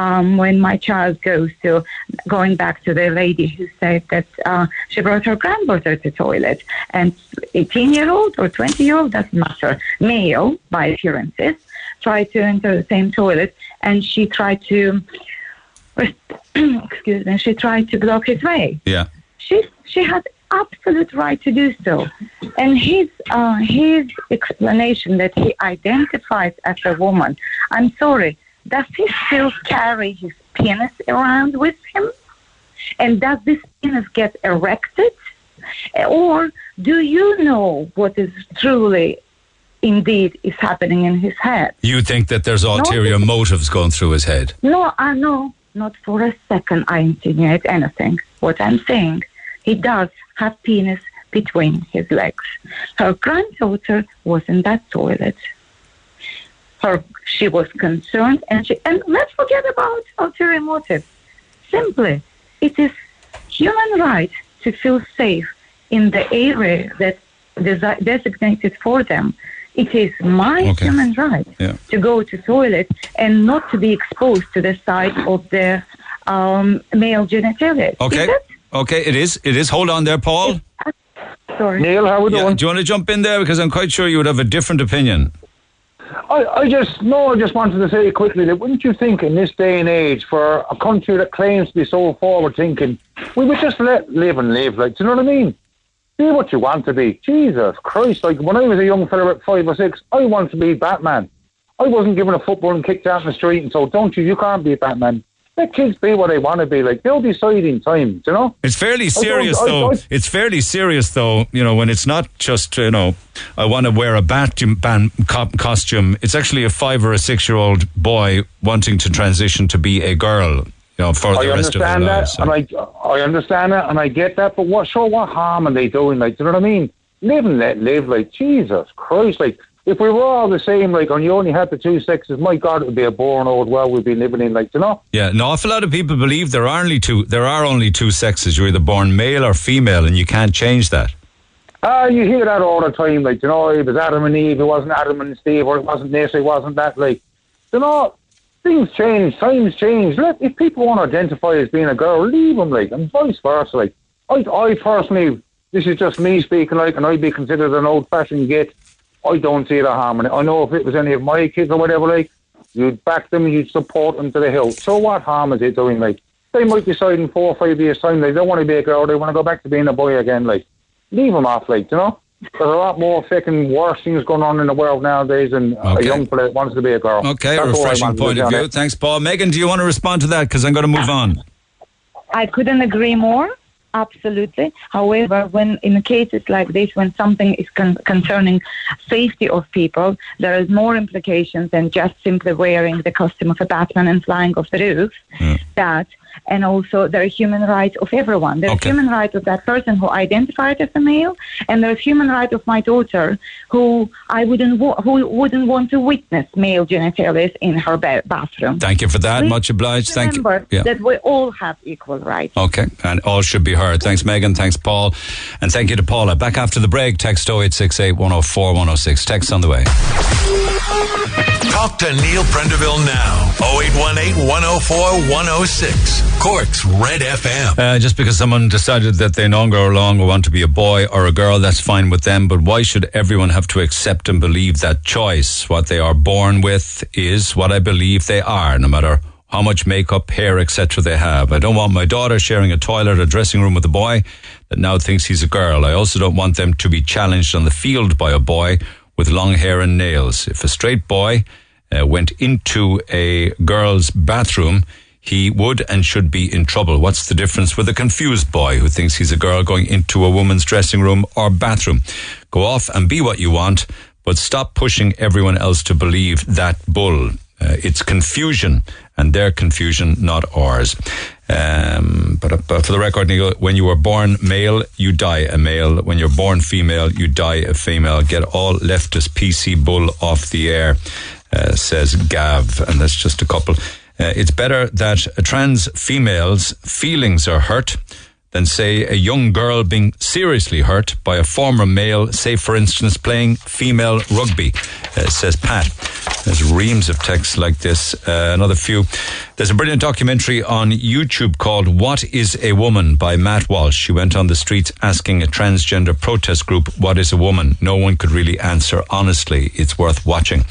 Um, when my child goes to going back to the lady who said that uh, she brought her granddaughter to toilet and 18 year old or 20 year old doesn't matter male by appearances tried to enter the same toilet and she tried to excuse me she tried to block his way Yeah. she she had absolute right to do so. And his uh, his explanation that he identifies as a woman. I'm sorry. Does he still carry his penis around with him? And does this penis get erected? Or do you know what is truly, indeed, is happening in his head? You think that there's ulterior motives going through his head. No, I know. Not for a second I insinuate anything. What I'm saying, he does have penis between his legs. Her granddaughter was in that toilet. Her, she was concerned, and she, and let's forget about ulterior motive. Simply, it is human right to feel safe in the area that desi- designated for them. It is my Okay. human right Yeah. to go to toilet and not to be exposed to the sight of the um, male genitalia. Okay. Okay, it is. It is. Hold on there, Paul. Sorry. Neil, how we Yeah, doing? do you want to jump in there? Because I'm quite sure you would have a different opinion. I, I just no, I just wanted to say quickly that wouldn't you think in this day and age, for a country that claims to be so forward thinking, we would just let live and live. Like, do you know what I mean? Be what you want to be. Jesus Christ! Like when I was a young fella at five or six, I wanted to be Batman. I wasn't given a football and kicked out in the street and told, "Don't you? You can't be Batman." Let kids be what they want to be. Like they'll decide in time. You know? It's fairly serious, I though. don't- It's fairly serious, though. You know, when it's not just you know, I want to wear a co- costume. It's actually a five or a six-year-old boy wanting to transition to be a girl. You know, for the I rest of their that, lives. and I I understand that, and I get that. But what? Sure, what harm are they doing? Like, do you know what I mean? Live and let live. Like, Jesus Christ! Like, if we were all the same, like, and you only had the two sexes, my God, it would be a boring old world we'd be living in. Like, you know? Yeah, an awful lot of people believe there are only two. There are only two sexes. You're either born male or female, and you can't change that. Ah, you hear that all the time. Like, you know, it was Adam and Eve. It wasn't Adam and Steve, or it wasn't this. It wasn't that. Like, you know. Things change, times change. Let if people want to identify as being a girl, leave them like, and vice versa. Like, I, I personally this is just me speaking like, and I'd be considered an old-fashioned git. I don't see the harm in it. I know if it was any of my kids or whatever, like, you'd back them, you'd support them to the hill. So what harm is it doing, like? They might decide in four or five years' time they don't want to be a girl, they want to go back to being a boy again, like. Leave them off, like, you know? There's a lot more fucking worse things going on in the world nowadays than Okay. a young fella wants to be a girl. Okay, That's all refreshing point of view. it. Thanks, Paul. Megan, do you want to respond to that? Because I'm going to move on. I couldn't agree more. Absolutely. However, when in cases like this, when something is con- concerning safety of people, there is more implications than just simply wearing the costume of a Batman and flying off the roof. That and also there are human rights of everyone. There's human rights of that person who identified as a male, and there's human rights of my daughter who I wouldn't wa- who wouldn't want to witness male genitalia in her ba- bathroom. Thank you for that. Please Much obliged. Thank you. Remember Yeah. that we all have equal rights. Okay, and all should be heard. Thanks, Megan. Thanks, Paul. And thank you to Paula. Back after the break, text 0868 104 106. Text on the way. Talk to Neil Prendeville now. 0818 104 106. Cork's Red FM. Uh, just because someone decided that they no longer longer want to be a boy or a girl, that's fine with them. But why should everyone have to accept and believe that choice? What they are born with is what I believe they are, no matter how much makeup, hair, etc. they have. I don't want my daughter sharing a toilet or dressing room with a boy that now thinks he's a girl. I also don't want them to be challenged on the field by a boy with long hair and nails. If a straight boy uh, went into a girl's bathroom, he would and should be in trouble. What's the difference with a confused boy who thinks he's a girl going into a woman's dressing room or bathroom? Go off and be what you want, but stop pushing everyone else to believe that bull. Uh, it's confusion, and their confusion, not ours. Um, but, but for the record, Neil, when you are born male, you die a male. When you're born female, you die a female. Get all leftist PC bull off the air, uh, says Gav, and that's just a couple. Uh, it's better that trans females' feelings are hurt than, say, a young girl being seriously hurt by a former male, say, for instance, playing female rugby, uh, says Pat. There's reams of texts like this. Uh, another few. There's a brilliant documentary on YouTube called What is a Woman by Matt Walsh. She went on the streets asking a transgender protest group, What is a woman? No one could really answer honestly. It's worth watching.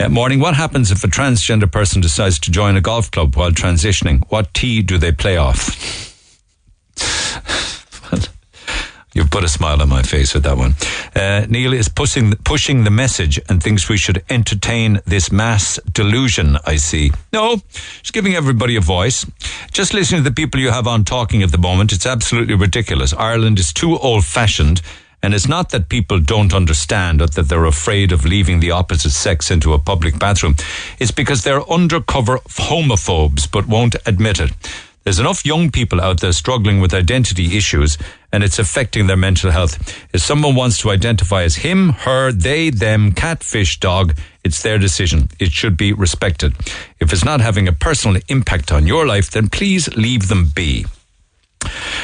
Uh, morning, what happens if a transgender person decides to join a golf club while transitioning? What tee do they play off? You've put a smile on my face with that one. Uh, Neil is pushing pushing the message and thinks we should entertain this mass delusion. I see. No, just giving everybody a voice. Just listening to the people you have on talking at the moment. It's absolutely ridiculous. Ireland is too old fashioned. And it's not that people don't understand or that they're afraid of leaving the opposite sex into a public bathroom. It's because they're undercover homophobes but won't admit it. There's enough young people out there struggling with identity issues and it's affecting their mental health. If someone wants to identify as him, her, they, them, catfish, dog, it's their decision. It should be respected. If it's not having a personal impact on your life, then please leave them be.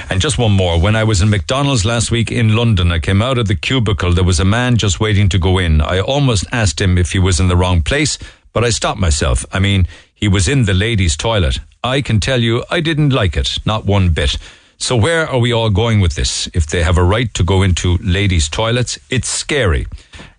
And just one more. When I was in McDonald's last week in London, I came out of the cubicle. There was a man just waiting to go in. I almost asked him if he was in the wrong place, but I stopped myself. I mean, he was in the ladies' toilet. I can tell you, I didn't like it, not one bit. So where are we all going with this? If they have a right to go into ladies' toilets, it's scary.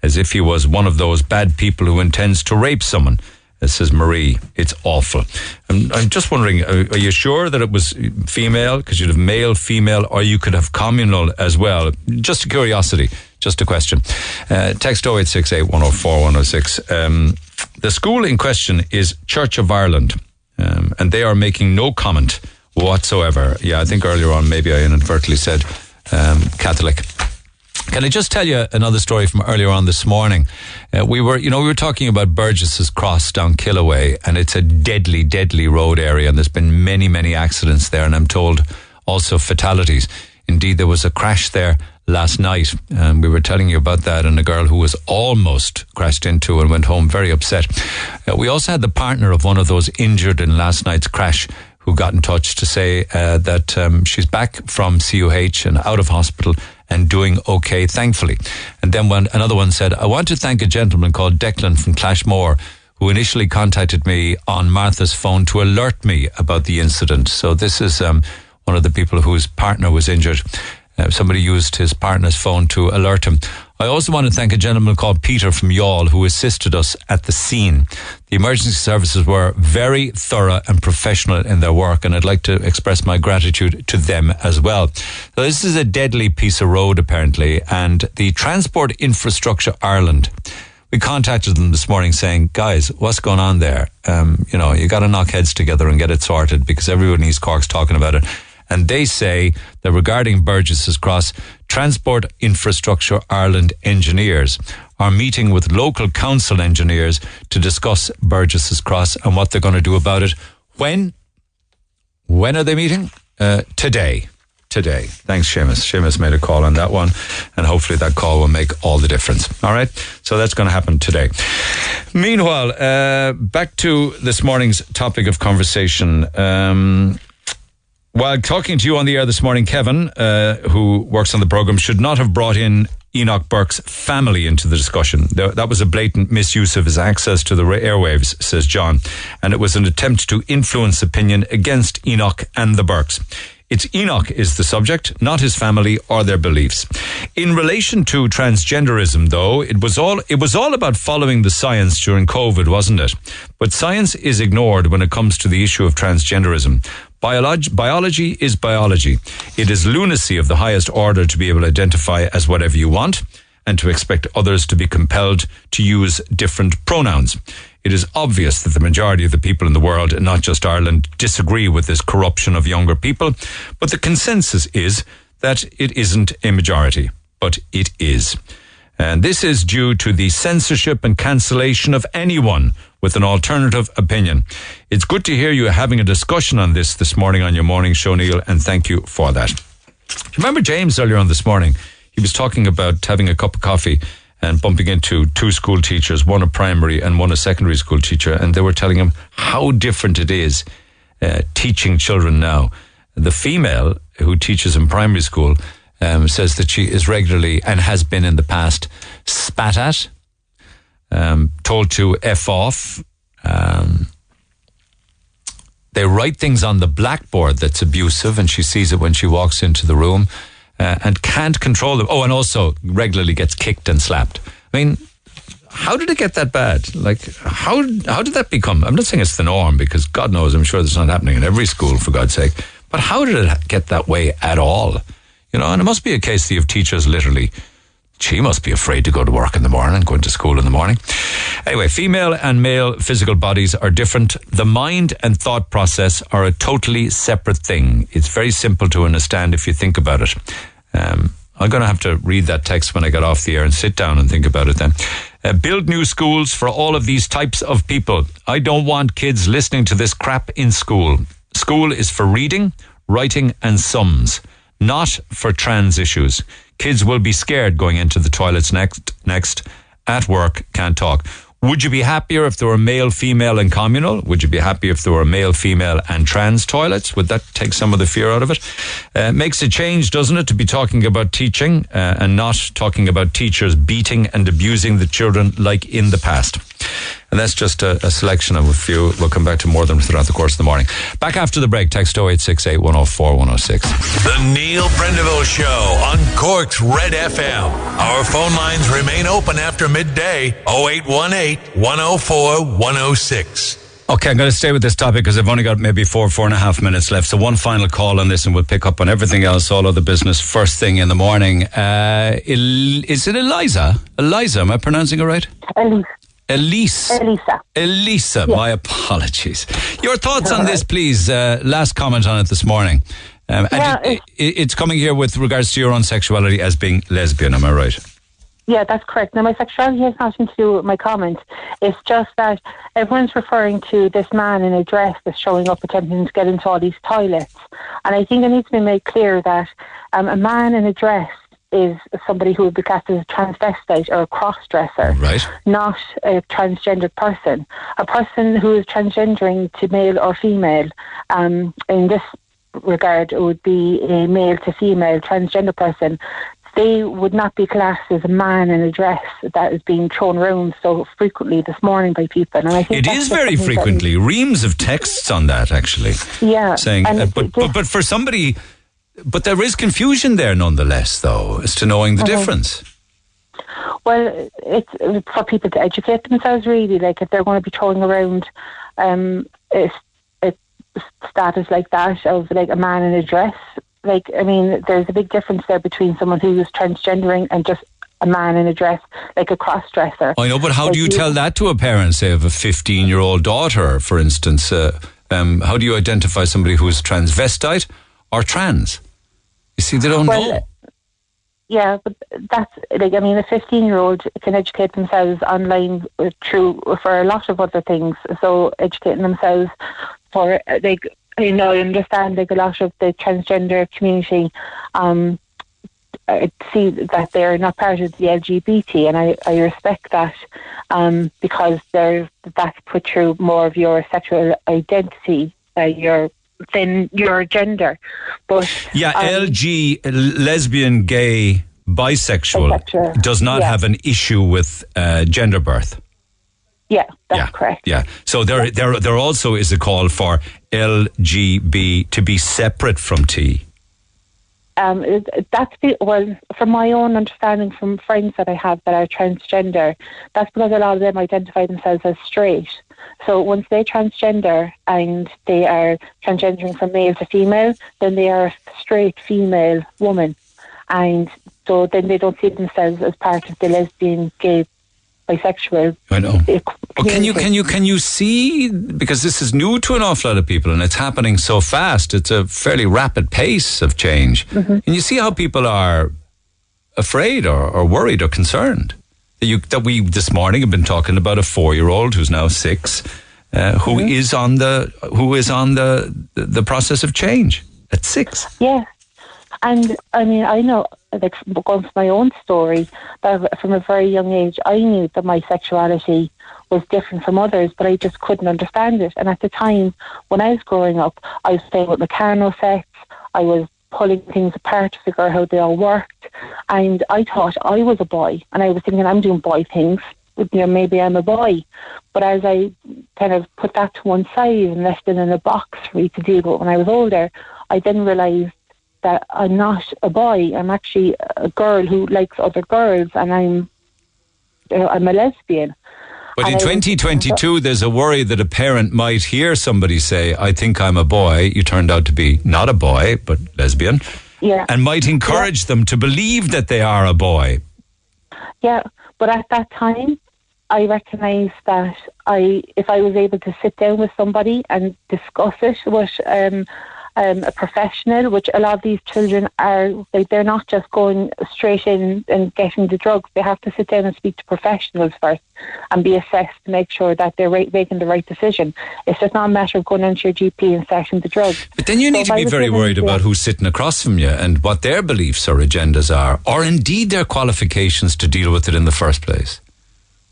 As if he was one of those bad people who intends to rape someone. Says Marie. It's awful. I'm, I'm just wondering, are, you sure that it was female? Because you'd have male, female, or you could have communal as well. Just a curiosity, just a question. Uh, text 0868 104 106. Um, the school in question is Church of Ireland, um, and they are making no comment whatsoever. Yeah, I think earlier on maybe I inadvertently said um, Catholic. Can I just tell you another story from earlier on this morning? Uh, we were, you know, we were talking about Burgess's Cross down Killeagh, and it's a deadly, deadly road area, and there's been many, many accidents there, and I'm told also fatalities. Indeed, there was a crash there last night, and we were telling you about that, and a girl who was almost crashed into and went home very upset. Uh, we also had the partner of one of those injured in last night's crash who got in touch to say uh, that um, she's back from CUH and out of hospital and doing okay, thankfully. And then when another one said, I want to thank a gentleman called Declan from Clashmore who initially contacted me on Martha's phone to alert me about the incident. So this is um, one of the people whose partner was injured. Uh, somebody used his partner's phone to alert him. I also want to thank a gentleman called Peter from Youghal who assisted us at the scene. The emergency services were very thorough and professional in their work, and I'd like to express my gratitude to them as well. So this is a deadly piece of road, apparently, and the Transport Infrastructure Ireland we contacted them this morning saying, guys, what's going on there? Um, you know, you got to knock heads together and get it sorted because everyone in East Cork's talking about it. And they say that regarding Burgess's Cross, Transport Infrastructure Ireland engineers are meeting with local council engineers to discuss Burgess's Cross and what they're going to do about it. When? When are they meeting? Uh, today today. Thanks, Seamus. Seamus made a call on that one, and hopefully that call will make all the difference. All right? So that's going to happen today. Meanwhile, uh, back to this morning's topic of conversation. Um, while talking to you on the air this morning, Kevin, uh, who works on the program, should not have brought in Enoch Burke's family into the discussion. That was a blatant misuse of his access to the airwaves, says John, and it was an attempt to influence opinion against Enoch and the Burkes. It's Enoch is the subject, not his family or their beliefs. In relation to transgenderism, though, it was all it was all about following the science during COVID, wasn't it? But science is ignored when it comes to the issue of transgenderism. Biolog- biology is biology. It is lunacy of the highest order to be able to identify as whatever you want and to expect others to be compelled to use different pronouns. It is obvious that the majority of the people in the world, and not just Ireland, disagree with this corruption of younger people, but the consensus is that it isn't a majority, but it is. And this is due to the censorship and cancellation of anyone with an alternative opinion. It's good to hear you having a discussion on this this morning on your morning show, Neil, and thank you for that. Remember James earlier on this morning? He was talking about having a cup of coffee and bumping into two school teachers, one a primary and one a secondary school teacher, and they were telling him how different it is uh, teaching children now. The female who teaches in primary school um, says that she is regularly and has been in the past spat at, um, told to f off. Um, they write things on the blackboard that's abusive, and she sees it when she walks into the room uh, and can't control them. Oh, and also regularly gets kicked and slapped. I mean, how did it get that bad? Like, how how did that become? I'm not saying it's the norm because God knows, I'm sure it's not happening in every school for God's sake. But how did it get that way at all? You know, and it must be a case have teachers literally. She must be afraid to go to work in the morning, going to school in the morning. Anyway, female and male physical bodies are different. The mind and thought process are a totally separate thing. It's very simple to understand if you think about it. Um, I'm going to have to read that text when I get off the air and sit down and think about it then. Uh, build new schools for all of these types of people. I don't want kids listening to this crap in school. School is for reading, writing, and sums, not for trans issues. Kids will be scared going into the toilets next, next, at work, can't talk. Would you be happier if there were male, female, and communal? Would you be happy if there were male, female, and trans toilets? Would that take some of the fear out of it? Uh, makes a change, doesn't it, to be talking about teaching uh, and not talking about teachers beating and abusing the children like in the past. And that's just a, a, selection of a few. We'll come back to more of them throughout the course of the morning. Back after the break, text 0868 104 106. The Neil Prendeville Show on Cork's Red FM. Our phone lines remain open after midday 0818 104 106. Okay, I'm going to stay with this topic because I've only got maybe four, four and a half minutes left. So one final call on this, and we'll pick up on everything else, all other business, first thing in the morning. Uh, is it Eliza? Eliza, am I pronouncing it right? Elise. Elise. Elisa. Elisa, yes. my apologies. Your thoughts on this, please. Uh, last comment on it this morning. Um, yeah, it, it's coming here with regards to your own sexuality as being lesbian, am I right? Yeah, that's correct. Now, my sexuality has nothing to do with my comment. It's just that everyone's referring to this man in a dress that's showing up attempting to get into all these toilets. And I think it needs to be made clear that um, a man in a dress is somebody who would be classed as a transvestite or a cross-dresser, right. not a transgendered person. A person who is transgendering to male or female, um, in this regard, it would be a male to female transgender person. They would not be classed as a man in a dress that is being thrown around so frequently this morning by people. And I think it is very frequently. Reams of texts on that, actually. Yeah, saying, uh, but, but but for somebody but there is confusion there nonetheless, though, as to knowing the Mhm. difference. Well, it's, for people to educate themselves, really. Like, if they're going to be throwing around um, a, a status like that of like a man in a dress, like, I mean, there's a big difference there between someone who is transgendering and just a man in a dress, like a cross dresser. I know, but how Like do you tell that to a parent, say, of a 15 year old daughter, for instance? Uh, um, how do you identify somebody who's transvestite or trans? You see, they don't Well, know. Yeah, but that's like I mean, a fifteen-year-old can educate themselves online uh, through for a lot of other things. So educating themselves for uh, like you know, I understand like a lot of the transgender community. Um, I see that they're not part of the LGBT, and I, I respect that um, because they're that's put through more of your sexual identity, uh, your than your gender. But Yeah, um, LG, lesbian, gay, bisexual, does not yeah. have an issue with uh, gender birth. yeah, that's yeah, correct. Yeah. So there, there, there also is a call for LGB to be separate from T. um, that's the, well, from my own understanding from friends that I have that are transgender, that's because a lot of them identify themselves as straight. So once they transgender and they are transgendering from male to female, then they are a straight female woman, and so then they don't see themselves as part of the lesbian, gay, bisexual. I know. can you can you can you see because this is new to an awful lot of people and it's happening so fast. It's a fairly rapid pace of change. Mm-hmm. And you see how people are afraid or, or worried or concerned. That, you, that we this morning have been talking about a four year old who's now six, uh, who Mm-hmm. is on the who is on the, the process of change at six. Yeah. And I mean, I know, like, going from my own story, that from a very young age, I knew that my sexuality was different from others, but I just couldn't understand it. And at the time, when I was growing up, I was playing with Meccano sets, I was pulling things apart to figure out how they all worked. And I thought I was a boy, and I was thinking I'm doing boy things. You know, maybe I'm a boy. But as I kind of put that to one side and left it in a box for me to deal with when I was older, I then realised that I'm not a boy. I'm actually a girl who likes other girls, and I'm uh, I'm a lesbian. But in And I was- 2022, there's a worry that a parent might hear somebody say, I think I'm a boy. You turned out to be not a boy, but lesbian. Yeah. And might encourage them to believe that they are a boy. Yeah, but at that time, I recognised that I, if I was able to sit down with somebody and discuss it with um, um, a professional, which a lot of these children are, like they're not just going straight in and getting the drugs. They have to sit down and speak to professionals first and be assessed to make sure that they're right, making the right decision. It's just not a matter of going into your GP and starting the drugs. But then you need if to be very worried about who's sitting across from you and what their beliefs or agendas are, or indeed their qualifications to deal with it in the first place.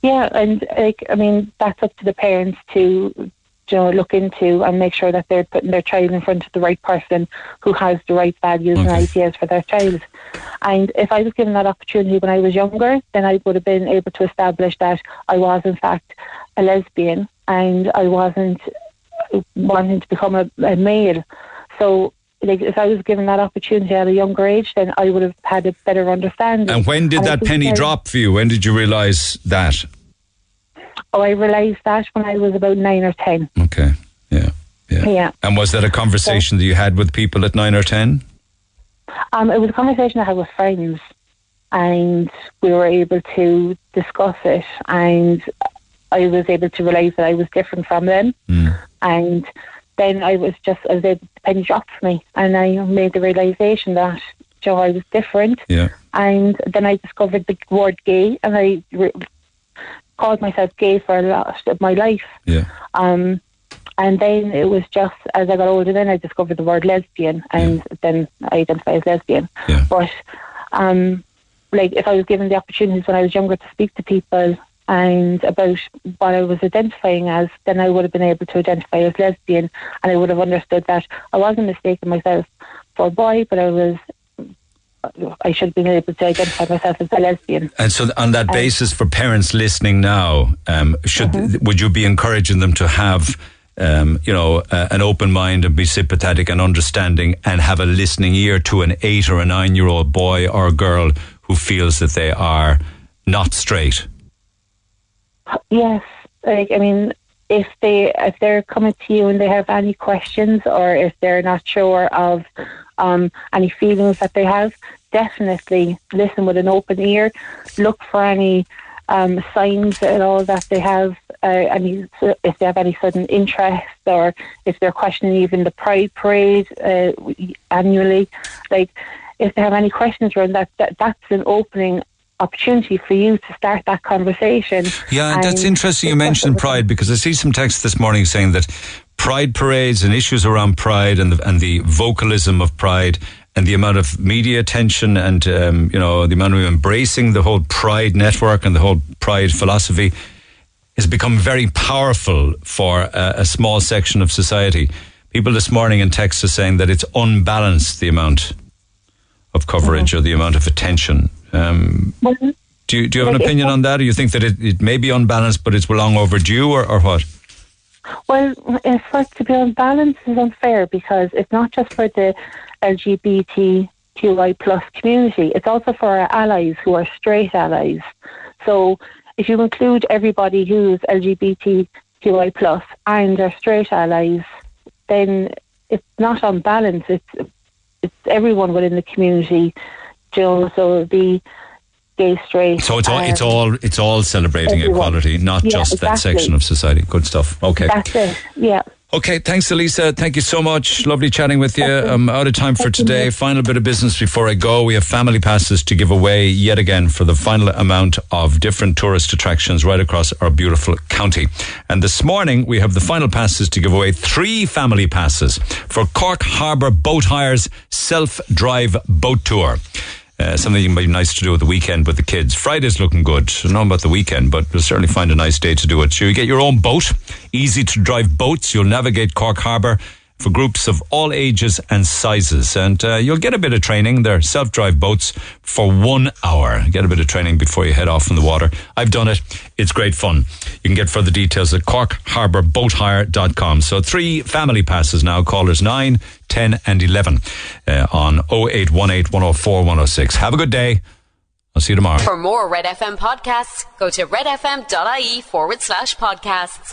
Yeah, and like I mean, that's up to the parents to you know look into and make sure that they're putting their child in front of the right person who has the right values and ideas for their child. And if I was given that opportunity when I was younger, then I would have been able to establish that I was in fact a lesbian and I wasn't wanting to become a, a male. So. Like if I was given that opportunity at a younger age, then I would have had a better understanding. And when did And that penny drop for you? When did you realise that? Oh, I realised that when I was about nine or ten. Okay. Yeah. Yeah. And was that a conversation that you had with people at nine or ten? Um, it was a conversation I had with friends, and we were able to discuss it, and I was able to realise that I was different from them, and then I was just I was able the penny dropped for me, and I made the realisation that you know, I was different, Yeah. and then I discovered the word gay, and I re- called myself gay for a lot of my life. Yeah. Um, and then it was just as I got older, then I discovered the word lesbian, and then I identify as lesbian. But um, like if I was given the opportunities when I was younger to speak to people and about what I was identifying as, then I would have been able to identify as lesbian, and I would have understood that I wasn't mistaking myself for a boy, but I was. I should have been able to identify myself as a lesbian. And so, on that Um, basis, for parents listening now, um, should Mm-hmm. would you be encouraging them to have um, you know, uh, an open mind and be sympathetic and understanding and have a listening ear to an eight or a nine year old boy or girl who feels that they are not straight. Yes, like I mean, if they if they're coming to you and they have any questions or if they're not sure of um, any feelings that they have, definitely listen with an open ear. Look for any um, signs at all that they have uh, any if they have any sudden interest or if they're questioning even the Pride Parade uh, annually. Like if they have any questions around that, that that's an opening opportunity for you to start that conversation. Yeah, that's interesting you mentioned pride because I see some text this morning saying that pride parades and issues around pride and the, and the vocalism of pride and the amount of media attention and um, you know the amount of embracing the whole pride network and the whole pride philosophy has become very powerful for a, a small section of society. People this morning in text are saying that it's unbalanced the amount of coverage mm-hmm. or the amount of attention. Um, do you do you have an opinion on that, or you think that it, it may be unbalanced, but it's long overdue, or, or what? Well, for it to be unbalanced is unfair because it's not just for the LGBTQI plus community; it's also for our allies who are straight allies. So if you include everybody who's LGBTQI plus and are straight allies, then it's not unbalanced. It's it's everyone within the community, so it'll be gay, straight. So it's all um, it's all it's all celebrating everyone. equality, not yeah, just exactly. that section of society. Good stuff. Okay. That's it. Yeah. Okay, thanks, Elisa. Thank you so much. Lovely chatting with you. I'm out of time for today. Final bit of business before I go. We have family passes to give away yet again for the final amount of different tourist attractions right across our beautiful county. And this morning we have the final passes to give away three family passes for Cork Harbour Boat Hires Self Drive Boat Tour. Uh, something might be nice to do at the weekend with the kids. Friday's looking good. I don't know about the weekend, but we'll certainly find a nice day to do it. So you get your own boat, easy to drive boats. You'll navigate Cork Harbour for groups of all ages and sizes. And uh, you'll get a bit of training. They're self drive boats for one hour. Get a bit of training before you head off in the water. I've done it. It's great fun. You can get further details at corkharbourboathire.com. So three family passes now. Callers 9, 10, and 11 uh, on 0818 104 106. Have a good day. I'll see you tomorrow. For more Red FM podcasts, go to redfm.ie forward slash podcasts.